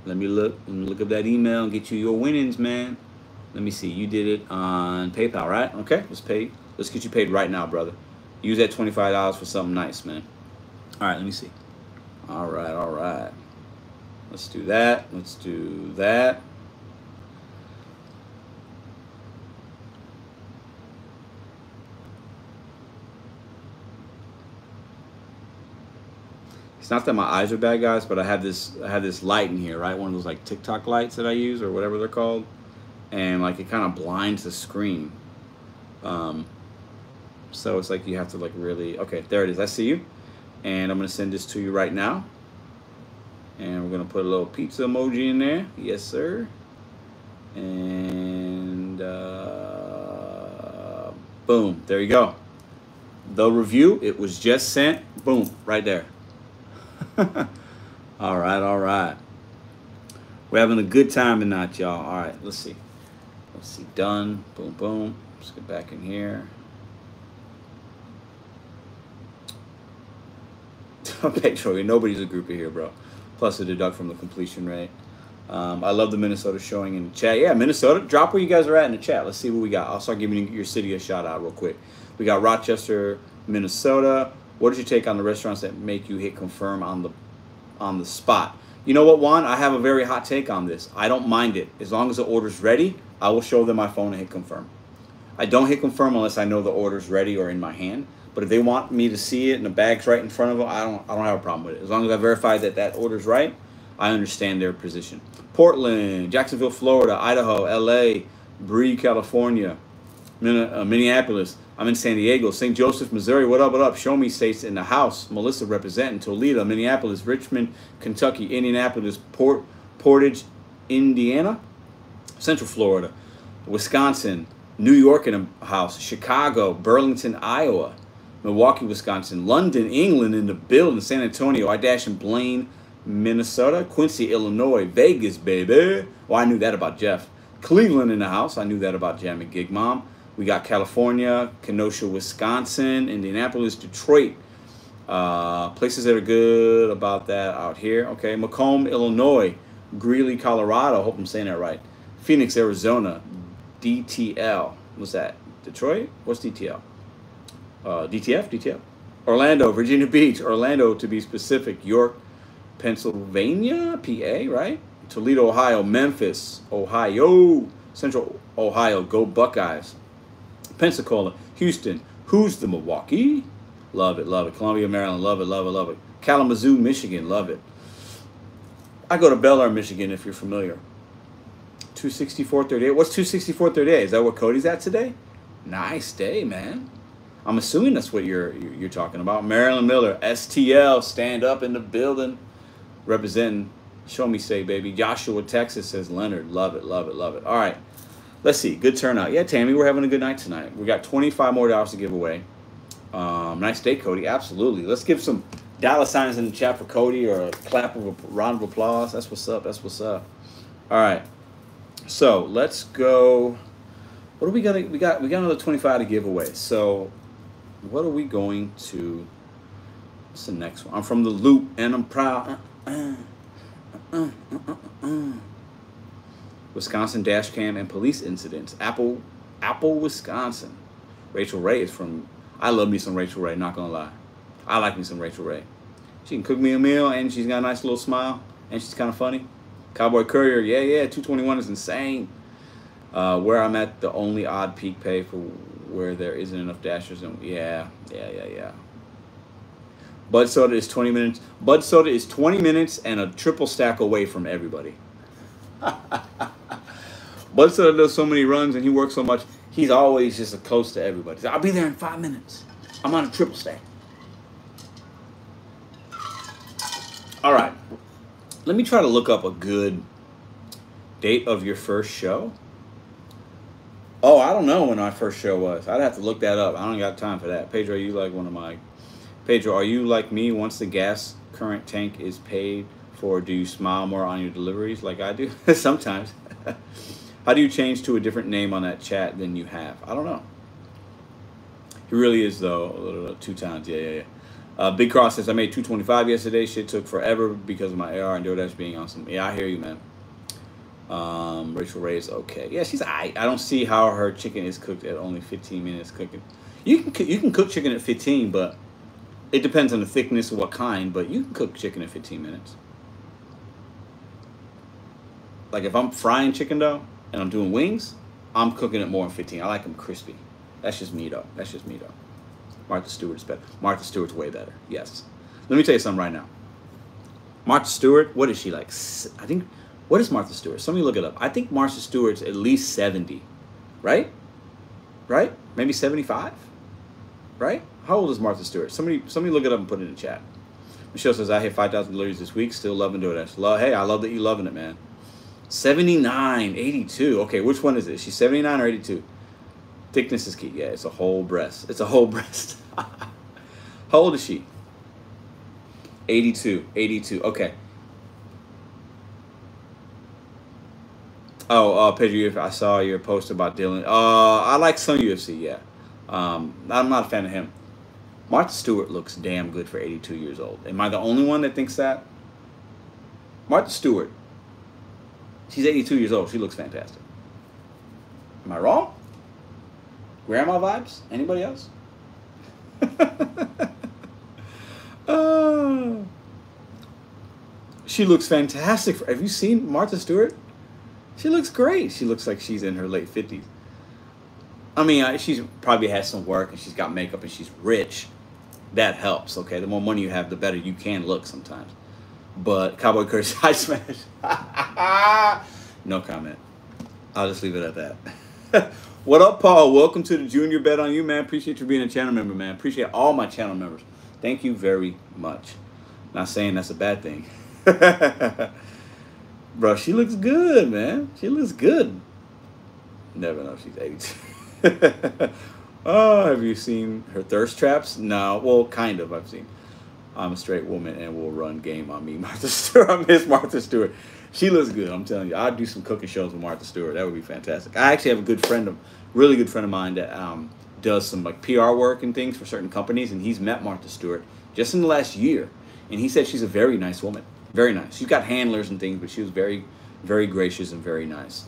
Let me look Let me look up that email and get you your winnings, man. Let me see. You did it on PayPal, right? Okay, let's pay. Let's get you paid right now, brother. Use that twenty-five dollars for something nice, man. All right, let me see. All right, all right. Let's do that. Let's do that. It's not that my eyes are bad, guys, but I have this I have this light in here, right? One of those like TikTok lights that I use or whatever they're called, and like it kind of blinds the screen. Um, so it's like you have to like really okay. There it is. I see you, and I'm gonna send this to you right now. And we're gonna put a little pizza emoji in there. Yes, sir. And uh, boom, there you go. The review, it was just sent. Boom, right there. <laughs> all right, all right. We're having a good time tonight, y'all. All right, let's see. Let's see, done. Boom, boom. Let's get back in here. <laughs> Pedro, nobody's a groupie here, bro plus a deduct from the completion rate. Um, I love the Minnesota showing in the chat. Yeah, Minnesota, drop where you guys are at in the chat. Let's see what we got. I'll start giving your city a shout out real quick. We got Rochester, Minnesota. What is your take on the restaurants that make you hit confirm on the on the spot? You know what, Juan? I have a very hot take on this. I don't mind it. As long as the order's ready, I will show them my phone and hit confirm. I don't hit confirm unless I know the order's ready or in my hand. But if they want me to see it and the bag's right in front of them, I don't I don't have a problem with it. As long as I verify that that order's right, I understand their position. Portland, Jacksonville, Florida, Idaho, L.A., Bree, California, uh, Minneapolis. I'm in San Diego, St. Joseph, Missouri. What up? What up? Show me states in the house. Melissa representing Toledo, Minneapolis, Richmond, Kentucky, Indianapolis, Port Portage, Indiana, Central Florida, Wisconsin, New York in a house, Chicago, Burlington, Iowa. Milwaukee, Wisconsin, London, England in the building, San Antonio, I dash in Blaine, Minnesota, Quincy, Illinois, Vegas, baby. Well, I knew that about Jeff. Cleveland in the house. I knew that about Jammy Gig Mom. We got California, Kenosha, Wisconsin, Indianapolis, Detroit. Uh, places that are good about that out here. Okay, Macomb, Illinois, Greeley, Colorado. Hope I'm saying that right. Phoenix, Arizona, DTL. What's that? Detroit? What's DTL? Uh, DTF, DTF, Orlando, Virginia Beach, Orlando to be specific, York, Pennsylvania, PA, right? Toledo, Ohio, Memphis, Ohio, Central Ohio, go Buckeyes. Pensacola, Houston, who's the Milwaukee? Love it, love it. Columbia, Maryland, love it, love it, love it. Kalamazoo, Michigan, love it. I go to Bel Air, Michigan, if you're familiar. 264.38. What's 264.38? Is that what Cody's at today? Nice day, man. I'm assuming that's what you're you're talking about. Marilyn Miller, STL, stand up in the building, representing. Show me, say, baby. Joshua, Texas says Leonard. Love it, love it, love it. All right, let's see. Good turnout. Yeah, Tammy, we're having a good night tonight. We got 25 more dollars to give away. Um, nice day, Cody. Absolutely. Let's give some dollar signs in the chat for Cody or a clap of a round of applause. That's what's up. That's what's up. All right. So let's go. What do we got? We got we got another 25 to give away. So what are we going to? What's the next one? I'm from the loop and I'm proud. Uh, uh, uh, Wisconsin dash cam and police incidents. Apple, Apple, Wisconsin. Rachael Ray is from. I love me some Rachael Ray. Not gonna lie, I like me some Rachael Ray. She can cook me a meal and she's got a nice little smile and she's kind of funny. Cowboy Courier, yeah, yeah, 221 is insane. Uh, where I'm at, the only odd peak pay for where there isn't enough dashers. And yeah, yeah, yeah, yeah. Bud Soda is 20 minutes. Bud Soda is 20 minutes and a triple stack away from everybody. <laughs> Bud Soda does so many runs and he works so much. He's always just a close to everybody. I'll be there in five minutes. I'm on a triple stack. All right. Let me try to look up a good date of your first show. Oh, I don't know when our first show was. I'd have to look that up. I don't got time for that. Pedro, you like one of my. Pedro, are you like me? Once the gas current tank is paid for, do you smile more on your deliveries like I do? <laughs> Sometimes. <laughs> How do you change to a different name on that chat than you have? I don't know. He really is though. Two times, yeah, yeah, yeah. Uh, Big Cross says I made 225 yesterday. Shit took forever because of my AR and DoorDash being awesome. Yeah, I hear you, man. Um, Rachael Ray is okay. Yeah, she's I. I don't see how her chicken is cooked at only 15 minutes cooking. You can you can cook chicken at 15, but it depends on the thickness of what kind. But you can cook chicken at 15 minutes. Like if I'm frying chicken though, and I'm doing wings, I'm cooking it more than 15. I like them crispy. That's just me though. That's just me though. Martha Stewart is better. Martha Stewart's way better. Yes. Let me tell you something right now. Martha Stewart, what is she like? I think what is Martha Stewart? Somebody look it up. I think Martha Stewart's at least 70, right? Right? Maybe 75? Right? How old is Martha Stewart? Somebody somebody look it up and put it in the chat. Michelle says, I hit 5,000 deliveries this week. Still loving doing. Love, hey, I love that you loving it, man. 79, 82. Okay, which one is it? She's 79 or 82? Thickness is key. Yeah, it's a whole breast. It's a whole <laughs> breast. How old is she? 82. 82. Okay. Oh, uh, Pedro, I saw your post about Dylan. Uh, I like some UFC, yeah. Um, I'm not a fan of him. Martha Stewart looks damn good for 82 years old. Am I the only one that thinks that? Martha Stewart. She's 82 years old. She looks fantastic. Am I wrong? Grandma vibes? Anybody else? <laughs> uh, she looks fantastic. For, have you seen Martha Stewart? She looks great. She looks like she's in her late 50s. I mean, she's probably has some work and she's got makeup and she's rich. That helps, okay? The more money you have, the better you can look sometimes. But Cowboy Curtis <laughs> High Smash. <laughs> no comment. I'll just leave it at that. <laughs> what up, Paul? Welcome to the Junior Bet on You, man. Appreciate you being a channel member, man. Appreciate all my channel members. Thank you very much. Not saying that's a bad thing. Bro, she looks good, man. She looks good. Never know she's 82. <laughs> oh, have you seen her thirst traps? No. Well, kind of. I've seen. I'm a straight woman and will run game on me, <laughs> Martha Stewart. I miss Martha Stewart. She looks good. I'm telling you. I'd do some cooking shows with Martha Stewart. That would be fantastic. I actually have a good friend of, really good friend of mine that um, does some like PR work and things for certain companies, and he's met Martha Stewart just in the last year, and he said she's a very nice woman. Very nice. She's got handlers and things, but she was very, very gracious and very nice.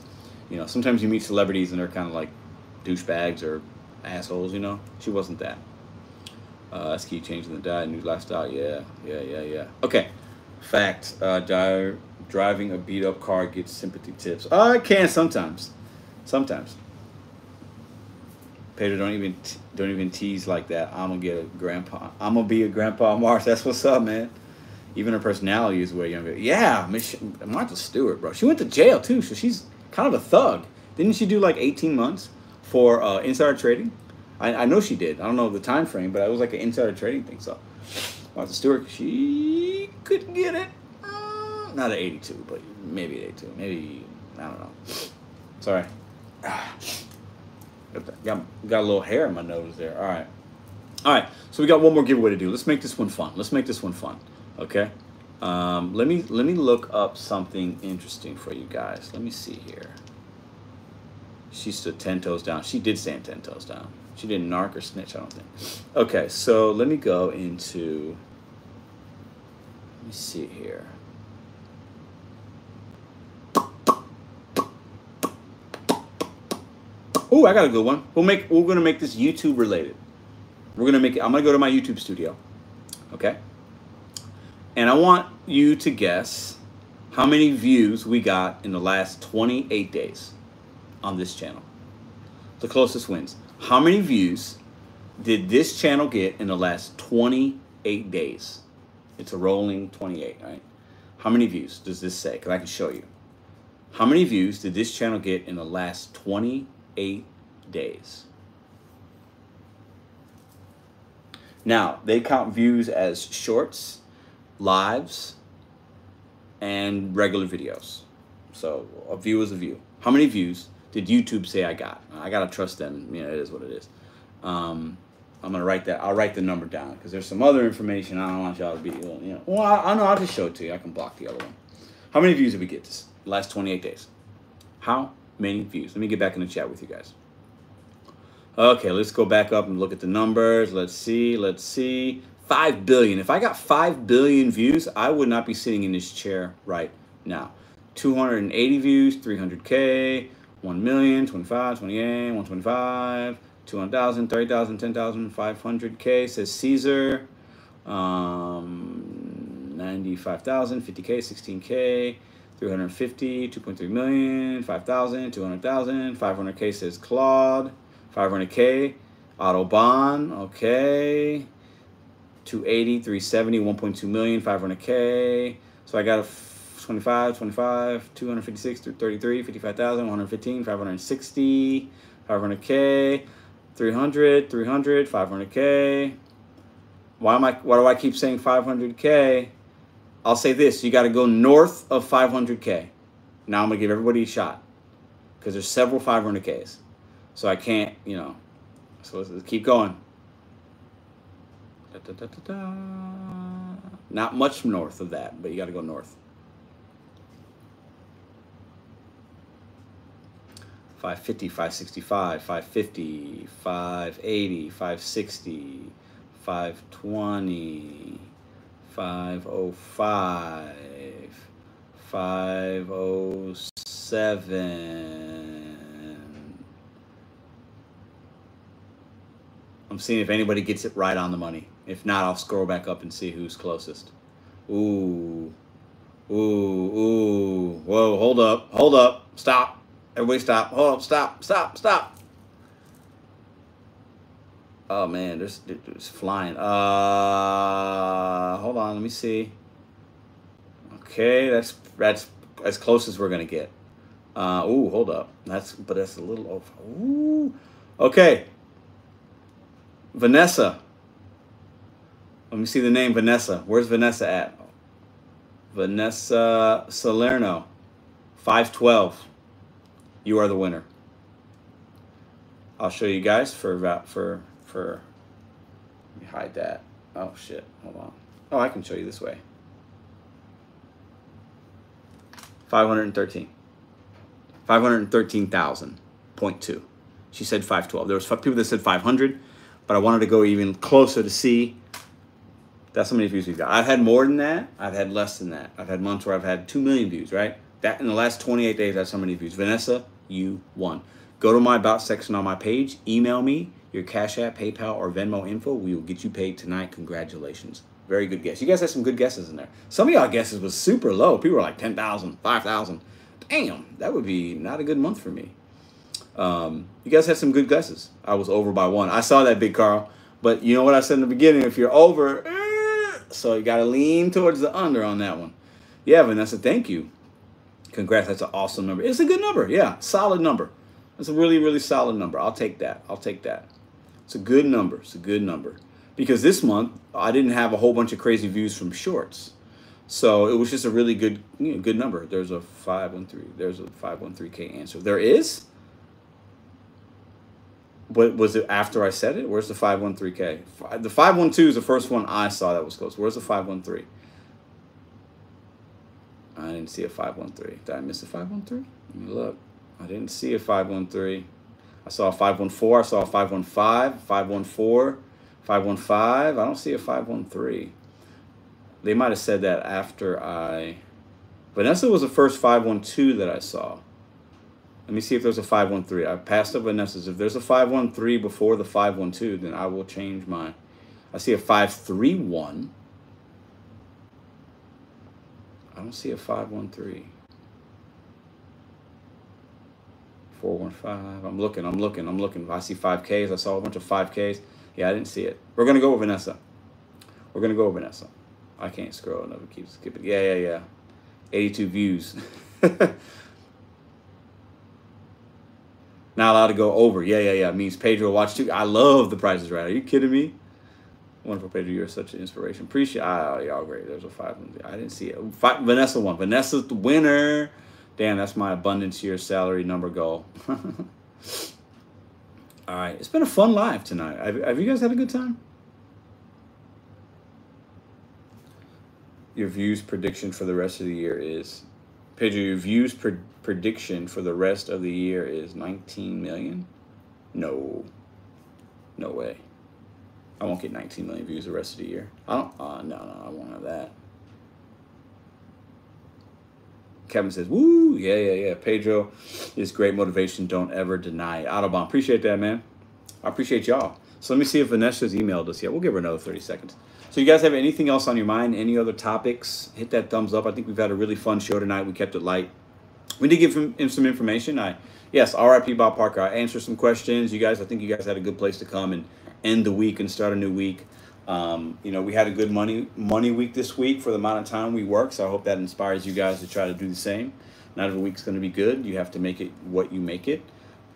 You know, sometimes you meet celebrities and they're kind of like douchebags or assholes. You know, she wasn't that. Uh, key changing the diet, new lifestyle. Yeah, yeah, yeah, yeah. Okay. Fact. Uh, diet, driving a beat up car gets sympathy tips. Uh, I can sometimes, sometimes. Pedro, don't even don't even tease like that. I'm gonna get a grandpa. I'm gonna be a grandpa Mars. That's what's up, man. Even her personality is way younger. Yeah, Miss Martha Stewart, bro. She went to jail too, so she's kind of a thug. Didn't she do like 18 months for uh, insider trading? I, I know she did. I don't know the time frame, but it was like an insider trading thing. So Martha Stewart, she couldn't get it. Uh, not at 82, but maybe at 82. Maybe I don't know. Sorry. <sighs> Got, got a little hair in my nose there. All right. All right. So we got one more giveaway to do. Let's make this one fun. Let's make this one fun. Okay. Um, let me let me look up something interesting for you guys. Let me see here. She stood ten toes down. She did stand ten toes down. She didn't narc or snitch. I don't think. Okay. So let me go into. Let me see here. Oh, I got a good one. We'll make we're gonna make this YouTube related. We're gonna make. I'm gonna go to my YouTube studio. Okay. And I want you to guess how many views we got in the last 28 days on this channel. The closest wins. How many views did this channel get in the last 28 days? It's a rolling 28, right? How many views does this say? Because I can show you. How many views did this channel get in the last 28 days? Now, they count views as shorts lives, and regular videos. So a view is a view. How many views did YouTube say I got? I gotta trust them. You know, it is what it is. Um, I'm gonna write that. I'll write the number down because there's some other information I don't want y'all to be. You know, well, I, I know. I'll just show it to you. I can block the other one. How many views did we get this last 28 days? How many views? Let me get back in the chat with you guys. Okay, let's go back up and look at the numbers. Let's see. Let's see. 5 billion. If I got 5 billion views, I would not be sitting in this chair right now. 280 views, 300K, 1 million, 25, 28, 125, 200,000, 30,000, 10,000, 500K, says Caesar. Um, 95,000, 50K, 16K, 350, 2.3 million, 5,000, 200,000, 500K says Claude, 500K, Autobahn, okay. 280, 370, 1.2 million, 500K. So I got a 25, 25, 256, 33, 55,000, 115, 560, 500K, 300, 300, 500K. Why am I, why do I keep saying 500K? I'll say this, you got to go north of 500K. Now I'm going to give everybody a shot because there's several 500Ks. So I can't, you know, so let's, let's keep going. Da, da, da, Not much north of that, but you got to go north. 550, 565, 550, 580, 560, 520, 505, 507. I'm seeing if anybody gets it right on the money. If not, I'll scroll back up and see who's closest. Ooh. Ooh, ooh. Whoa, hold up. Hold up. Stop. Everybody stop. Hold up. Stop. Stop. Stop. Oh, man. There's, there's flying. Uh, hold on. Let me see. Okay, that's that's as close as we're going to get. Uh, ooh, hold up. That's But that's a little... Over. Ooh. Okay. Vanessa. Let me see the name Vanessa. Where's Vanessa at? Vanessa Salerno. 512. You are the winner. I'll show you guys for for for let me hide that. Oh shit. Hold on. Oh, I can show you this way. 513. 513,000.2. She said 512. There was people that said 500, but I wanted to go even closer to see that's how many views we've got. I've had more than that. I've had less than that. I've had months where I've had 2 million views, right? That in the last 28 days, that's how many views. Vanessa, you won. Go to my About section on my page. Email me your Cash App, PayPal, or Venmo info. We will get you paid tonight. Congratulations. Very good guess. You guys had some good guesses in there. Some of y'all guesses was super low. People were like 10,000, 5,000. Damn, that would be not a good month for me. Um, you guys had some good guesses. I was over by one. I saw that, Big Carl. But you know what I said in the beginning? If you're over, so you got to lean towards the under on that one. Yeah, Vanessa, thank you. Congrats. That's an awesome number. It's a good number. Yeah, solid number. It's a really, really solid number. I'll take that. I'll take that. It's a good number. It's a good number. Because this month, I didn't have a whole bunch of crazy views from shorts. So it was just a really good, you know, good number. There's a 513. There's a 513K answer. There is? What was it after I said it? Where's the 513K? The 512 is the first one I saw that was close. Where's the 513? I didn't see a 513. Did I miss a 513? Let me look. I didn't see a 513. I saw a 514. I saw a 515, 514, 515. I don't see a 513. They might have said that after I. Vanessa was the first 512 that I saw. Let me see if there's a 513. I passed up Vanessa's. If there's a 513 before the 512, then I will change my. I see a 531. I don't see a 513. 415. I'm looking, I'm looking, I'm looking. I see 5Ks. I saw a bunch of 5Ks. Yeah, I didn't see it. We're going to go with Vanessa. We're going to go with Vanessa. I can't scroll. Never keep skipping. Yeah, yeah, yeah. 82 views. <laughs> Not allowed to go over. Yeah, yeah, yeah. Means Pedro watch too. I love the prices right. Are you kidding me? Wonderful, Pedro. You're such an inspiration. Appreciate. Ah, y'all great. There's a five. I didn't see it. Five, Vanessa won. Vanessa's the winner. Damn, that's my abundance year salary number goal. <laughs> All right, it's been a fun live tonight. Have, have you guys had a good time? Your views prediction for the rest of the year is, Pedro. Your views pre- prediction for the rest of the year is 19 million. No, no way. I won't get 19 million views the rest of the year. I don't. Uh, no, no, I won't have that. Kevin says, "Woo, yeah, yeah, yeah." Pedro is great motivation. Don't ever deny it. Appreciate that, man. I appreciate y'all. So let me see if Vanessa's emailed us yet. We'll give her another 30 seconds. So you guys have anything else on your mind? Any other topics? Hit that thumbs up. I think we've had a really fun show tonight. We kept it light. We did give him some information. I yes, R.I.P. Bob Barker. I answered some questions. You guys, I think you guys had a good place to come and end the week and start a new week. Um, you know, we had a good money money week this week for the amount of time we work, so I hope that inspires you guys to try to do the same. Not every week's going to be good. You have to make it what you make it.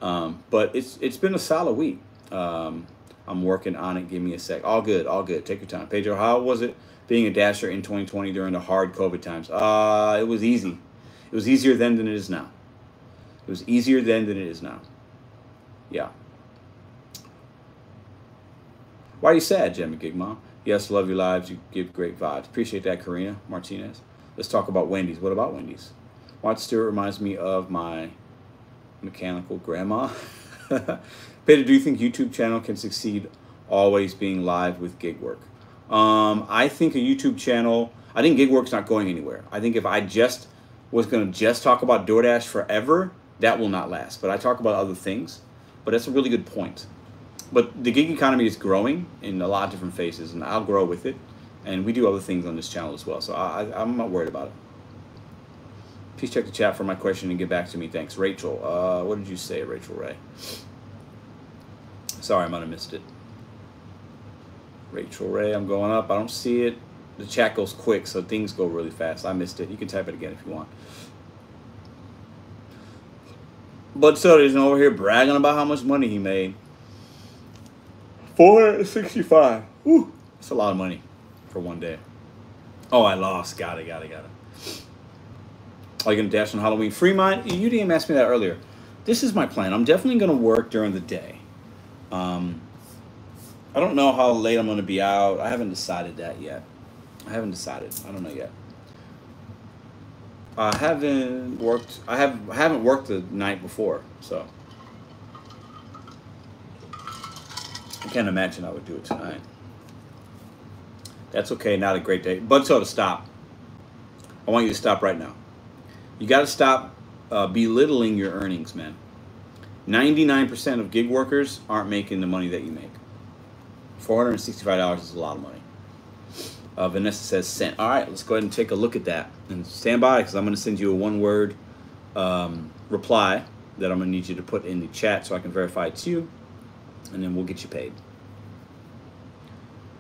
Um, but it's it's been a solid week. Um, I'm working on it. Give me a sec. All good, all good. Take your time. Pedro, how was it being a dasher in 2020 during the hard COVID times? Uh, it was easy. It was easier then than it is now. It was easier then than it is now. Yeah. Why are you sad, Jimmy Gig Mom? Yes, love your lives. You give great vibes. Appreciate that, Karina Martinez. Let's talk about Wendy's. What about Wendy's? Martha Stewart reminds me of my mechanical grandma. <laughs> Peter, do you think YouTube channel can succeed always being live with gig work? Um, I think a YouTube channel, I think gig work's not going anywhere. I think if I just was going to just talk about DoorDash forever, that will not last. But I talk about other things. But that's a really good point but the gig economy is growing in a lot of different phases, and I'll grow with it. And we do other things on this channel as well, so I, I'm not worried about it. Please check the chat for my question and get back to me. Thanks, Rachel. Uh, what did you say, Rachael Ray? Sorry, I might have missed it. Rachael Ray, I'm going up. I don't see it. The chat goes quick, so things go really fast. I missed it. You can type it again if you want. But so he's over here bragging about how much money he made. 465. Ooh, that's a lot of money for one day. Oh, I lost. Got it, got it, got it. Are you going to dash on Halloween? Fremont, you didn't ask me that earlier. This is my plan. I'm definitely going to work during the day. Um, I don't know how late I'm going to be out. I haven't decided that yet. I haven't decided. I don't know yet. I haven't worked. I have. I haven't worked the night before, so I can't imagine I would do it tonight. That's okay, not a great day. But so to stop. I want you to stop right now. You got to stop uh, belittling your earnings, man. 99% of gig workers aren't making the money that you make. $465 is a lot of money. Uh, Vanessa says sent. All right, let's go ahead and take a look at that and stand by because I'm going to send you a one word um, reply that I'm going to need you to put in the chat so I can verify it's you, and then we'll get you paid.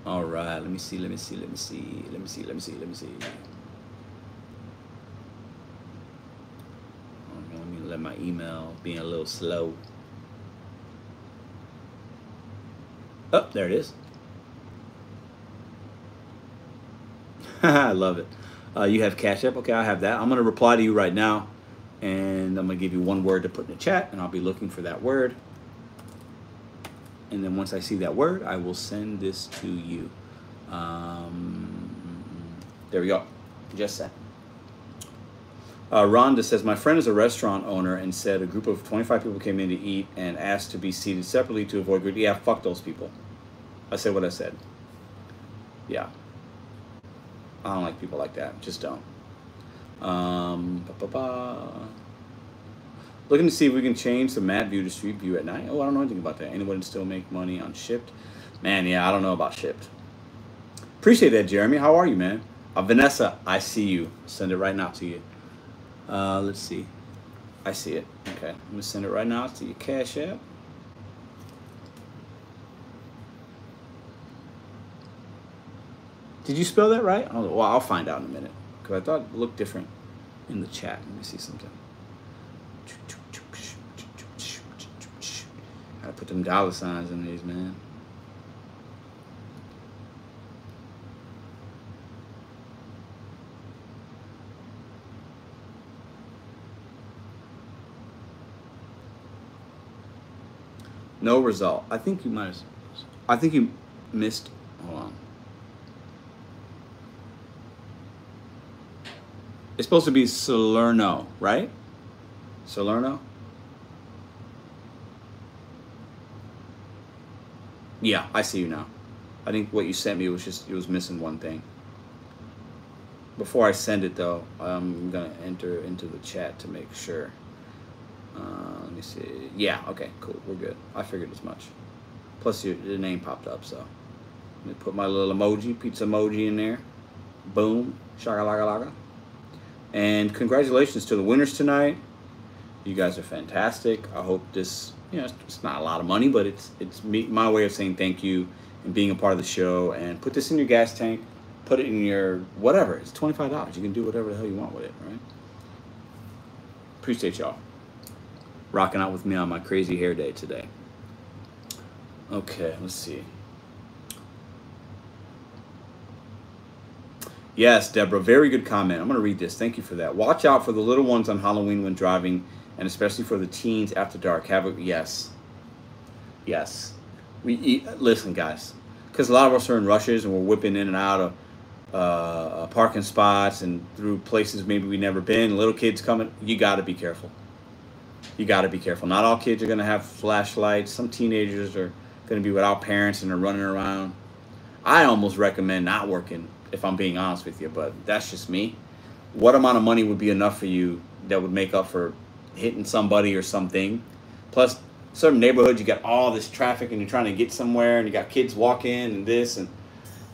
All right, let me see, let me see, let me see, let me see, let me see, let me see. Let me let my email being a little slow. Oh, there it is. <laughs> I love it. Uh, you have Cash App. Okay, I have that. I'm going to reply to you right now. And I'm going to give you one word to put in the chat. And I'll be looking for that word. And then once I see that word, I will send this to you. Um, there we go. Just sent. Uh, Rhonda says, My friend is a restaurant owner and said a group of 25 people came in to eat and asked to be seated separately to avoid group. Yeah, fuck those people. I said what I said. Yeah. I don't like people like that. Just don't. Um. Looking to see if we can change the map view to street view at night. Oh, I don't know anything about that. Anyone still make money on Shipt? Man, yeah, I don't know about Shipt. Appreciate that, Jeremy. How are you, man? Uh, Vanessa, I see you. Send it right now to you. Uh, let's see. I see it. Okay, I'm gonna send it right now to your Cash App. Did you spell that right? Oh, well, I'll find out in a minute because I thought it looked different in the chat. Let me see something. Gotta put them dollar signs in these, man. No result. I think you might have. I think you missed. Hold on. It's supposed to be Salerno, right? Salerno? Yeah, I see you now. I think what you sent me was just, it was missing one thing. Before I send it though, I'm gonna enter into the chat to make sure. Uh, let me see. Yeah, okay, cool, we're good. I figured as much. Plus your, your name popped up, so. Let me put my little emoji, pizza emoji in there. Boom, shaka. And congratulations to the winners tonight. You guys are fantastic. I hope this, you know, it's not a lot of money, but it's it's me, my way of saying thank you and being a part of the show. And put this in your gas tank, put it in your whatever. It's twenty five dollars. You can do whatever the hell you want with it, right? Appreciate y'all rocking out with me on my crazy hair day today. Okay, let's see. Yes, Deborah, very good comment. I'm going to read this. Thank you for that. Watch out for the little ones on Halloween when driving, and especially for the teens after dark. Have a yes, yes. We eat, listen, guys, because a lot of us are in rushes and we're whipping in and out of uh, uh parking spots and through places maybe we've never been. Little kids coming, you got to be careful. You got to be careful. Not all kids are going to have flashlights. Some teenagers are going to be without parents and they're running around. I almost recommend not working if I'm being honest with you, but that's just me. What amount of money would be enough for you that would make up for hitting somebody or something? Plus, certain neighborhoods, you got all this traffic and you're trying to get somewhere and you got kids walking and this and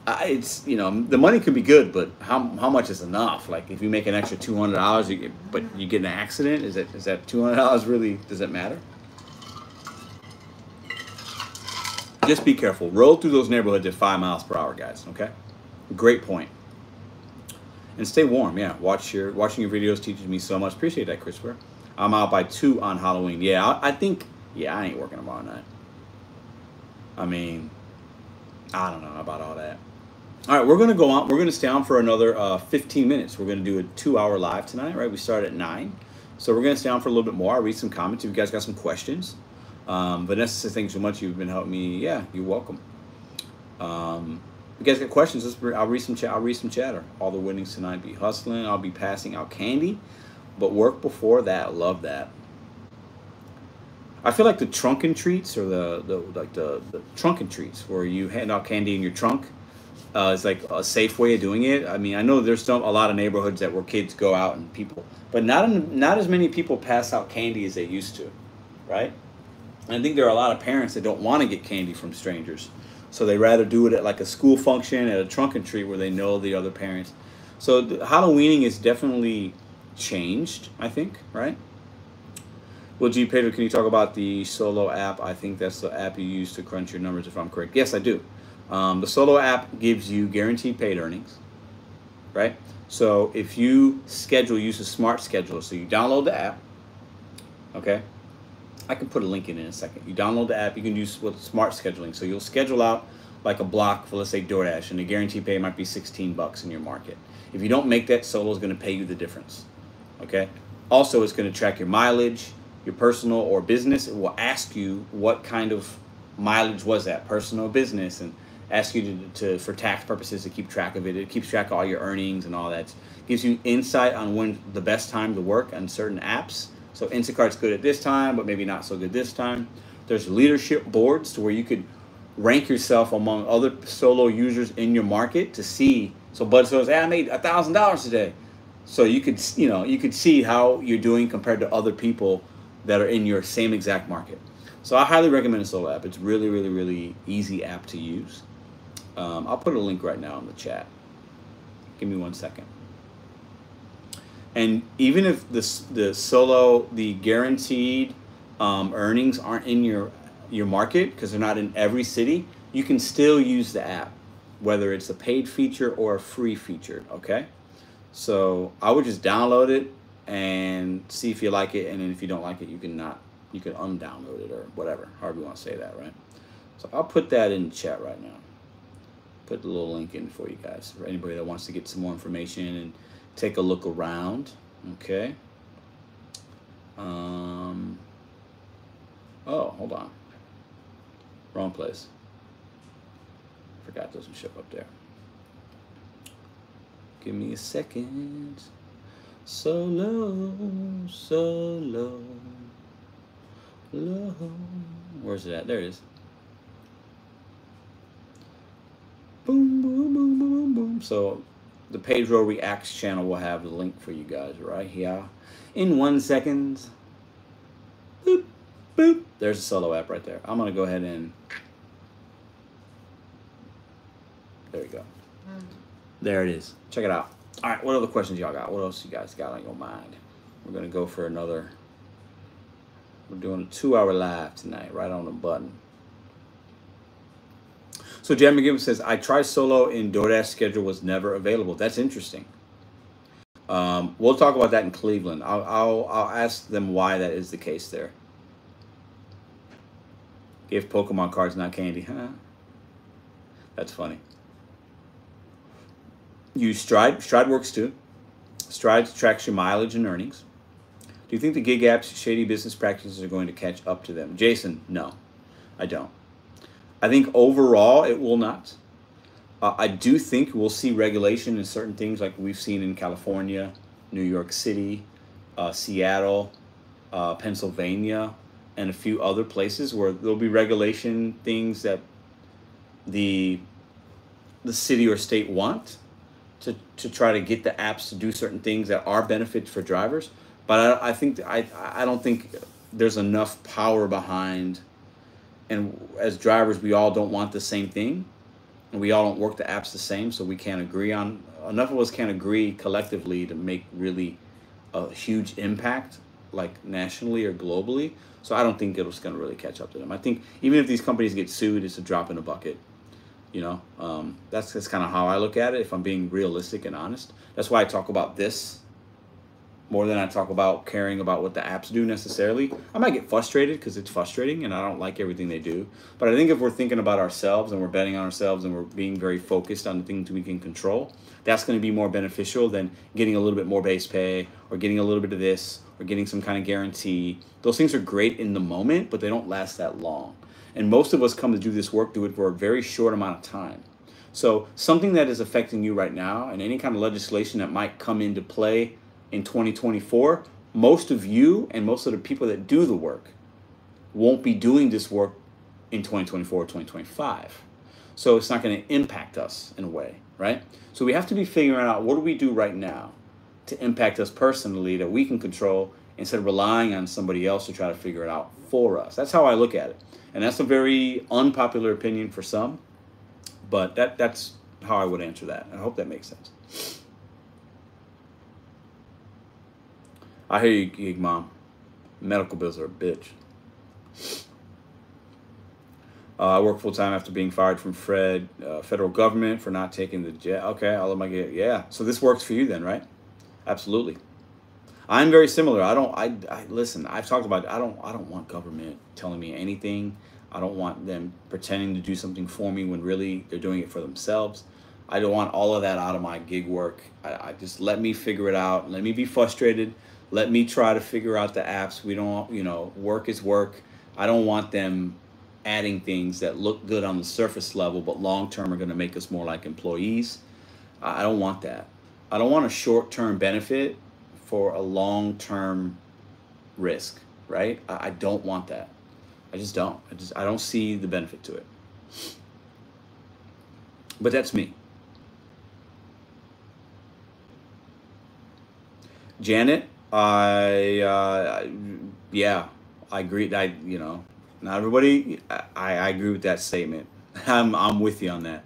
I, it's you know the money could be good, but how how much is enough? Like if you make an extra two hundred dollars, but you get an accident, is that is that two hundred dollars really? Does it matter? Just be careful. Roll through those neighborhoods at five miles per hour, guys. Okay. Great point. And stay warm. Yeah, watch your watching your videos teaches me so much. Appreciate that, Christopher. I'm out by two on Halloween. Yeah, I, I think. Yeah, I ain't working tomorrow night. I mean, I don't know about all that. All right, we're gonna go on. We're gonna stay on for another uh, 15 minutes. We're gonna do a two-hour live tonight. Right? We start at nine, so we're gonna stay on for a little bit more. I'll read some comments. If you guys got some questions, um, Vanessa thanks so much. You've been helping me. Yeah, you're welcome. Um, you guys got questions? Let's, I'll read some chat. I'll read some chatter. All the winnings tonight be hustling. I'll be passing out candy, but work before that. Love that. I feel like the trunk and treats or the, the like the, the trunk and treats where you hand out candy in your trunk uh, is like a safe way of doing it. I mean, I know there's still a lot of neighborhoods that where kids go out and people, but not in, not as many people pass out candy as they used to, right? And I think there are a lot of parents that don't want to get candy from strangers So they rather do it at like a school function, at a trunk and treat where they know the other parents. So Halloweening is definitely changed, I think, right? Well, G. Pedro, can you talk about the Solo app? I think that's the app you use to crunch your numbers, if I'm correct. Yes, I do. Um, the Solo app gives you guaranteed paid earnings, right? So if you schedule, use a smart scheduler. So you download the app, okay? I can put a link in in a second. You download the app, you can with smart scheduling. So you'll schedule out like a block for let's say DoorDash, and the guarantee pay might be 16 bucks in your market. If you don't make that, Solo is going to pay you the difference. Okay. Also, it's going to track your mileage, your personal or business. It will ask you what kind of mileage was that, personal or business, and ask you to, to for tax purposes to keep track of it. It keeps track of all your earnings and all that. It gives you insight on when the best time to work on certain apps so Instacart's good at this time, but maybe not so good this time. There's leadership boards to where you could rank yourself among other solo users in your market to see. So Bud says, "Hey, I made a thousand dollars today." So you could, you know, you could see how you're doing compared to other people that are in your same exact market. So I highly recommend a solo app. It's really, really, really easy app to use. Um, I'll put a link right now in the chat. Give me one second. And even if the the solo the guaranteed um, earnings aren't in your your market because they're not in every city, you can still use the app, whether it's a paid feature or a free feature. Okay, so I would just download it and see if you like it, and then if you don't like it, you can not you can undownload it or whatever, however you want to say that, right? So I'll put that in chat right now. Put the little link in for you guys for anybody that wants to get some more information and take a look around. Okay. Um, oh, hold on. Wrong place. Forgot doesn't show up there. Give me a second. So low, so low, low. Where's it at? There it is. Boom, boom, boom, boom, boom. So the Pedro Reacts channel will have the link for you guys right here. In one second. Boop, boop. There's a solo app right there. I'm going to go ahead and... There we go. Mm. There it is. Check it out. All right, what other questions y'all got? What else you guys got on your mind? We're going to go for another... We're doing a two-hour live tonight, right on the button. So Jan McGibbon says, I tried solo in DoorDash schedule was never available. That's interesting. Um, we'll talk about that in Cleveland. I'll, I'll, I'll ask them why that is the case there. Give Pokemon cards, not candy. Huh? That's funny. Use Stride. Stride works too. Stride tracks your mileage and earnings. Do you think the gig apps shady business practices are going to catch up to them? Jason, no, I don't. I think overall it will not. Uh, I do think we'll see regulation in certain things like we've seen in California, New York City, uh, Seattle, uh, Pennsylvania, and a few other places where there'll be regulation things that the the city or state want to, to try to get the apps to do certain things that are benefits for drivers. But I, I think I I don't think there's enough power behind and as drivers, we all don't want the same thing, and we all don't work the apps the same, so we can't agree on enough of us can't agree collectively to make really a huge impact, like nationally or globally. So I don't think it was going to really catch up to them. I think even if these companies get sued, it's a drop in a bucket. You know, um, that's that's kind of how I look at it. If I'm being realistic and honest, that's why I talk about this more than I talk about caring about what the apps do necessarily. I might get frustrated because it's frustrating and I don't like everything they do. But I think if we're thinking about ourselves and we're betting on ourselves and we're being very focused on the things we can control, that's going to be more beneficial than getting a little bit more base pay or getting a little bit of this or getting some kind of guarantee. Those things are great in the moment, but they don't last that long. And most of us come to do this work, do it for a very short amount of time. So something that is affecting you right now and any kind of legislation that might come into play in 2024, most of you and most of the people that do the work won't be doing this work in 2024 or 2025. So it's not going to impact us in a way, right? So we have to be figuring out what do we do right now to impact us personally that we can control instead of relying on somebody else to try to figure it out for us. That's how I look at it. And that's a very unpopular opinion for some. But that that's how I would answer that. I hope that makes sense. I hear you, gig mom. Medical bills are a bitch. Uh, I work full time after being fired from Fred, uh, federal government for not taking the jet. Okay, I'll let my get. Yeah, so this works for you then, right? Absolutely. I'm very similar. I don't. I, I listen. I've talked about. I don't. I don't want government telling me anything. I don't want them pretending to do something for me when really they're doing it for themselves. I don't want all of that out of my gig work. I, I just let me figure it out. Let me be frustrated. Let me try to figure out the apps. We don't. You know, work is work. I don't want them adding things that look good on the surface level, but long term are going to make us more like employees. I don't want that. I don't want a short term benefit for a long term risk, right? I, don't want that. I just don't. I just I don't see the benefit to it. But that's me. Janet, I uh, yeah, I agree. I you know not everybody. I, I agree with that statement. <laughs> I'm I'm with you on that.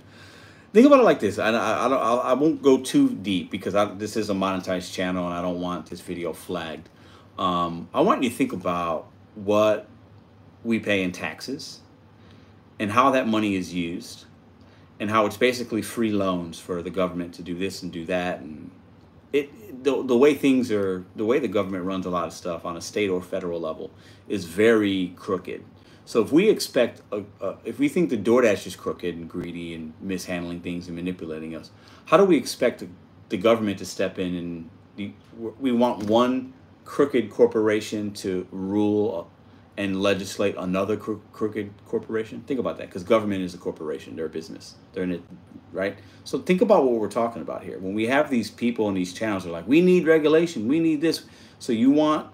Think about it like this. I, I, I don't I won't go too deep because I, this is a monetized channel and I don't want this video flagged. Um, I want you to think about what we pay in taxes and how that money is used and how it's basically free loans for the government to do this and do that and it the, the way things are the way the government runs a lot of stuff on a state or federal level is very crooked so if we expect, a, a, if we think the DoorDash is crooked and greedy and mishandling things and manipulating us, how do we expect the, government to step in and we want one crooked corporation to rule and legislate another cro- crooked corporation? Think about that, because government is a corporation; they're a business. They're in it, right? So think about what we're talking about here. When we have these people in these channels, they're like, "We need regulation. We need this." So you want,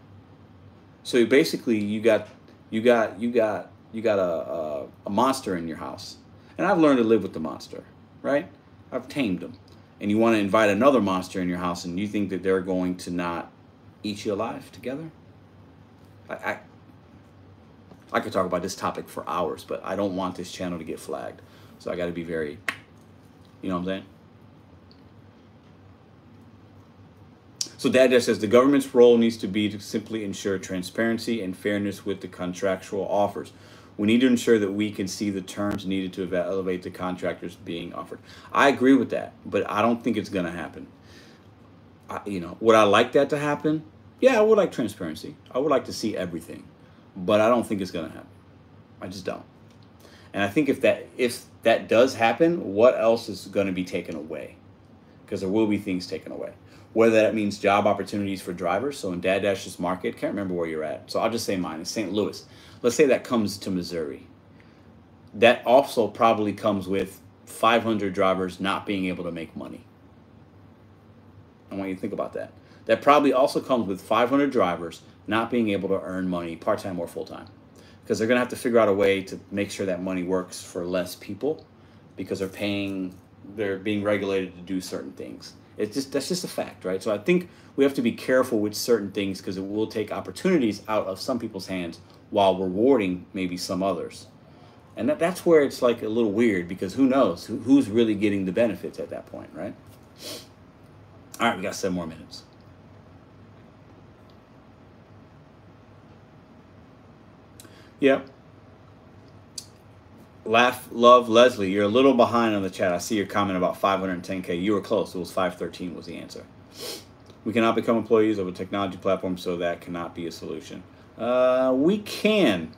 so basically, you got you got you got you got a, a, a monster in your house, and I've learned to live with the monster, right? I've tamed them, and you want to invite another monster in your house, and you think that they're going to not eat you alive together. I, I I could talk about this topic for hours, but I don't want this channel to get flagged, so I got to be very, you know what I'm saying. So just says the government's role needs to be to simply ensure transparency and fairness with the contractual offers. We need to ensure that we can see the terms needed to elevate the contractors being offered. I agree with that, but I don't think it's going to happen. I, you know, would I like that to happen? Yeah, I would like transparency. I would like to see everything, but I don't think it's going to happen. I just don't. And I think if that if that does happen, what else is going to be taken away? Because there will be things taken away whether that means job opportunities for drivers. So in Dad Dash's market, can't remember where you're at. So I'll just say mine. It's St. Louis. Let's say that comes to Missouri. That also probably comes with 500 drivers not being able to make money. I want you to think about that. That probably also comes with 500 drivers not being able to earn money part time or full time. Because they're going to have to figure out a way to make sure that money works for less people because they're paying, they're being regulated to do certain things. It's just that's just a fact, right? So I think we have to be careful with certain things because it will take opportunities out of some people's hands while rewarding maybe some others. And that, that's where it's like a little weird because who knows who, who's really getting the benefits at that point, right? All right, we got seven more minutes. Yep. Laugh, love, Leslie. You're a little behind on the chat. I see your comment about 510k. You were close. It was 513 was the answer. We cannot become employees of a technology platform, so that cannot be a solution. Uh, we can.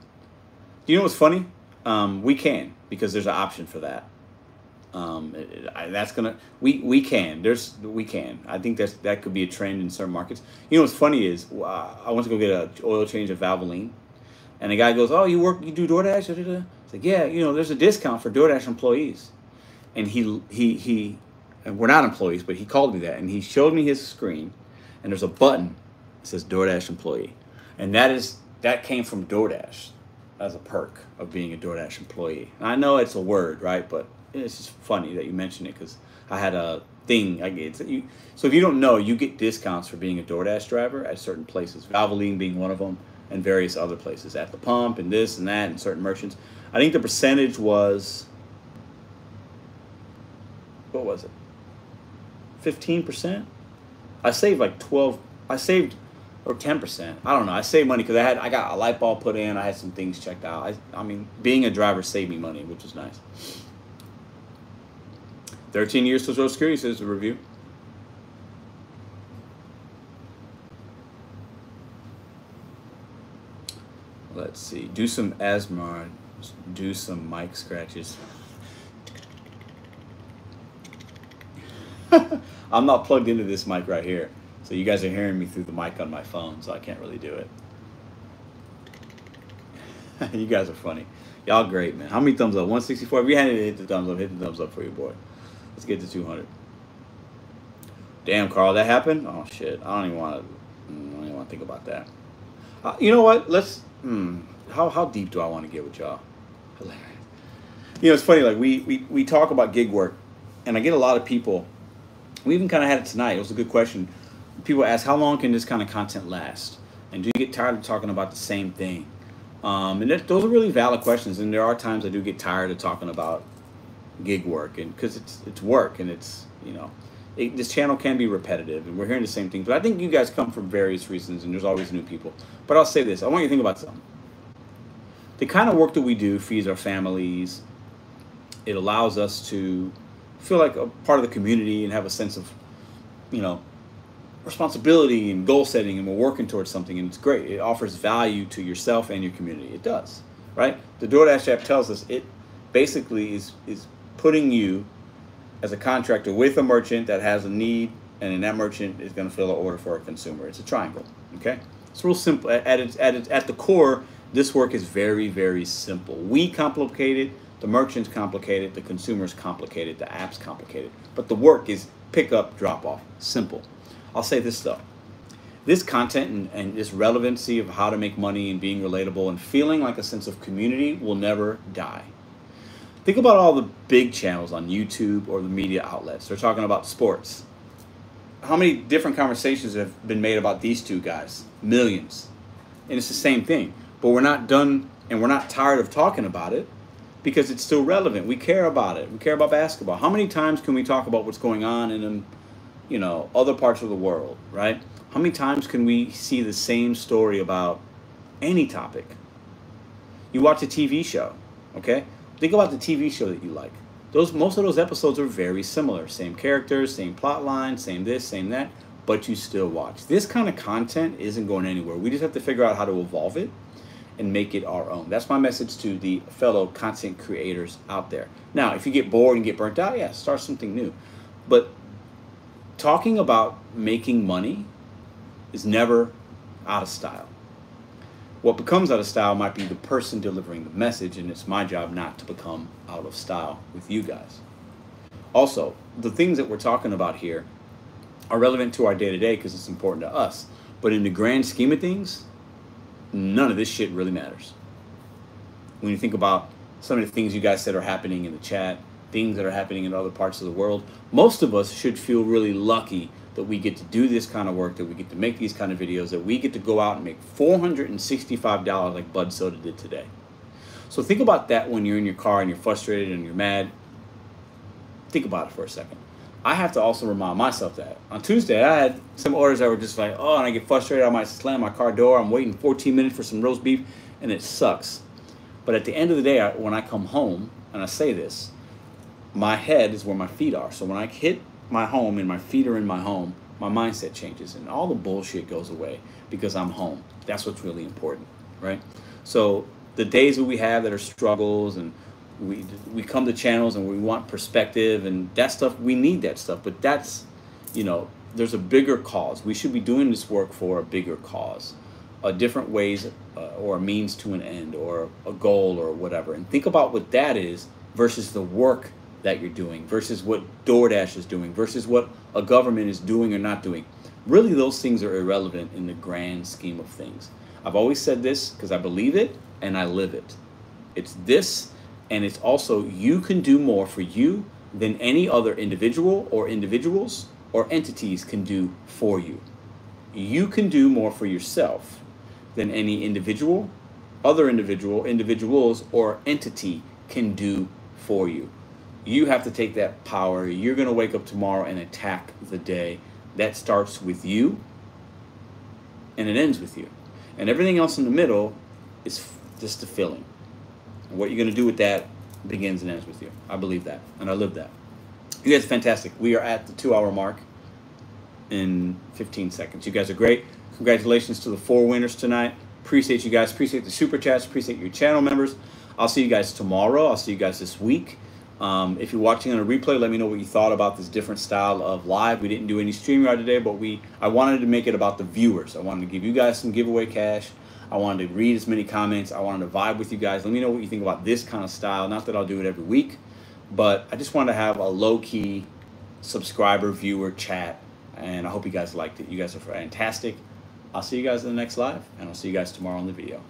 Do you know what's funny? Um, we can because there's an option for that. Um, it, I, that's gonna we we can there's we can I think that's that could be a trend in certain markets. You know what's funny is uh, I went to go get a oil change at Valvoline, and the guy goes, "Oh, you work you do DoorDash?" It's like, yeah, you know, there's a discount for DoorDash employees. And he, he, he, and we're not employees, but he called me that. And he showed me his screen, and there's a button that says DoorDash employee. And that is, that came from DoorDash as a perk of being a DoorDash employee. And I know it's a word, right? But it's just funny that you mention it because I had a thing. I get you. So if you don't know, you get discounts for being a DoorDash driver at certain places. Valvoline being one of them, and various other places at the pump and this and that and certain merchants. I think the percentage was what was it? 15%? I saved like 12, I saved, or 10%. I don't know. I saved money because I had, I got a light bulb put in. I had some things checked out. I, I mean, being a driver saved me money, which was nice. 13 years to Social Security says the review. Let's see. Do some ASMR. Do some mic scratches. <laughs> I'm not plugged into this mic right here. So you guys are hearing me through the mic on my phone, so I can't really do it. <laughs> you guys are funny. Y'all great, man. How many thumbs up? 164. If you hadn't hit the thumbs up, hit the thumbs up for your boy. Let's get to 200. Damn, Carl, that happened? Oh, shit. I don't even want to. Mm, I don't even want to think about that. Uh, you know what? Let's. Hmm. How how deep do I want to get with y'all? Hilarious. You know, it's funny. Like we we we talk about gig work, and I get a lot of people. We even kind of had it tonight. It was a good question. People ask, how long can this kind of content last? And do you get tired of talking about the same thing? Um, and that, those are really valid questions. And there are times I do get tired of talking about gig work, and because it's it's work, and it's you know, it, this channel can be repetitive, and we're hearing the same things. But I think you guys come from various reasons, and there's always new people. But I'll say this: I want you to think about something. The kind of work that we do feeds our families. It allows us to feel like a part of the community and have a sense of, you know, responsibility and goal setting, and we're working towards something, and it's great. It offers value to yourself and your community. It does, right? The DoorDash app tells us it basically is is putting you as a contractor with a merchant that has a need, and then that merchant is going to fill an order for a consumer. It's a triangle. Okay, it's real simple. At its at its at the core, this work is very very simple. We complicate it. The merchant's complicated. The consumer's complicated. The app's complicated. But the work is pick up, drop off. Simple. I'll say this though. This content and, and this relevancy of how to make money and being relatable and feeling like a sense of community will never die. Think about all the big channels on YouTube or the media outlets. They're talking about sports. How many different conversations have been made about these two guys? Millions. And it's the same thing. But we're not done and we're not tired of talking about it because it's still relevant. We care about it. We care about basketball. How many times can we talk about what's going on in um, you know, other parts of the world, right? How many times can we see the same story about any topic? You watch a TV show, okay? Think about the TV show that you like. Those most of those episodes are very similar. Same characters, same plot line, same this, same that, but you still watch. This kind of content isn't going anywhere. We just have to figure out how to evolve it and make it our own. That's my message to the fellow content creators out there. Now, if you get bored and get burnt out, yeah, start something new. But talking about making money is never out of style. What becomes out of style might be the person delivering the message, and it's my job not to become out of style with you guys. Also, the things that we're talking about here are relevant to our day to day because it's important to us. But in the grand scheme of things, none of this shit really matters. When you think about some of the things you guys said are happening in the chat, things that are happening in other parts of the world, most of us should feel really lucky that we get to do this kind of work, that we get to make these kind of videos, that we get to go out and make $465 like Bud Soda did today. So think about that when you're in your car and you're frustrated and you're mad. Think about it for a second. I have to also remind myself that. On Tuesday, I had some orders that were just like, oh, and I get frustrated. I might slam my car door. I'm waiting 14 minutes for some roast beef, and it sucks. But at the end of the day, I, when I come home, and I say this, my head is where my feet are. So when I hit my home and my feet are in my home, my mindset changes and all the bullshit goes away because I'm home. That's what's really important, right? So the days that we have that are struggles and we we come to channels and we want perspective and that stuff we need that stuff but that's you know there's a bigger cause we should be doing this work for a bigger cause a different ways uh, or a means to an end or a goal or whatever and think about what that is versus the work that you're doing versus what DoorDash is doing versus what a government is doing or not doing. Really, those things are irrelevant in the grand scheme of things. I've always said this because I believe it and I live it. It's this, and it's also you can do more for you than any other individual or individuals or entities can do for you. You can do more for yourself than any individual, other individual, individuals, or entity can do for you You have to take that power. You're going to wake up tomorrow and attack the day. That starts with you and it ends with you. And everything else in the middle is just the filling. And what you're going to do with that begins and ends with you. I believe that. And I live that. You guys are fantastic. We are at the two hour mark in 15 seconds. You guys are great. Congratulations to the four winners tonight. Appreciate you guys. Appreciate the super chats. Appreciate your channel members. I'll see you guys tomorrow. I'll see you guys this week. Um, if you're watching on a replay, let me know what you thought about this different style of live. We didn't do any StreamYard today, but we I wanted to make it about the viewers. I wanted to give you guys some giveaway cash. I wanted to read as many comments. I wanted to vibe with you guys. Let me know what you think about this kind of style. Not that I'll do it every week, but I just wanted to have a low-key subscriber, viewer, chat, and I hope you guys liked it. You guys are fantastic. I'll see you guys in the next live, and I'll see you guys tomorrow on the video.